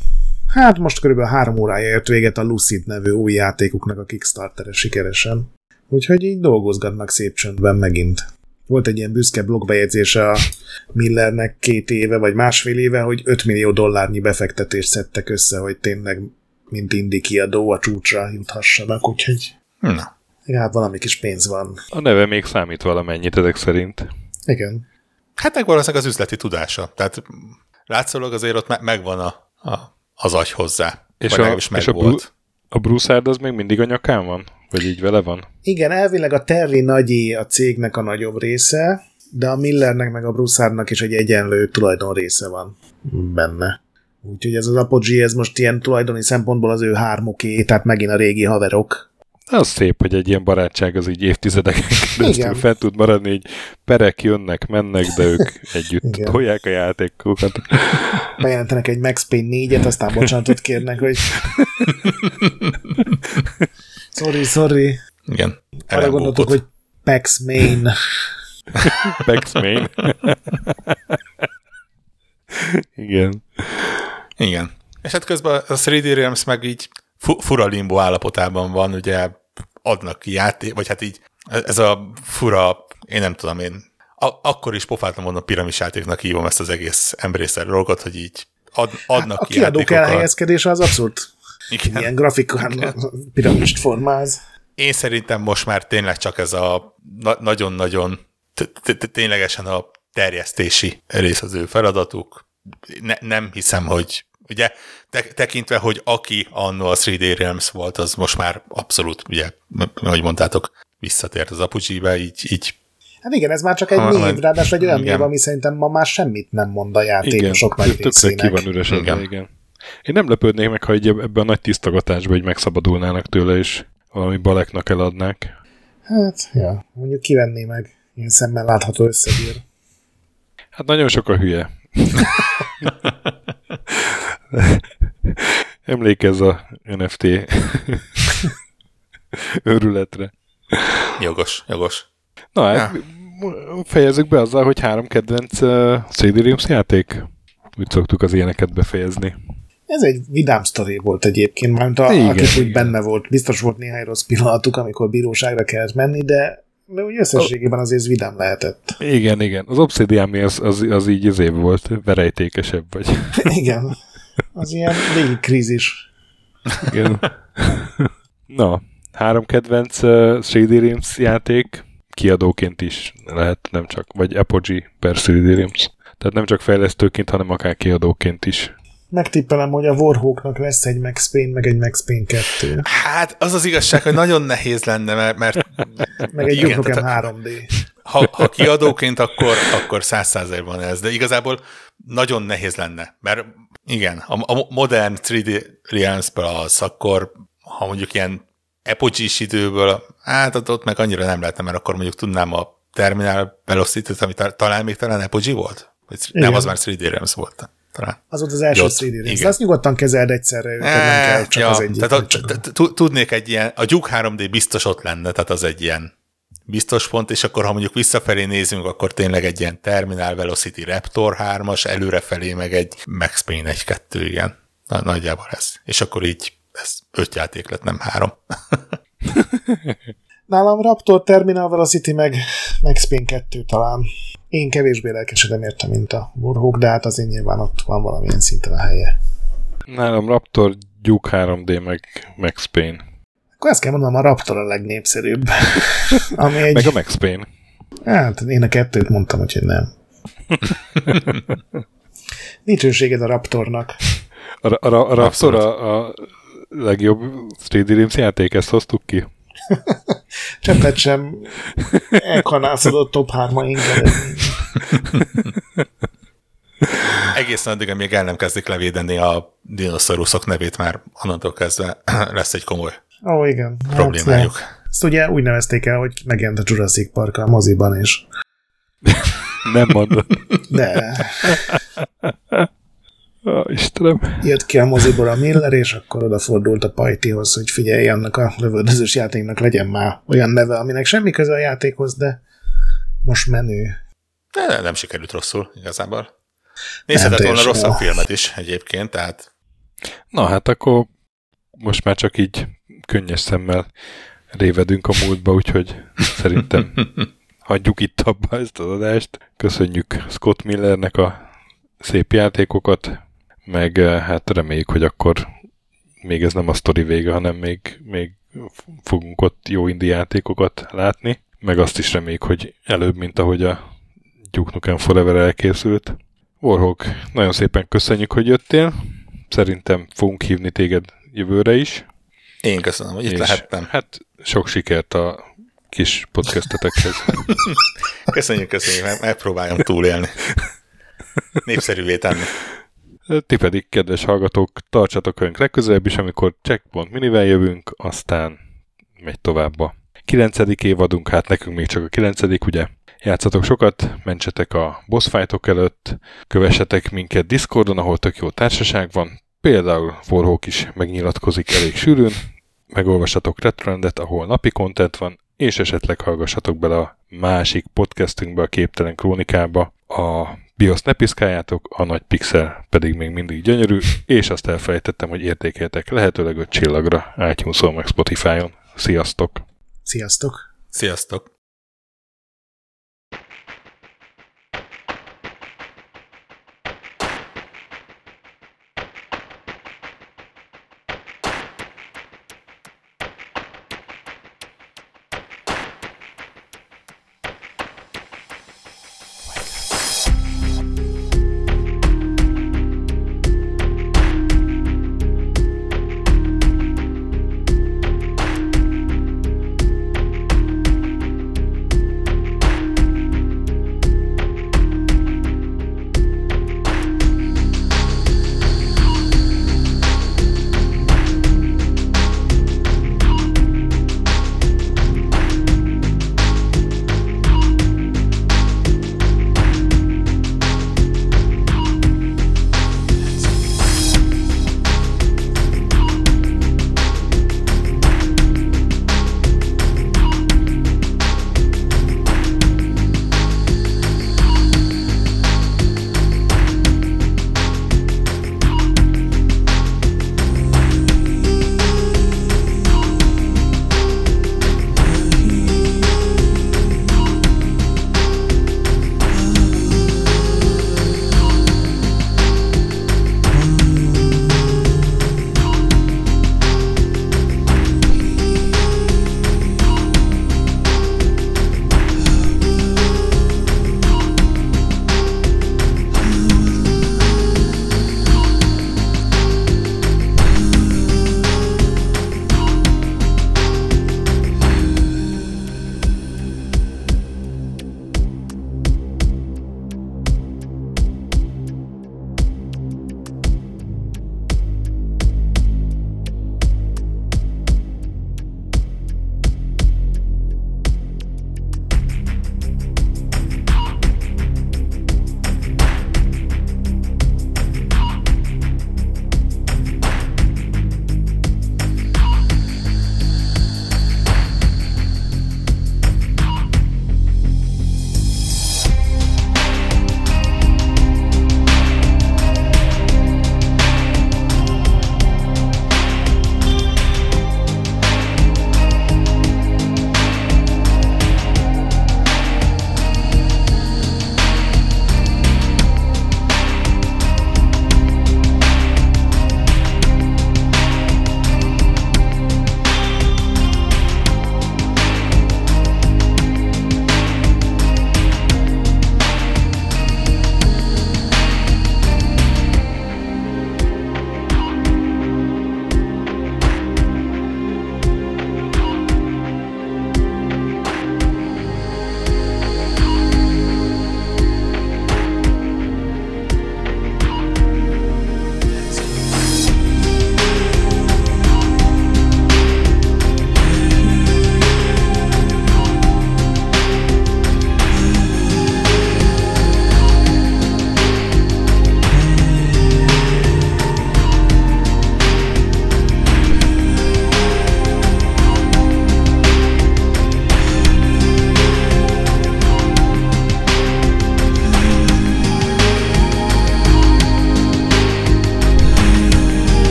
hát most körülbelül három órája ért véget a Lucid nevű új játékuknak a Kickstarter-e sikeresen. Úgyhogy így dolgozgatnak szép csöndben megint. Volt egy ilyen büszke blogbejegyzése a Millernek két éve, vagy másfél éve, hogy 5 millió dollárnyi befektetést szedtek össze, hogy tényleg mint indi kiadó a csúcsra juthassanak, úgyhogy Na, hát valami kis pénz van. A neve még számít valamennyit ezek szerint. Igen. hát meg valószínűleg az üzleti tudása. Tehát látszólag azért ott me- megvan a, a, az agy hozzá. És a, és a, megvolt. Bru- a Broussard az még mindig a nyakán van? Vagy így vele van? Igen, elvileg a Terry nagyé a cégnek a nagyobb része, de a Millernek meg a Broussardnak is egy egyenlő tulajdon része van benne. Úgyhogy ez az Apogee, ez most ilyen tulajdoni szempontból az ő hármuké, tehát megint a régi haverok. Az szép, hogy egy ilyen barátság az így évtizedeken keresztül fent tud maradni, így perek jönnek, mennek, de ők együtt tolják a játékokat. Bejelentenek egy Max Payne 4-et, aztán bocsánatot kérnek, hogy sorry, sorry. Igen. Arra gondoltuk, Ellenbókot. hogy Pax Main. Pax Main. Igen. Igen. És hát közben a 3D Realms meg így fu- fura limbo állapotában van, ugye adnak ki játék, vagy hát így ez a fura, én nem tudom én, a- akkor is pofátlan mondom piramis játéknak hívom ezt az egész embrészer dolgot, hogy így ad, adnak A ki kiadók játékokat. elhelyezkedése az abszolút Igen. ilyen grafikán piramist formáz. Én szerintem most már tényleg csak ez a na- nagyon-nagyon ténylegesen a terjesztési rész az ő feladatuk. Ne, nem hiszem, hogy ugye te- tekintve, hogy aki annó a 3D Realms volt, az most már abszolút, ugye, ahogy mondtátok, visszatért az Apogee-be, így, így Hát igen, ez már csak egy Ha- név, ráadásul egy olyan igen. név, ami szerintem ma már semmit nem mond a Igen, játékosok nagy tökre ki részének. van üresedve, Igen. igen. Én nem lepődnék meg, ha így ebben a nagy tisztogatásban így megszabadulnának tőle, és valami baleknak eladnák. Hát, ja, mondjuk kivenné meg ilyen szemmel látható összegér. Hát nagyon sok a hülye. Emlékezz a NFT őrületre. jogos, jogos. Na, hát Ja. fejezzük be azzal, hogy három kedvenc uh, CD játék. Úgy szoktuk az ilyeneket befejezni. Ez egy vidám sztori volt egyébként, mármint a, Igen, akik úgy benne volt. Biztos volt néhány rossz pillanatuk, amikor bíróságra kellett menni, de, de úgy összességében azért ez vidám lehetett. Igen, igen. Az Obsidian mi az, az, az így az év volt, verejtékesebb vagy. Igen. Az ilyen régi krízis. Igen. Na, három kedvenc uh, 3D Realms játék, kiadóként is lehet, nem csak, vagy Apogee per 3D Realms. Tehát nem csak fejlesztőként, hanem akár kiadóként is. Megtippelem, hogy a Warhawknak lesz egy Max Payne, meg egy Max Payne 2. Hát az az igazság, hogy nagyon nehéz lenne, mert, mert Meg egy Duke Nukem tehát- 3D. ha, ha kiadóként, akkor, akkor száz százalékban ez, de igazából nagyon nehéz lenne, mert igen, a, a modern 3D Realms-ből az, akkor ha mondjuk ilyen Apogee-s időből, hát ott, meg annyira nem lehetne, mert akkor mondjuk tudnám a Terminal Velocity-t, ami ta- talán még talán Apogee volt? Vagy, nem, Igen. az már 3D Realms volt. Talán. Az volt az első Jott, 3D rész. azt nyugodtan kezeld egyszerre, őket nem kell csak ja, az egyik. Tehát a, tudnék egy ilyen, a Duke 3D biztos ott lenne, tehát az egy ilyen biztos pont, és akkor ha mondjuk visszafelé nézünk, akkor tényleg egy ilyen Terminal Velocity Raptor 3-as, előrefelé meg egy Max Payne 1-2, igen. Na, nagyjából ez. És akkor így ez öt játék lett, nem három. Nálam Raptor Terminal Velocity meg Max Payne 2 talán. Én kevésbé lelkesedem érte, mint a Warhawk, de hát azért nyilván ott van valamilyen szinten a helye. Nálam Raptor, Duke 3D, meg Max Payne. Akkor azt kell mondanom, a Raptor a legnépszerűbb. Ami egy... Meg a Max Payne. Hát én a kettőt mondtam, úgyhogy nem. Dicsőséged a Raptornak. A, a, a, a Raptor a, a legjobb 3D Realms játék, ezt hoztuk ki. Cseppet sem elkanászodott top 3 Egészen addig, amíg el nem kezdik levédeni a dinoszauruszok nevét, már onnantól kezdve lesz egy komoly Ó, igen. Hát, problémájuk. ja. Ezt ugye úgy nevezték el, hogy megjelent a Jurassic Park a moziban is. Nem mondod. De Ó, Istenem. jött ki a moziból a Miller, és akkor odafordult a Pajtihoz, hogy figyelj, annak a lövöldözős játéknak legyen már olyan neve, aminek semmi köze a játékhoz, de most menő. De nem sikerült rosszul, igazából. Nézhetett volna rosszabb jó. filmet is egyébként, tehát Na hát akkor most már csak így könnyes szemmel révedünk a múltba, úgyhogy szerintem hagyjuk itt abba ezt az adást. Köszönjük Scott Millernek a szép játékokat, meg hát reméljük, hogy akkor még ez nem a sztori vége, hanem még, még fogunk ott jó indi játékokat látni, meg azt is reméljük, hogy előbb, mint ahogy a Duke Nukem Forever elkészült. Warhawk, nagyon szépen köszönjük, hogy jöttél. Szerintem fogunk hívni téged jövőre is. én köszönöm, hogy itt lehettem. Hát sok sikert a kis podcastetekhez. Köszönjük, köszönjük, meg- megpróbáljam túlélni. Népszerűvé tenni. Ti pedig, kedves hallgatók, tartsatok velünk legközelebb is, amikor Checkpoint minivel jövünk, aztán megy tovább a kilencedik évadunk, hát nekünk még csak a kilencedik, ugye? Játszatok sokat, mentsetek a boss fightok előtt, kövessetek minket Discordon, ahol tök jó társaság van, például Warhawk is megnyilatkozik elég sűrűn, megolvassatok Retrendet, ahol napi content van, és esetleg hallgassatok bele a másik podcastünkbe, a Képtelen Krónikába, a BIOS ne piszkáljátok, a nagy pixel pedig még mindig gyönyörű, és azt elfelejtettem, hogy értékeltek lehetőleg 5 csillagra itunes meg Spotify-on. Sziasztok! Sziasztok! Sziasztok!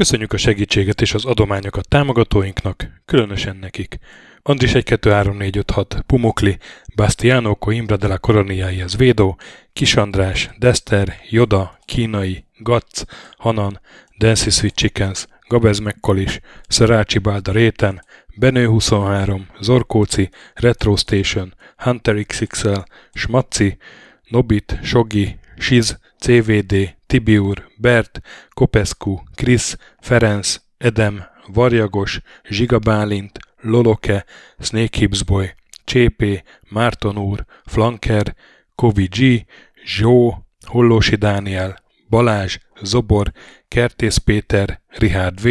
Köszönjük a segítséget és az adományokat támogatóinknak, különösen nekik. Andris 1 2 3 4 5 6, Pumukli, Bastiano Coimbra de la Coroniai Védó, Kis András, Dester, Joda, Kínai, Gatz, Hanan, Dancy Sweet Chickens, Gabez Mekkolis, Szarácsi Bálda Réten, Benő 23, Zorkóci, Retro Station, Hunter XXL, Smaci, Nobit, Sogi, Siz, CVD, Tibiur, Bert, Kopescu, Krisz, Ferenc, Edem, Varjagos, Zsiga Bálint, Loloke, Snake Hips Boy, Csépé, Márton úr, Flanker, Kovi G, Zsó, Hollósi Dániel, Balázs, Zobor, Kertész Péter, Rihárd V,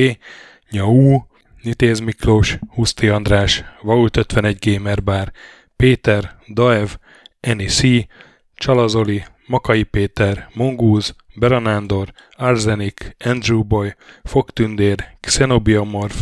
Nyau, Nitéz Miklós, Huszti András, Vault 51 Gamer Bar, Péter, Daev, Eni C, Csalazoli, Makai Péter, Mongúz, Beranándor, Arzenik, Andrew Boy, Fogtündér, Xenobiomorph,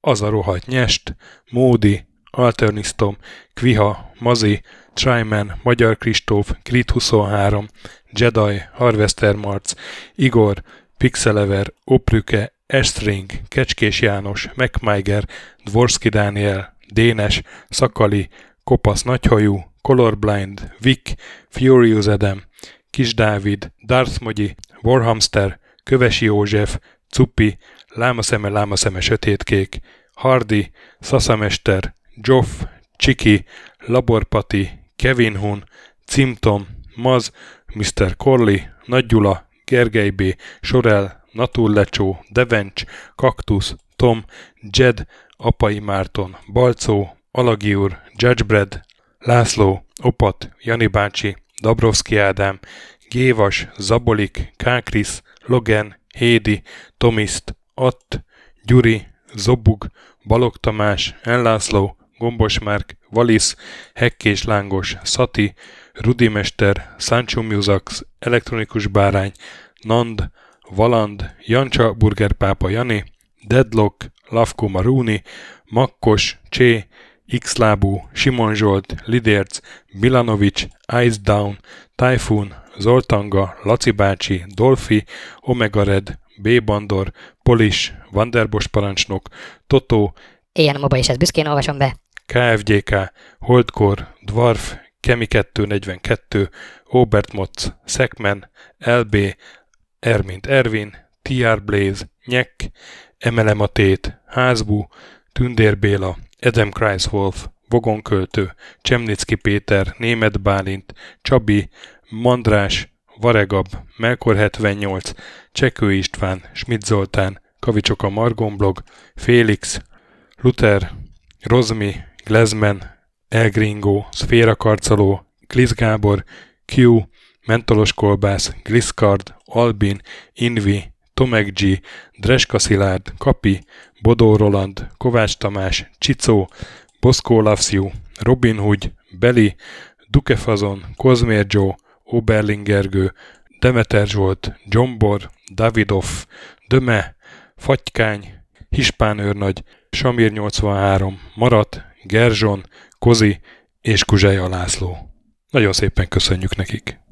Az a rohadt nyest, Módi, Alternisztom, Kviha, Mazi, Tryman, Magyar Kristóf, Krit 23, Jedi, Harvester Marc, Igor, Pixelever, Oprüke, Estring, Kecskés János, MacMiger, Dvorski Dániel, Dénes, Szakali, Kopasz Nagyhajú, Colorblind, Vic, Furious Adam, Kis Dávid, Darth Mogyi, Warhamster, Kövesi József, Cupi, Lámaszeme, Lámaszeme Sötétkék, Hardy, Szaszamester, Joff, Csiki, Laborpati, Kevin Hun, Cimtom, Maz, Mr. Corley, Nagy Gyula, Gergely B., Sorel, Naturlecsó, Devencs, Kaktusz, Tom, Jed, Apai Márton, Balcó, Alagi úr, Judgebred, László, Opat, Jani bácsi, Dabrowski Ádám, Gévas, Zabolik, Kákris, Logan, Hédi, Tomiszt, Att, Gyuri, Zobug, Balog Tamás, Enlászló, Gombos Márk, Valisz, Hekkés Lángos, Szati, Rudimester, Sancho Musax, Elektronikus Bárány, Nand, Valand, Jancsa Burgerpápa Jani, Deadlock, Lavko Maruni, Makkos, Csé, Xlábú, Simon Zsolt, Lidérc, Milanovic, Ice Down, Typhoon, Zoltanga, Laci bácsi, Dolfi, Omega Red, B. Bandor, Polis, Vanderbos parancsnok, Totó, Ilyen moba is ezt büszkén olvasom be. KFGK, Holdkor, Dwarf, Kemi 242, Obert Motz, Szekmen, LB, Ermint Ervin, TR Blaze, Nyek, Emelematét, Házbu, Tündér Béla, Adam Kreiswolf, Vogonköltő, Csemnicki Péter, Német Bálint, Csabi, Mandrás, Varegab, Melkor 78, Csekő István, Schmidt Zoltán, Kavicsok a Margonblog, Félix, Luther, Rozmi, Glezmen, Elgringo, Szféra Karcoló, Glisz Gábor, Q, Mentolos Kolbász, Gliscard, Albin, Invi, Tomek G, Dreska Szilárd, Kapi, Bodó Roland, Kovács Tamás, Csicó, Boszkó Loves You, Robin Hood, Beli, Dukefazon, Kozmér Joe, Oberlingergő, Demeter Zsolt, Gyombor, Davidoff, Döme, Fatykány, Hispán őrnagy, Samir 83, Marat, Gerzson, Kozi és Kuzseja László. Nagyon szépen köszönjük nekik!